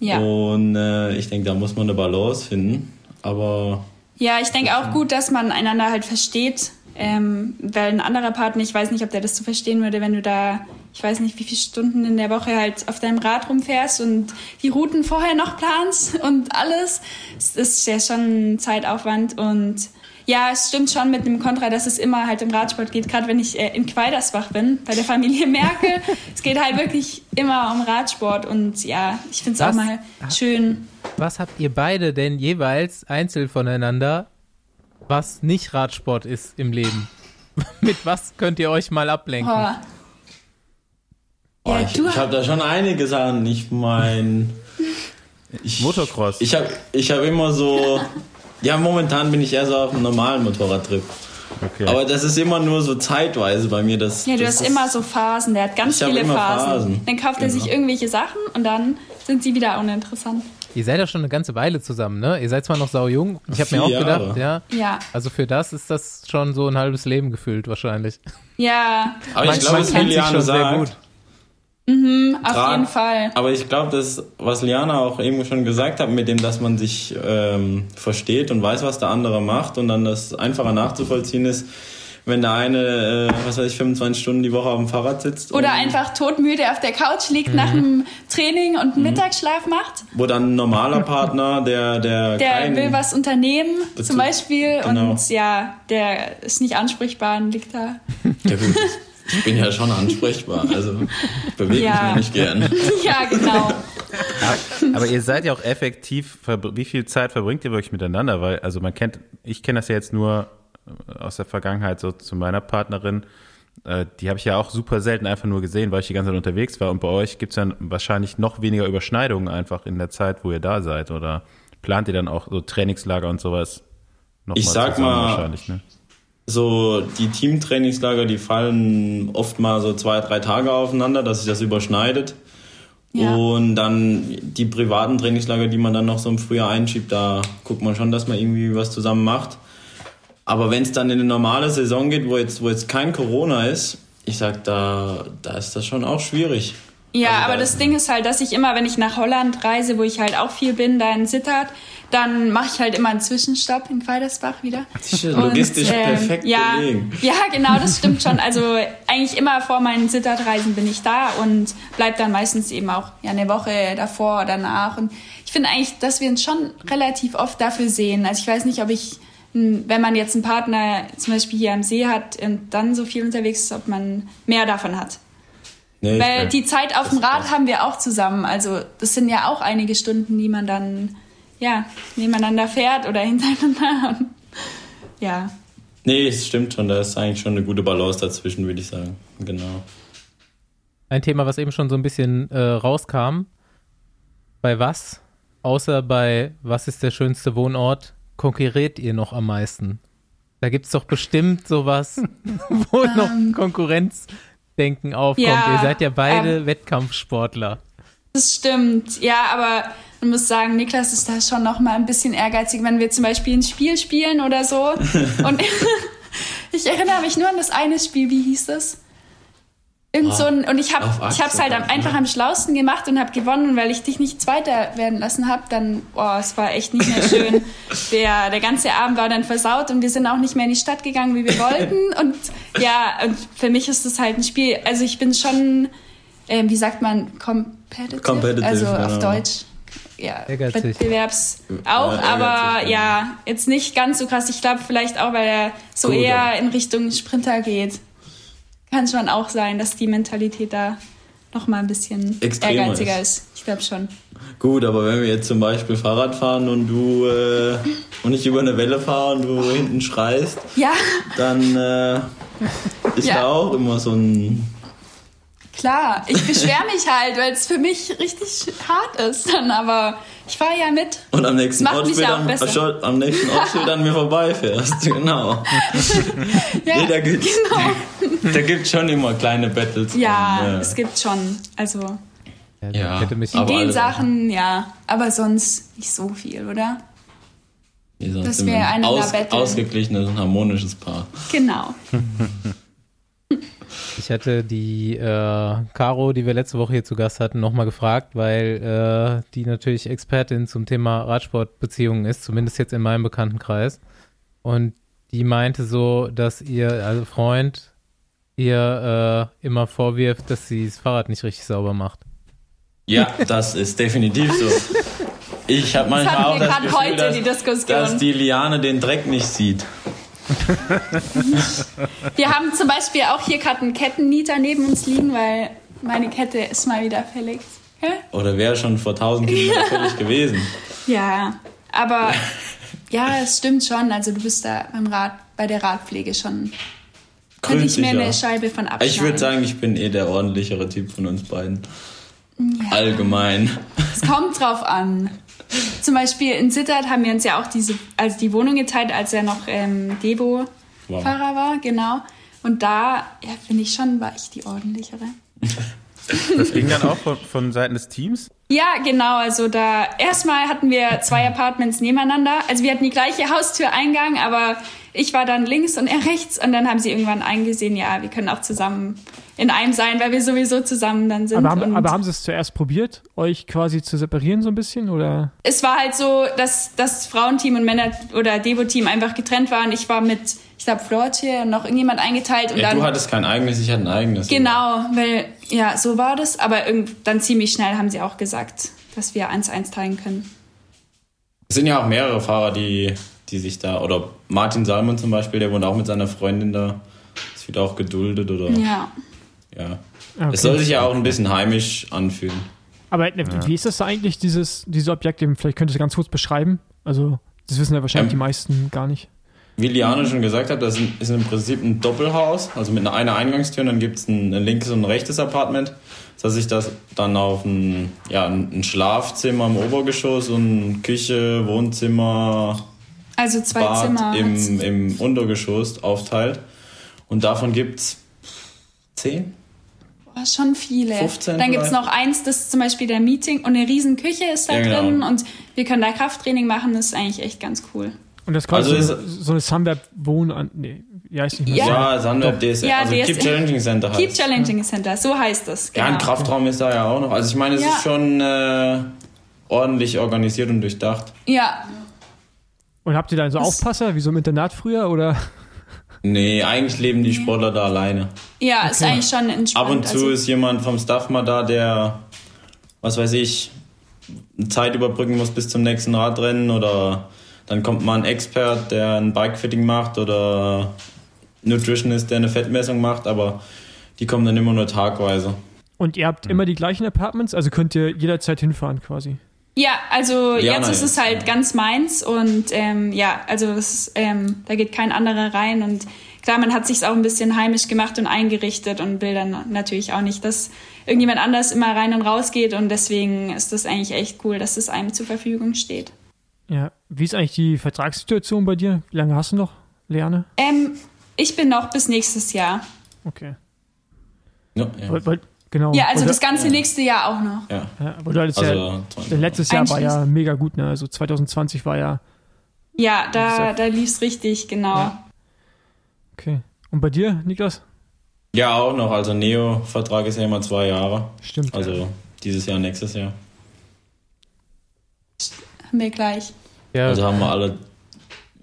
Ja. Und äh, ich denke, da muss man eine Balance finden. Aber. Ja, ich denke auch gut, dass man einander halt versteht ähm, weil ein anderer Partner, ich weiß nicht, ob der das so verstehen würde, wenn du da, ich weiß nicht, wie viele Stunden in der Woche halt auf deinem Rad rumfährst und die Routen vorher noch planst und alles. Das ist ja schon Zeitaufwand und ja, es stimmt schon mit dem Kontra, dass es immer halt im Radsport geht. Gerade wenn ich äh, in Quaidersbach bin, bei der Familie Merkel, es geht halt wirklich immer um Radsport und ja, ich finde es auch mal schön. Was habt ihr beide denn jeweils einzeln voneinander was nicht Radsport ist im Leben? Mit was könnt ihr euch mal ablenken? Oh. Oh, ja, ich, ich habe da schon einige Sachen. Ich meine. Motocross. Ich habe ich hab immer so. ja, momentan bin ich eher so auf einem normalen Motorradtrip. Okay. Aber das ist immer nur so zeitweise bei mir. Das, ja, du das hast immer so Phasen. Der hat ganz viele Phasen. Phasen. Dann kauft genau. er sich genau. irgendwelche Sachen und dann sind sie wieder uninteressant. Ihr seid ja schon eine ganze Weile zusammen, ne? Ihr seid zwar noch sau jung. Ich habe mir auch Jahre. gedacht, ja. Ja. Also für das ist das schon so ein halbes Leben gefühlt wahrscheinlich. Ja. Aber ich glaube, es will Liane sagen. Gut. Mhm, auf Dran, jeden Fall. Aber ich glaube, das, was Liana auch eben schon gesagt hat, mit dem, dass man sich ähm, versteht und weiß, was der andere macht und dann das einfacher nachzuvollziehen ist, wenn der eine, äh, was weiß ich, 25 Stunden die Woche auf dem Fahrrad sitzt. Oder einfach todmüde auf der Couch liegt mhm. nach einem Training und einen mhm. Mittagsschlaf macht. Wo dann ein normaler Partner, der, der, der will was unternehmen, zum Beispiel, genau. und ja, der ist nicht ansprechbar und liegt da. Ja gut. Ich bin ja schon ansprechbar, also bewege ja. mich nicht gern. Ja, genau. Aber ihr seid ja auch effektiv, wie viel Zeit verbringt ihr wirklich miteinander? Weil, also man kennt, ich kenne das ja jetzt nur aus der Vergangenheit so zu meiner Partnerin. Äh, die habe ich ja auch super selten einfach nur gesehen, weil ich die ganze Zeit unterwegs war. Und bei euch gibt es dann wahrscheinlich noch weniger Überschneidungen einfach in der Zeit, wo ihr da seid. Oder plant ihr dann auch so Trainingslager und sowas? Noch ich mal sag mal, ne? So die Teamtrainingslager, die fallen oft mal so zwei, drei Tage aufeinander, dass sich das überschneidet. Ja. Und dann die privaten Trainingslager, die man dann noch so im Frühjahr einschiebt, da guckt man schon, dass man irgendwie was zusammen macht. Aber wenn es dann in eine normale Saison geht, wo jetzt, wo jetzt kein Corona ist, ich sag, da, da ist das schon auch schwierig. Ja, also aber das Ding ist halt, dass ich immer, wenn ich nach Holland reise, wo ich halt auch viel bin, da in Sittard, dann mache ich halt immer einen Zwischenstopp in Quaidersbach wieder. Logistisch und, äh, perfekt ja, gelegen. Ja, genau, das stimmt schon. Also eigentlich immer vor meinen Sittard-Reisen bin ich da und bleib dann meistens eben auch ja, eine Woche davor oder danach. Und ich finde eigentlich, dass wir uns schon relativ oft dafür sehen. Also ich weiß nicht, ob ich wenn man jetzt einen Partner zum Beispiel hier am See hat und dann so viel unterwegs ist, ob man mehr davon hat. Nee, Weil die Zeit auf dem Rad haben wir auch zusammen. Also das sind ja auch einige Stunden, die man dann ja, nebeneinander fährt oder hintereinander. ja. Nee, es stimmt schon. Da ist eigentlich schon eine gute Balance dazwischen, würde ich sagen. Genau. Ein Thema, was eben schon so ein bisschen äh, rauskam. Bei was? Außer bei was ist der schönste Wohnort? konkurriert ihr noch am meisten? Da gibt es doch bestimmt sowas, wo um, noch ähm. Konkurrenzdenken aufkommt. Ja, ihr seid ja beide ähm, Wettkampfsportler. Das stimmt, ja, aber man muss sagen, Niklas ist da schon noch mal ein bisschen ehrgeizig, wenn wir zum Beispiel ein Spiel spielen oder so. Und ich erinnere mich nur an das eine Spiel, wie hieß das? Irgend so ein, und ich habe ich es halt einfach am schlausten gemacht und habe gewonnen, weil ich dich nicht Zweiter werden lassen habe, dann, boah, es war echt nicht mehr schön. der, der ganze Abend war dann versaut und wir sind auch nicht mehr in die Stadt gegangen, wie wir wollten. Und ja, und für mich ist das halt ein Spiel, also ich bin schon, äh, wie sagt man, competitive, competitive also genau. auf Deutsch. Ja, Wettbewerbs auch, ja, aber genau. ja, jetzt nicht ganz so krass. Ich glaube vielleicht auch, weil er so Gut, eher in Richtung Sprinter geht kann schon auch sein, dass die Mentalität da noch mal ein bisschen Extremer ehrgeiziger ist. ist. Ich glaube schon. Gut, aber wenn wir jetzt zum Beispiel Fahrrad fahren und du äh, und ich über eine Welle fahre und du hinten schreist, ja. dann äh, ist ja. da auch immer so ein Klar, ich beschwere mich halt, weil es für mich richtig hart ist dann, aber ich fahre ja mit. Und am nächsten Ort dann, am nächsten Ort dann mir vorbeifährst, genau. ja, nee, da gibt's, genau. da gibt's schon immer kleine Battles. Ja, und, ja. es gibt schon, also ja, in den Sachen, ja, aber sonst nicht so viel, oder? Nee, das wäre eine aus, ausgeglichenes und harmonisches Paar. Genau. Ich hatte die äh, Caro, die wir letzte Woche hier zu Gast hatten, nochmal gefragt, weil äh, die natürlich Expertin zum Thema Radsportbeziehungen ist, zumindest jetzt in meinem Bekanntenkreis. Und die meinte so, dass ihr also Freund ihr äh, immer vorwirft, dass sie das Fahrrad nicht richtig sauber macht. Ja, das ist definitiv so. Ich habe manchmal auch das Gefühl, dass die, dass die Liane den Dreck nicht sieht. Wir haben zum Beispiel auch hier gerade einen Kettennieter neben uns liegen, weil meine Kette ist mal wieder fällig. Hä? Oder wäre schon vor tausend Jahren fällig gewesen. Ja, aber ja, es stimmt schon. Also du bist da beim Rad, bei der Radpflege schon. Könnte ich mir eine Scheibe von abschneiden. Ich würde sagen, ich bin eh der ordentlichere Typ von uns beiden. Ja. Allgemein. Es kommt drauf an. Zum Beispiel in Sittard haben wir uns ja auch diese, also die Wohnung geteilt, als er noch ähm, Debo-Fahrer wow. war, genau. Und da, ja, finde ich schon, war ich die ordentlichere. Das ging dann auch von, von Seiten des Teams? Ja, genau. Also da erstmal hatten wir zwei Apartments nebeneinander. Also wir hatten die gleiche Haustüreingang, aber ich war dann links und er rechts und dann haben sie irgendwann eingesehen, ja, wir können auch zusammen in einem sein, weil wir sowieso zusammen dann sind. Aber haben, aber haben sie es zuerst probiert, euch quasi zu separieren so ein bisschen oder? Es war halt so, dass das Frauenteam und Männer- oder Devo-Team einfach getrennt waren. Ich war mit, ich glaube, Flortier und noch irgendjemand eingeteilt. Und ja, dann, du hattest kein eigenes, ich hatte ein eigenes. Genau, weil, ja, so war das. Aber dann ziemlich schnell haben sie auch gesagt, dass wir eins eins teilen können. Es sind ja auch mehrere Fahrer, die die sich da, oder Martin Salmon zum Beispiel, der wohnt auch mit seiner Freundin da, ist wieder auch geduldet oder. Ja. Ja. Okay. Es soll sich ja auch ein bisschen heimisch anfühlen. Aber äh, ja. wie ist das eigentlich, dieses, diese Objekte? Vielleicht könntest du ganz kurz beschreiben. Also, das wissen ja wahrscheinlich ähm, die meisten gar nicht. Wie Liane schon gesagt hat, das ist im Prinzip ein Doppelhaus, also mit einer Eingangstür und dann gibt es ein, ein, linkes und ein rechtes Apartment. Das heißt, sich das dann auf ein, ja, ein Schlafzimmer im Obergeschoss und Küche, Wohnzimmer, also zwei Bad Zimmer im, im Untergeschoss aufteilt. Und davon gibt es zehn? Boah, schon viele. 15 Dann gibt es noch eins, das ist zum Beispiel der Meeting und eine riesen Küche ist da ja, genau. drin und wir können da Krafttraining machen, das ist eigentlich echt ganz cool. Und das quasi also so, so eine Sunweb-Wohn... Nee, wie heißt die? Ja, ja Sunweb DSL, ja, also DSL. Keep Challenging Center heißt Keep Challenging Center, so heißt das. Genau. Ja, ein genau. Kraftraum ist da ja auch noch. Also ich meine, es ja. ist schon äh, ordentlich organisiert und durchdacht. Ja, und habt ihr da so das Aufpasser, wie so im Internat früher, oder? Nee, eigentlich leben die Sportler da alleine. Ja, okay. ist eigentlich schon entspannt. Ab und zu also ist jemand vom Staff mal da, der, was weiß ich, Zeit überbrücken muss bis zum nächsten Radrennen oder dann kommt mal ein Expert, der ein Bikefitting macht oder Nutritionist, der eine Fettmessung macht, aber die kommen dann immer nur tagweise. Und ihr habt mhm. immer die gleichen Apartments, also könnt ihr jederzeit hinfahren quasi? Ja, also Liana jetzt ist es halt ja. ganz meins und ähm, ja, also ist, ähm, da geht kein anderer rein und klar, man hat sich auch ein bisschen heimisch gemacht und eingerichtet und will dann natürlich auch nicht, dass irgendjemand anders immer rein und raus geht und deswegen ist das eigentlich echt cool, dass es einem zur Verfügung steht. Ja, wie ist eigentlich die Vertragssituation bei dir? Wie lange hast du noch, Leane? Ähm, ich bin noch bis nächstes Jahr. Okay. Ja, ja. Weil, weil, Genau. Ja, also das ganze nächste Jahr auch noch. Ja. ja aber du hattest also, ja, letztes Jahr war ja mega gut, ne? Also 2020 war ja. Ja, da, da lief es richtig, genau. Ja. Okay. Und bei dir, Niklas? Ja, auch noch. Also Neo-Vertrag ist ja immer zwei Jahre. Stimmt. Also ja. dieses Jahr, nächstes Jahr. Haben wir gleich. Ja. Also haben wir alle.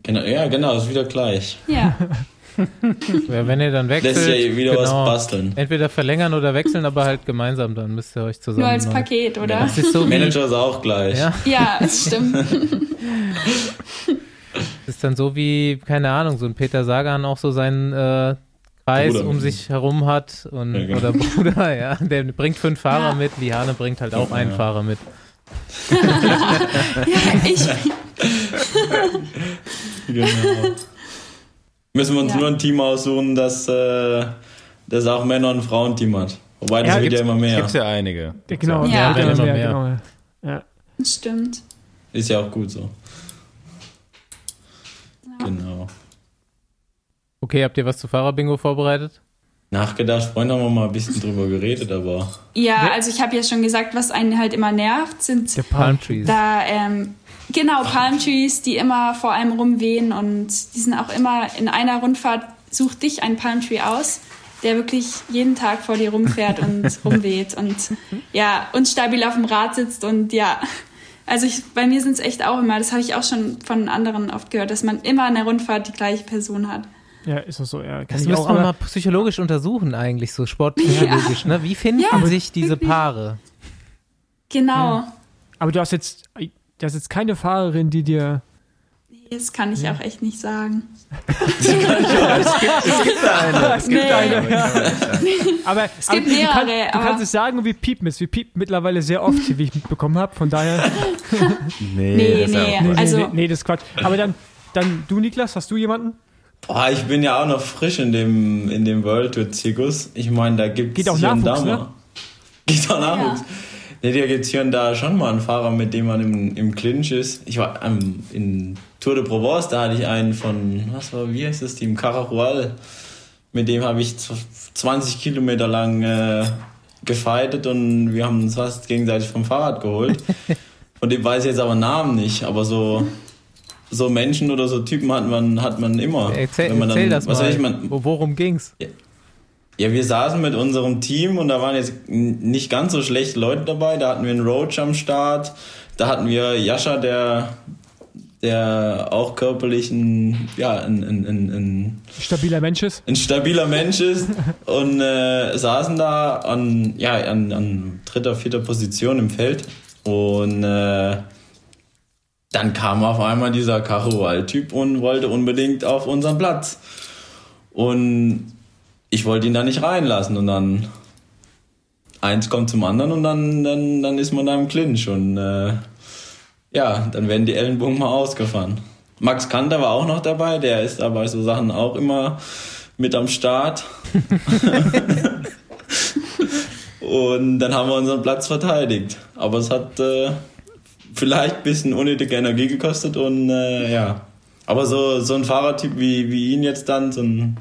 Genau, ja, genau, ist wieder gleich. Ja. ja, wenn ihr dann wechselt. Lässt ja wieder genau, was basteln. Entweder verlängern oder wechseln, aber halt gemeinsam, dann müsst ihr euch zusammen. Nur als Paket, oder? Ja. Ist so Manager ist auch gleich. Ja, ja das stimmt. Das ist dann so wie, keine Ahnung, so ein Peter Sagan auch so seinen äh, Kreis Bruder um sich herum hat und, ja, genau. oder Bruder, ja, der bringt fünf Fahrer ja. mit, Liane bringt halt auch ja. einen Fahrer mit. ja, ich. genau. Müssen wir uns nur ein Team aussuchen, das, äh, das auch Männer- und Frauenteam hat. Wobei das wird ja immer mehr. Gibt ja einige. Genau, ja, ja, immer mehr. mehr. Genau. Ja. Stimmt. Ist ja auch gut so. Genau. Okay, habt ihr was zu Fahrerbingo vorbereitet? Nachgedacht, Freunde haben wir mal ein bisschen drüber geredet, aber. Ja, also ich habe ja schon gesagt, was einen halt immer nervt, sind The Palm Trees. Da, ähm, genau, Palm Trees, die immer vor einem rumwehen und die sind auch immer in einer Rundfahrt, such dich ein Palm Tree aus, der wirklich jeden Tag vor dir rumfährt und rumweht und ja, und stabil auf dem Rad sitzt und ja. Also ich, bei mir sind es echt auch immer, das habe ich auch schon von anderen oft gehört, dass man immer in der Rundfahrt die gleiche Person hat. Ja, ist das so, ja. das müsste man mal psychologisch untersuchen eigentlich, so sportpsychologisch, ja. ne? Wie finden ja, sich diese wirklich. Paare? Genau. Ja. Aber du hast jetzt, du hast jetzt keine Fahrerin, die dir das kann ich ja. auch echt nicht sagen. es, gibt, es gibt eine. Es gibt nee. eine. Ja. Aber, es gibt aber, mehrere. Du, kann, du kannst es sagen, wie Piepen ist. Wir piepen mittlerweile sehr oft, wie ich mitbekommen habe. Von daher. nee, nee, nee, nee, also, nee, nee, das ist Quatsch. Aber dann, dann du, Niklas, hast du jemanden? Boah, ich bin ja auch noch frisch in dem, in dem World Tour Zirkus. Ich meine, da gibt es hier und da mal. Geht auch Nachwuchs. Ja. Nee, da gibt es hier und da schon mal einen Fahrer, mit dem man im, im Clinch ist. Ich war ähm, in Tour de Provence, da hatte ich einen von, was war, wie heißt das Team? Carajual. Mit dem habe ich 20 Kilometer lang äh, gefeitet und wir haben uns fast gegenseitig vom Fahrrad geholt. Von dem weiß ich jetzt aber Namen nicht, aber so so Menschen oder so Typen hat man, hat man immer. Erzähl, Wenn man erzähl dann, das was mal. Ich, man, Worum ging's? Ja, wir saßen mit unserem Team und da waren jetzt nicht ganz so schlechte Leute dabei. Da hatten wir einen Roach am Start. Da hatten wir Jascha, der, der auch körperlich ein, ja, ein, ein, ein, ein stabiler Mensch ist. Ein stabiler Mensch ist und äh, saßen da an, ja, an, an dritter, vierter Position im Feld. Und äh, dann kam auf einmal dieser Carual-Typ und wollte unbedingt auf unseren Platz. Und ich wollte ihn da nicht reinlassen und dann eins kommt zum anderen und dann, dann, dann ist man da im Clinch und äh, ja, dann werden die Ellenbogen mal ausgefahren. Max Kanter war auch noch dabei, der ist aber so Sachen auch immer mit am Start. und dann haben wir unseren Platz verteidigt. Aber es hat äh, vielleicht ein bisschen unnötige Energie gekostet und äh, ja. Aber so, so ein Fahrertyp wie, wie ihn jetzt dann, so ein,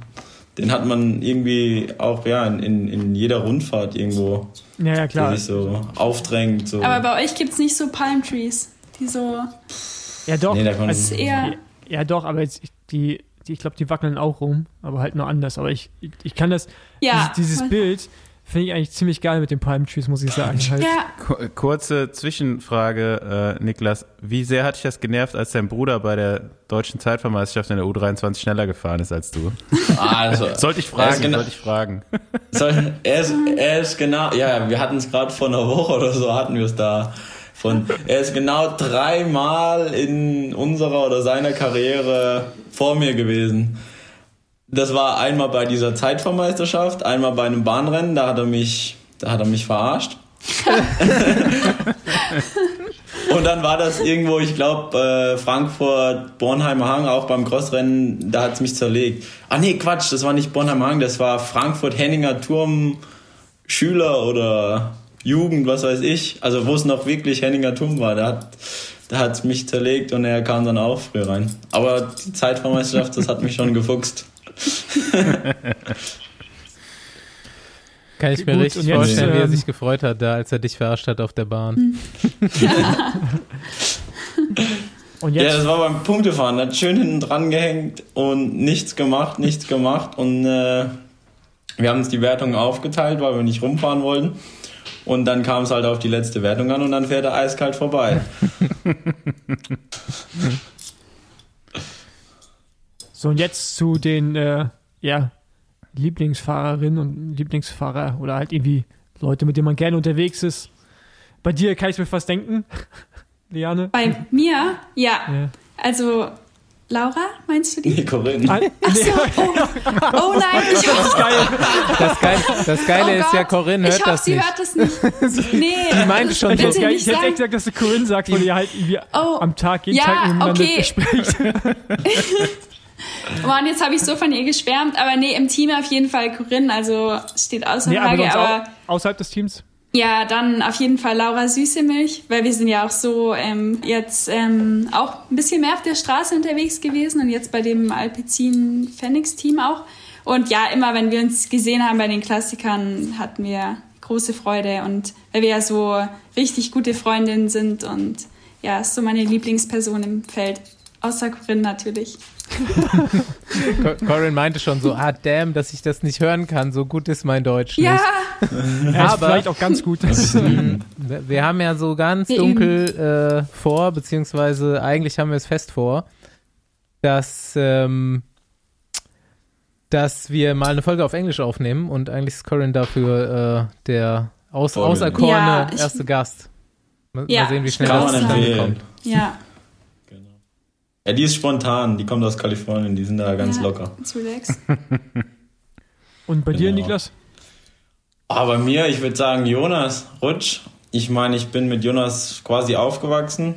den hat man irgendwie auch ja, in, in jeder Rundfahrt irgendwo, ja, ja, klar. sich so aufdrängt. So. Aber bei euch gibt es nicht so Palm Trees, die so. Ja, doch. Nee, also, eher ja, doch, aber jetzt, die, die ich glaube, die wackeln auch rum, aber halt nur anders. Aber ich, ich kann das, ja. dieses, dieses Bild Finde ich eigentlich ziemlich geil mit den Palm Trees, muss ich sagen. Halt. Ja. Kurze Zwischenfrage, äh, Niklas. Wie sehr hat dich das genervt, als dein Bruder bei der deutschen Zeitvermeisterschaft in der U23 schneller gefahren ist als du? Also, sollte ich fragen, genau, sollte ich fragen. Soll, er, ist, er ist genau, ja, wir hatten es gerade vor einer Woche oder so, hatten wir es da. Von, er ist genau dreimal in unserer oder seiner Karriere vor mir gewesen. Das war einmal bei dieser Zeitvermeisterschaft, einmal bei einem Bahnrennen, da hat er mich, da hat er mich verarscht. und dann war das irgendwo, ich glaube, äh, Frankfurt, Bornheimer Hang, auch beim Crossrennen, da hat es mich zerlegt. Ah nee, Quatsch, das war nicht Bornheimer Hang, das war Frankfurt Henninger Turm Schüler oder Jugend, was weiß ich. Also wo es noch wirklich Henninger Turm war, da hat da hat es mich zerlegt und er kam dann auch früh rein. Aber die Zeitvermeisterschaft, das hat mich schon gefuchst. Kann ich mir Gut, richtig vorstellen, wie er ähm, sich gefreut hat, da, als er dich verarscht hat auf der Bahn. und jetzt? Ja, das war beim Punktefahren. Er hat schön hinten dran gehängt und nichts gemacht, nichts gemacht. Und äh, wir haben uns die Wertung aufgeteilt, weil wir nicht rumfahren wollten. Und dann kam es halt auf die letzte Wertung an und dann fährt er eiskalt vorbei. So, und jetzt zu den äh, ja, Lieblingsfahrerinnen und Lieblingsfahrer oder halt irgendwie Leute, mit denen man gerne unterwegs ist. Bei dir kann ich mir fast denken, Liane. Bei mir? Ja. ja. Also, Laura, meinst du die? Nee, Corinne. Ach so, oh, oh nein, ich hoffe. Das, Geile, das, Geile, das Geile oh ist ja, Corinne hört ich hoffe, das sie nicht. hört das nicht. Nee. Die meinte schon ich so. Hätte ich hätte echt gesagt, dass du Corinne sagst, weil ihr halt irgendwie oh, am Tag jeden ja, Tag miteinander okay. spricht. Mann, jetzt habe ich so von ihr geschwärmt, aber nee, im Team auf jeden Fall Corinne, also steht außer nee, Frage. Aber, aber au außerhalb des Teams? Ja, dann auf jeden Fall Laura Süßemilch, weil wir sind ja auch so ähm, jetzt ähm, auch ein bisschen mehr auf der Straße unterwegs gewesen und jetzt bei dem Alpecin Phoenix Team auch. Und ja, immer wenn wir uns gesehen haben bei den Klassikern, hatten wir große Freude und weil wir ja so richtig gute Freundinnen sind und ja, ist so meine Lieblingsperson im Feld. Außer Corinne natürlich. Corinne meinte schon so, ah damn, dass ich das nicht hören kann, so gut ist mein Deutsch nicht. Ja, ja aber vielleicht auch ganz gut. wir haben ja so ganz wir dunkel äh, vor, beziehungsweise eigentlich haben wir es fest vor, dass, ähm, dass wir mal eine Folge auf Englisch aufnehmen und eigentlich ist Corinne dafür äh, der aus, auserkorene ja, erste Gast. Mal, ja, mal sehen, wie schnell das dann kommt. Ja. Ja, die ist spontan, die kommt aus Kalifornien, die sind da ganz ja, locker. Relaxed. Und bei genau. dir, Niklas? Ah, bei mir, ich würde sagen Jonas Rutsch. Ich meine, ich bin mit Jonas quasi aufgewachsen.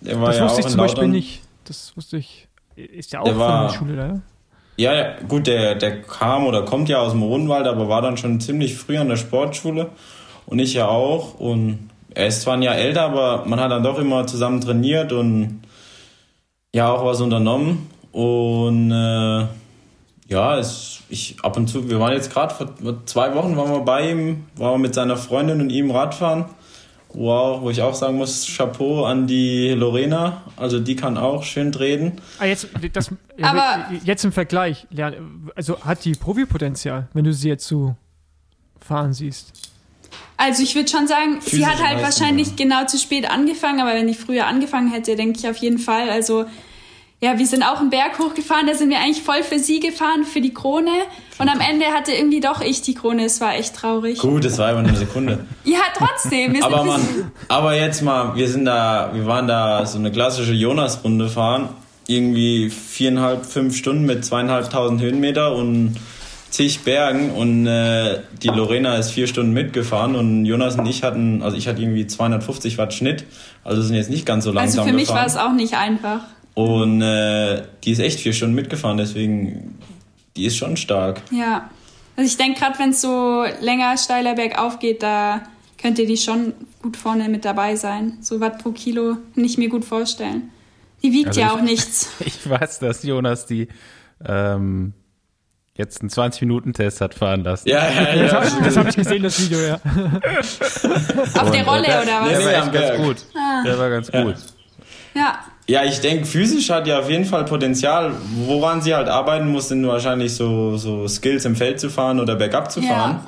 Der war das ja wusste ich zum Lautern. Beispiel nicht. Das wusste ich. Ist der auch der war, von der Schule da? Ja, ja, gut, der, der kam oder kommt ja aus dem Rundwald, aber war dann schon ziemlich früh an der Sportschule. Und ich ja auch. Und er ist zwar ein Jahr älter, aber man hat dann doch immer zusammen trainiert und ja auch was unternommen und äh, ja, es, ich ab und zu, wir waren jetzt gerade vor zwei Wochen waren wir bei ihm, waren wir mit seiner Freundin und ihm Radfahren. Wow, wo ich auch sagen muss, Chapeau an die Lorena, also die kann auch schön drehen. Ah, jetzt, das, Aber jetzt im Vergleich, also hat die Profipotenzial, wenn du sie jetzt so fahren siehst? Also ich würde schon sagen, Physische sie hat halt Leistung, wahrscheinlich ja. genau zu spät angefangen, aber wenn ich früher angefangen hätte, denke ich auf jeden Fall. Also ja, wir sind auch einen Berg hochgefahren, da sind wir eigentlich voll für sie gefahren, für die Krone. Und am Ende hatte irgendwie doch ich die Krone. Es war echt traurig. Gut, es war aber eine Sekunde. ja, trotzdem. aber, man, aber jetzt mal, wir sind da, wir waren da so eine klassische Jonas-Runde fahren. Irgendwie viereinhalb, fünf Stunden mit zweieinhalbtausend Höhenmeter und zig Bergen und äh, die Lorena ist vier Stunden mitgefahren und Jonas und ich hatten, also ich hatte irgendwie 250 Watt Schnitt, also sind jetzt nicht ganz so langsam Also für mich gefahren. war es auch nicht einfach. Und äh, die ist echt vier Stunden mitgefahren, deswegen, die ist schon stark. Ja, also ich denke gerade, wenn es so länger steiler bergauf geht, da könnte die schon gut vorne mit dabei sein. So Watt pro Kilo, kann ich mir gut vorstellen. Die wiegt also ja ich, auch nichts. Ich weiß, dass Jonas die ähm, jetzt einen 20-Minuten-Test hat fahren lassen. Ja, ja, ja. Das, das habe ich gesehen, das Video, ja. Auf der Rolle der, oder was? Der war echt ganz gut. Ah. Der war ganz gut. Ja. Ja, ich denke, physisch hat ja auf jeden Fall Potenzial. Woran sie halt arbeiten muss, sind wahrscheinlich so, so Skills im Feld zu fahren oder bergab zu fahren.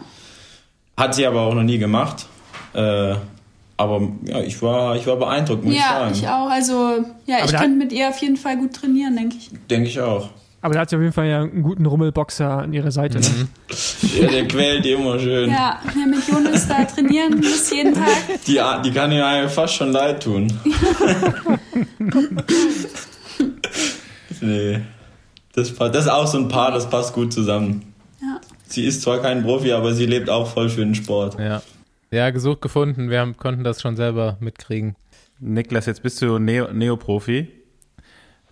Ja. Hat sie aber auch noch nie gemacht. Äh, aber ja, ich war, ich war beeindruckt, muss ja, ich sagen. ich auch. Also, ja, Aber ich könnte mit ihr auf jeden Fall gut trainieren, denke ich. Denke ich auch. Aber da hat sie auf jeden Fall ja einen guten Rummelboxer an ihrer Seite. Ne? Ja, der quält die immer schön. Ja, ja mit Jonas da trainieren muss jeden Tag. Die, die kann ihm eigentlich fast schon leid tun. nee. Das, das ist auch so ein Paar, das passt gut zusammen. Ja. Sie ist zwar kein Profi, aber sie lebt auch voll für den Sport. Ja. Ja, gesucht gefunden. Wir haben, konnten das schon selber mitkriegen. Niklas, jetzt bist du Neo- Neoprofi.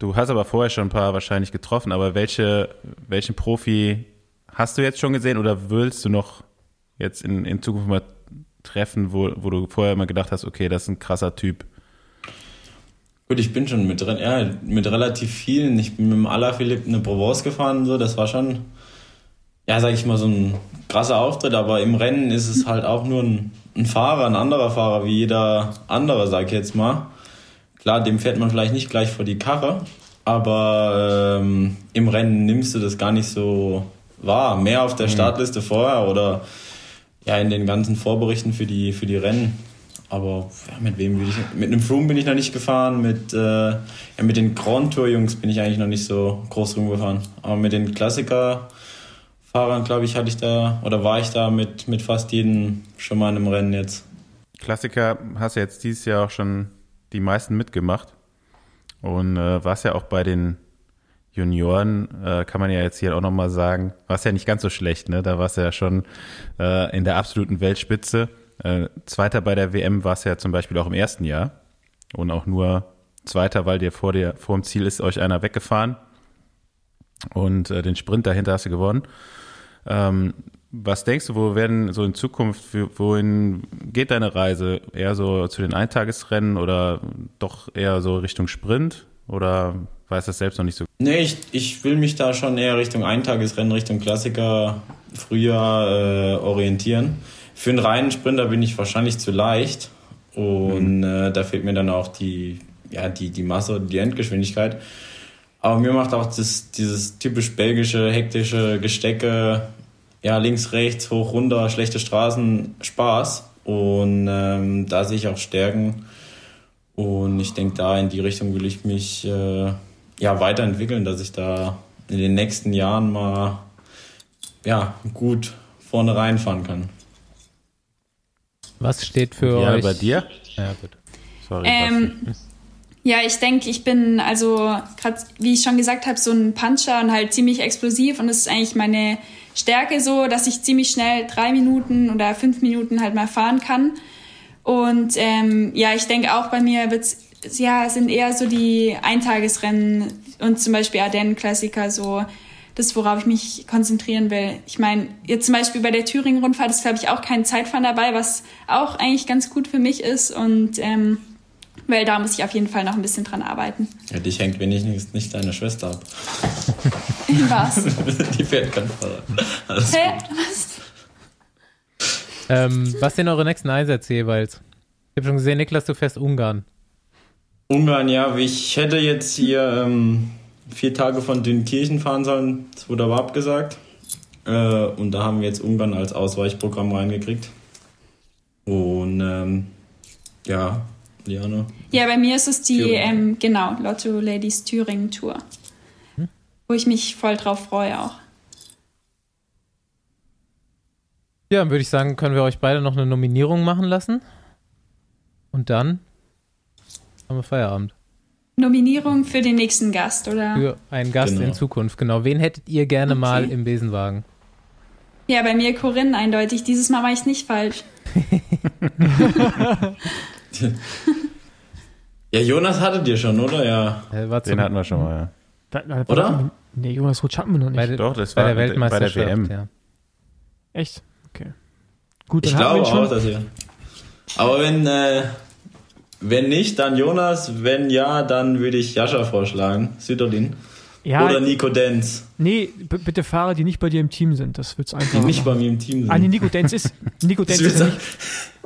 Du hast aber vorher schon ein paar wahrscheinlich getroffen, aber welche, welchen Profi hast du jetzt schon gesehen oder willst du noch jetzt in, in Zukunft mal treffen, wo, wo du vorher immer gedacht hast, okay, das ist ein krasser Typ? Gut, ich bin schon mit, ja, mit relativ vielen. Ich bin mit dem Alaphilippe eine Provence gefahren so. Das war schon, ja, sag ich mal, so ein krasser Auftritt. Aber im Rennen ist es halt auch nur ein, ein Fahrer, ein anderer Fahrer, wie jeder andere, sag ich jetzt mal. Klar, dem fährt man vielleicht nicht gleich vor die Karre, aber ähm, im Rennen nimmst du das gar nicht so wahr. Mehr auf der Startliste vorher oder ja in den ganzen Vorberichten für die, für die Rennen. Aber ja, mit wem will ich? Mit einem Froome bin ich noch nicht gefahren, mit, äh, ja, mit den Grand Tour Jungs bin ich eigentlich noch nicht so groß rumgefahren. Aber mit den Klassiker-Fahrern, glaube ich, hatte ich da oder war ich da mit, mit fast jedem schon mal in einem Rennen jetzt. Klassiker hast ja jetzt dieses Jahr auch schon die meisten mitgemacht und äh, warst ja auch bei den Junioren äh, kann man ja jetzt hier auch nochmal sagen, war es ja nicht ganz so schlecht, ne? Da war es ja schon äh, in der absoluten Weltspitze. Äh, Zweiter bei der WM war es ja zum Beispiel auch im ersten Jahr und auch nur Zweiter, weil dir vor, der, vor dem Ziel ist euch einer weggefahren und äh, den Sprint dahinter hast du gewonnen. Ähm, was denkst du, wo werden so in Zukunft, wohin geht deine Reise? Eher so zu den Eintagesrennen oder doch eher so Richtung Sprint? Oder weiß das selbst noch nicht so? Nee, ich, ich will mich da schon eher Richtung Eintagesrennen, Richtung Klassiker, Frühjahr äh, orientieren. Für einen reinen Sprinter bin ich wahrscheinlich zu leicht und mhm. äh, da fehlt mir dann auch die, ja, die, die Masse, die Endgeschwindigkeit. Aber mir macht auch das, dieses typisch belgische, hektische Gestecke ja, links, rechts, hoch, runter, schlechte Straßen, Spaß. Und ähm, da sehe ich auch Stärken. Und ich denke, da in die Richtung will ich mich äh, ja, weiterentwickeln, dass ich da in den nächsten Jahren mal ja, gut vorne reinfahren kann. Was steht für ja, euch? bei dir? Ja, gut. Sorry. Ähm, ja, ich denke, ich bin also gerade, wie ich schon gesagt habe, so ein Puncher und halt ziemlich explosiv und das ist eigentlich meine Stärke so, dass ich ziemlich schnell drei Minuten oder fünf Minuten halt mal fahren kann. Und ähm, ja, ich denke auch bei mir wird's ja sind eher so die Eintagesrennen und zum Beispiel Ardennen-Klassiker so das, worauf ich mich konzentrieren will. Ich meine, jetzt zum Beispiel bei der Thüringen-Rundfahrt ist, glaube ich, auch kein Zeitfahren dabei, was auch eigentlich ganz gut für mich ist. Und ähm, weil da muss ich auf jeden Fall noch ein bisschen dran arbeiten. Ja, dich hängt wenigstens nicht deine Schwester ab. In was? Die fährt kein Fahrrad. Alles Hä? Was? Ähm, was sind eure nächsten Einsätze jeweils? Ich habe schon gesehen, Niklas, du fährst Ungarn. Ungarn, ja. Ich hätte jetzt hier ähm, vier Tage von Dünkirchen fahren sollen. Das wurde aber abgesagt. Äh, und da haben wir jetzt Ungarn als Ausweichprogramm reingekriegt. Und ähm, ja, Liane. Ja, bei mir ist es die, ähm, genau, Lotto Ladies Thüringen Tour. Hm? Wo ich mich voll drauf freue auch. Ja, dann würde ich sagen, können wir euch beide noch eine Nominierung machen lassen. Und dann haben wir Feierabend. Nominierung für den nächsten Gast, oder? Für einen Gast genau. in Zukunft, genau. Wen hättet ihr gerne okay. mal im Besenwagen? Ja, bei mir Corinne eindeutig. Dieses Mal war ich nicht falsch. ja, Jonas hattet ihr schon, oder? Ja. Den hatten wir schon mal, ja. Da, da, oder? Nee, Jonas Rutsch hatten wir noch nicht. Bei, Doch, das bei war der Weltmeisterschaft, bei der WM. Ja. Echt? Okay. Gut, ich glaube auch, dass ihr. Aber wenn, äh, wenn nicht, dann Jonas. Wenn ja, dann würde ich Jascha vorschlagen. Süderlin. Ja, Oder Nico Denz. Nee, bitte Fahrer, die nicht bei dir im Team sind. Das wird's einfach. Die nicht bei mir im Team sind. Ah, nee, Nico Denz ist. Nico Denz ist nicht.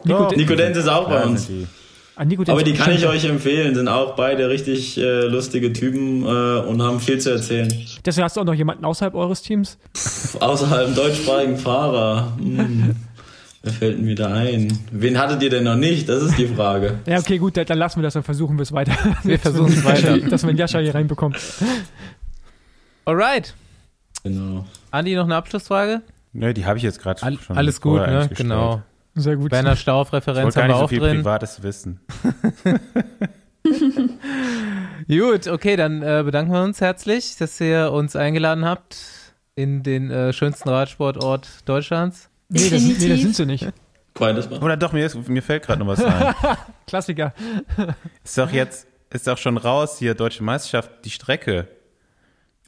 Nico, Nico Denz ist auch bei uns. Ah, Aber die kann ich euch empfehlen, sind auch beide richtig äh, lustige Typen äh, und haben viel zu erzählen. Deswegen hast du auch noch jemanden außerhalb eures Teams? Pff, außerhalb deutschsprachigen Fahrer. Hm. Wer fällt mir da ein? Wen hattet ihr denn noch nicht? Das ist die Frage. Ja, okay, gut, dann lassen wir das, dann versuchen wir es weiter. Wir versuchen es weiter. Dass wir den Jascha hier reinbekommen. Alright. Genau. Andi, noch eine Abschlussfrage? Nö, die habe ich jetzt gerade All, schon. Alles gut, ne? Genau. Sehr gut. Bei einer Stauf-Referenz haben wir auch so viel drin. privates Wissen. gut, okay, dann äh, bedanken wir uns herzlich, dass ihr uns eingeladen habt in den äh, schönsten Radsportort Deutschlands. Nee das, nee, das sind sie nicht. Oder doch, mir, ist, mir fällt gerade noch was ein. Klassiker. Ist doch jetzt, ist doch schon raus hier, Deutsche Meisterschaft, die Strecke.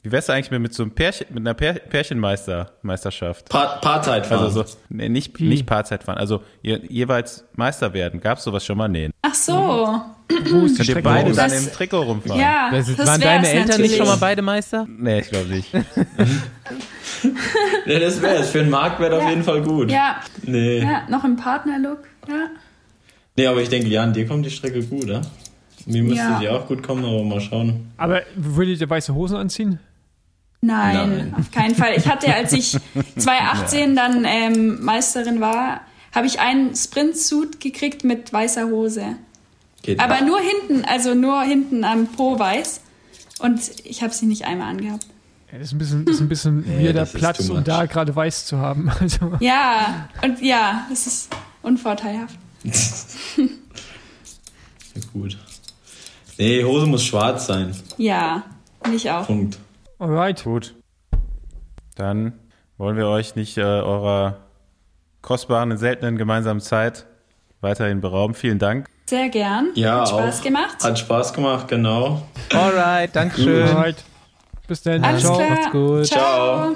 Wie wär's eigentlich mit, mit so einem Pärchen, mit einer Pär, Pärchenmeisterschaft? Pa Paarzeitfahren. Also so, nee, nicht, Wie? nicht Paarzeitfahren, also je, jeweils Meister werden. Gab's sowas schon mal? Nee. Ach so. Wo ist die Könnt ihr beide dann im Trikot rumfahren? Ja, das Waren deine Eltern natürlich. nicht schon mal beide Meister? Nee, ich glaube nicht. nee, das wäre es. Für den Markt wäre ja. auf jeden Fall gut. Ja. Nee. Ja, noch im Partnerlook. Ja. Nee, aber ich denke, Jan, dir kommt die Strecke gut, oder? Mir müsste ja. sie auch gut kommen, aber mal schauen. Aber würdet ihr weiße Hosen anziehen? Nein, Nein, auf keinen Fall. Ich hatte, als ich 2018 dann ähm, Meisterin war, habe ich einen Sprint-Suit gekriegt mit weißer Hose. Geht Aber nur hinten, also nur hinten am Po weiß. Und ich habe sie nicht einmal angehabt. Ja, das ist ein bisschen, das ist ein bisschen nee, weirder Platz, um da gerade weiß zu haben. Also. Ja, und ja, das ist unvorteilhaft. ja, gut. Nee, Hose muss schwarz sein. Ja, mich auch. Punkt. Alright. Gut. Dann wollen wir euch nicht äh, eurer kostbaren, seltenen gemeinsamen Zeit weiterhin berauben. Vielen Dank. Sehr gern. Ja, Hat Spaß auch. gemacht. Hat Spaß gemacht, genau. Alright, Dankeschön. Alright. Bis dann. Alles Ciao. klar. Macht's gut. Ciao. Ciao.